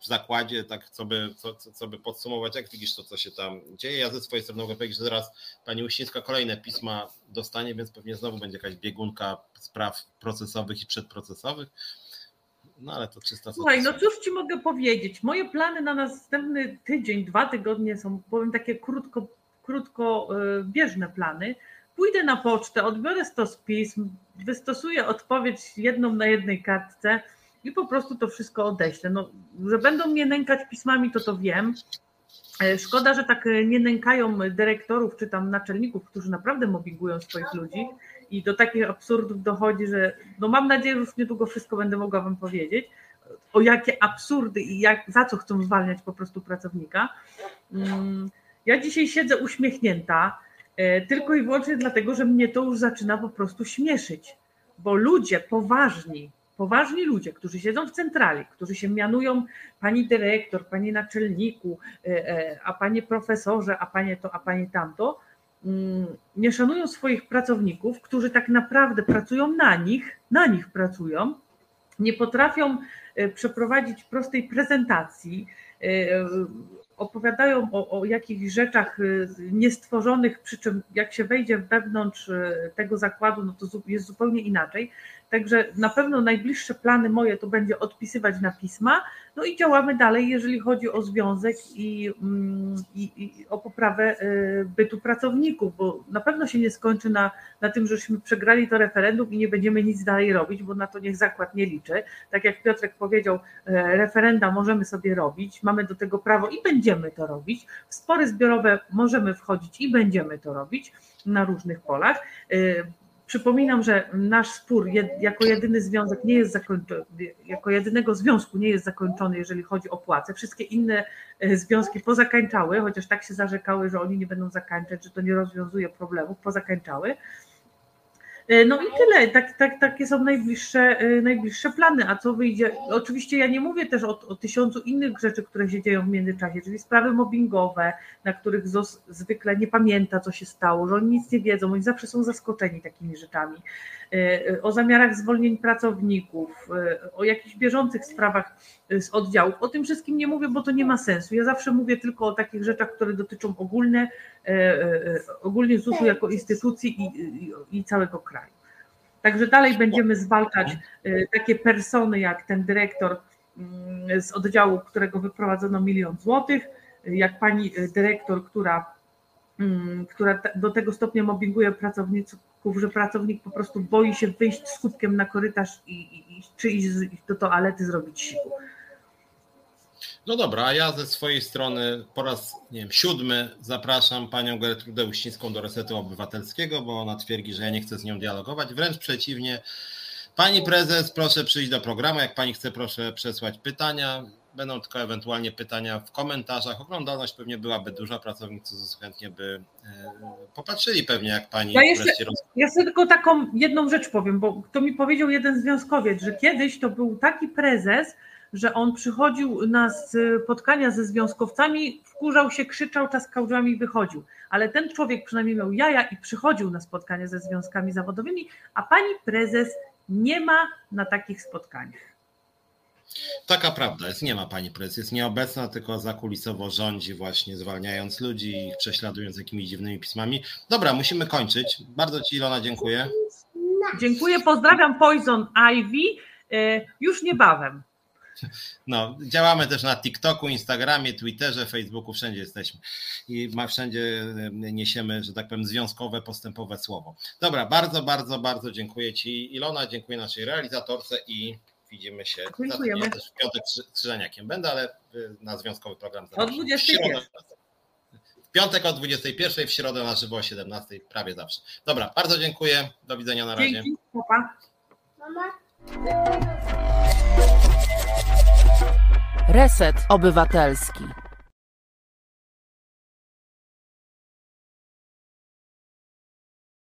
w zakładzie, tak co by, co, co by podsumować, jak widzisz to, co się tam dzieje. Ja ze swojej strony mogę powiedzieć, że zaraz pani Uścińska kolejne pisma dostanie, więc pewnie znowu będzie jakaś biegunka spraw procesowych i przedprocesowych. No ale to czysta Słuchaj, no cóż ci mogę powiedzieć? Moje plany na następny tydzień, dwa tygodnie są, powiem, takie krótko, krótko e, bieżne plany. Pójdę na pocztę, odbiorę stos pism, wystosuję odpowiedź jedną na jednej kartce i po prostu to wszystko odeślę. No, że będą mnie nękać pismami, to to wiem. E, szkoda, że tak nie nękają dyrektorów czy tam naczelników, którzy naprawdę mobbingują swoich ludzi i do takich absurdów dochodzi, że no mam nadzieję, że już niedługo wszystko będę mogła Wam powiedzieć, o jakie absurdy i jak, za co chcą zwalniać po prostu pracownika. Mm, ja dzisiaj siedzę uśmiechnięta, e, tylko i wyłącznie dlatego, że mnie to już zaczyna po prostu śmieszyć, bo ludzie poważni, poważni ludzie, którzy siedzą w centrali, którzy się mianują pani dyrektor, pani naczelniku, e, e, a panie profesorze, a panie to, a panie tamto, nie szanują swoich pracowników, którzy tak naprawdę pracują na nich, na nich pracują, nie potrafią przeprowadzić prostej prezentacji, opowiadają o, o jakichś rzeczach y, niestworzonych, przy czym jak się wejdzie wewnątrz tego zakładu, no to jest zupełnie inaczej. Także na pewno najbliższe plany moje to będzie odpisywać na pisma, no i działamy dalej, jeżeli chodzi o związek i, mm, i, i, o poprawę y, bytu pracowników, bo na pewno się nie skończy na, na tym, żeśmy przegrali to referendum i nie będziemy nic dalej robić, bo na to niech zakład nie liczy. Tak jak Piotrek powiedział, e, referenda możemy sobie robić, mamy do tego prawo i będziemy to robić. W spory zbiorowe możemy wchodzić i będziemy to robić na różnych polach. Przypominam, że nasz spór jako jedyny związek nie jest zakończony, jako jedynego związku nie jest zakończony, jeżeli chodzi o płace. Wszystkie inne e, związki pozakańczały, chociaż tak się zarzekały, że oni nie będą zakańczać, że to nie rozwiązuje problemów, pozakańczały. E, no i tyle. Tak, tak, takie są najbliższe, e, najbliższe plany. A co wyjdzie? Oczywiście ja nie mówię też o, o tysiącu innych rzeczy, które się dzieją w międzyczasie, czyli sprawy mobbingowe, na których ZOS zwykle nie pamięta, co się stało, że oni nic nie wiedzą, oni zawsze są zaskoczeni takimi rzeczami. E, o zamiarach zwolnień pracowników, o jakichś bieżących sprawach z oddziałów. O tym wszystkim nie mówię, bo to nie ma sensu. Ja zawsze mówię tylko o takich rzeczach, które dotyczą ogólne, ogólnie ZUS-u jako instytucji i, i, i całego kraju. Także dalej będziemy zwalczać takie persony jak ten dyrektor mm, z oddziału, którego wyprowadzono milion złotych, jak pani dyrektor, która, mm, która do tego stopnia mobbinguje pracowników, że pracownik po prostu boi się wyjść z kubkiem na korytarz i, i, czy iść do toalety zrobić siku. No dobra, a ja ze swojej strony po raz nie wiem, siódmy zapraszam panią Gertrudę Uścińską do Resetu Obywatelskiego, bo ona twierdzi, że ja nie chcę z nią dialogować. Wręcz przeciwnie. Pani prezes, proszę przyjść do programu. Jak pani chce, proszę przesłać pytania. Będą tylko ewentualnie pytania w komentarzach. Oglądalność pewnie byłaby duża, pracownicy chętnie by e, popatrzyli pewnie, jak pani ja jeszcze, Ja sobie tylko taką jedną rzecz powiem, bo to mi powiedział jeden związkowiec, że kiedyś to był taki prezes, że on przychodził na spotkania ze związkowcami, wkurzał się, krzyczał, czaskał drzwiami i wychodził. Ale ten człowiek przynajmniej miał jaja i przychodził na spotkania ze związkami zawodowymi, a pani prezes nie ma na takich spotkaniach. Taka prawda jest, nie ma pani prezes, jest nieobecna, tylko zakulisowo rządzi właśnie zwalniając ludzi i prześladując jakimiś dziwnymi pismami. Dobra, musimy kończyć. Bardzo Ci Ilona dziękuję. Dziękuję, pozdrawiam Poison Ivy e, już niebawem. No, działamy też na TikToku, Instagramie, Twitterze, Facebooku, wszędzie jesteśmy i ma wszędzie niesiemy, że tak powiem, związkowe, postępowe słowo. Dobra, bardzo, bardzo, bardzo dziękuję Ci Ilona, dziękuję naszej realizatorce i widzimy się Dziękujemy. Ja też w piątek z Krzyżeniakiem będę, ale y, na związkowy program. O 21. W piątek o 21, w środę na żywo o 17, prawie zawsze. Dobra, bardzo dziękuję. Do widzenia na razie. Dzięki, papa. Mama. Reset Obywatelski.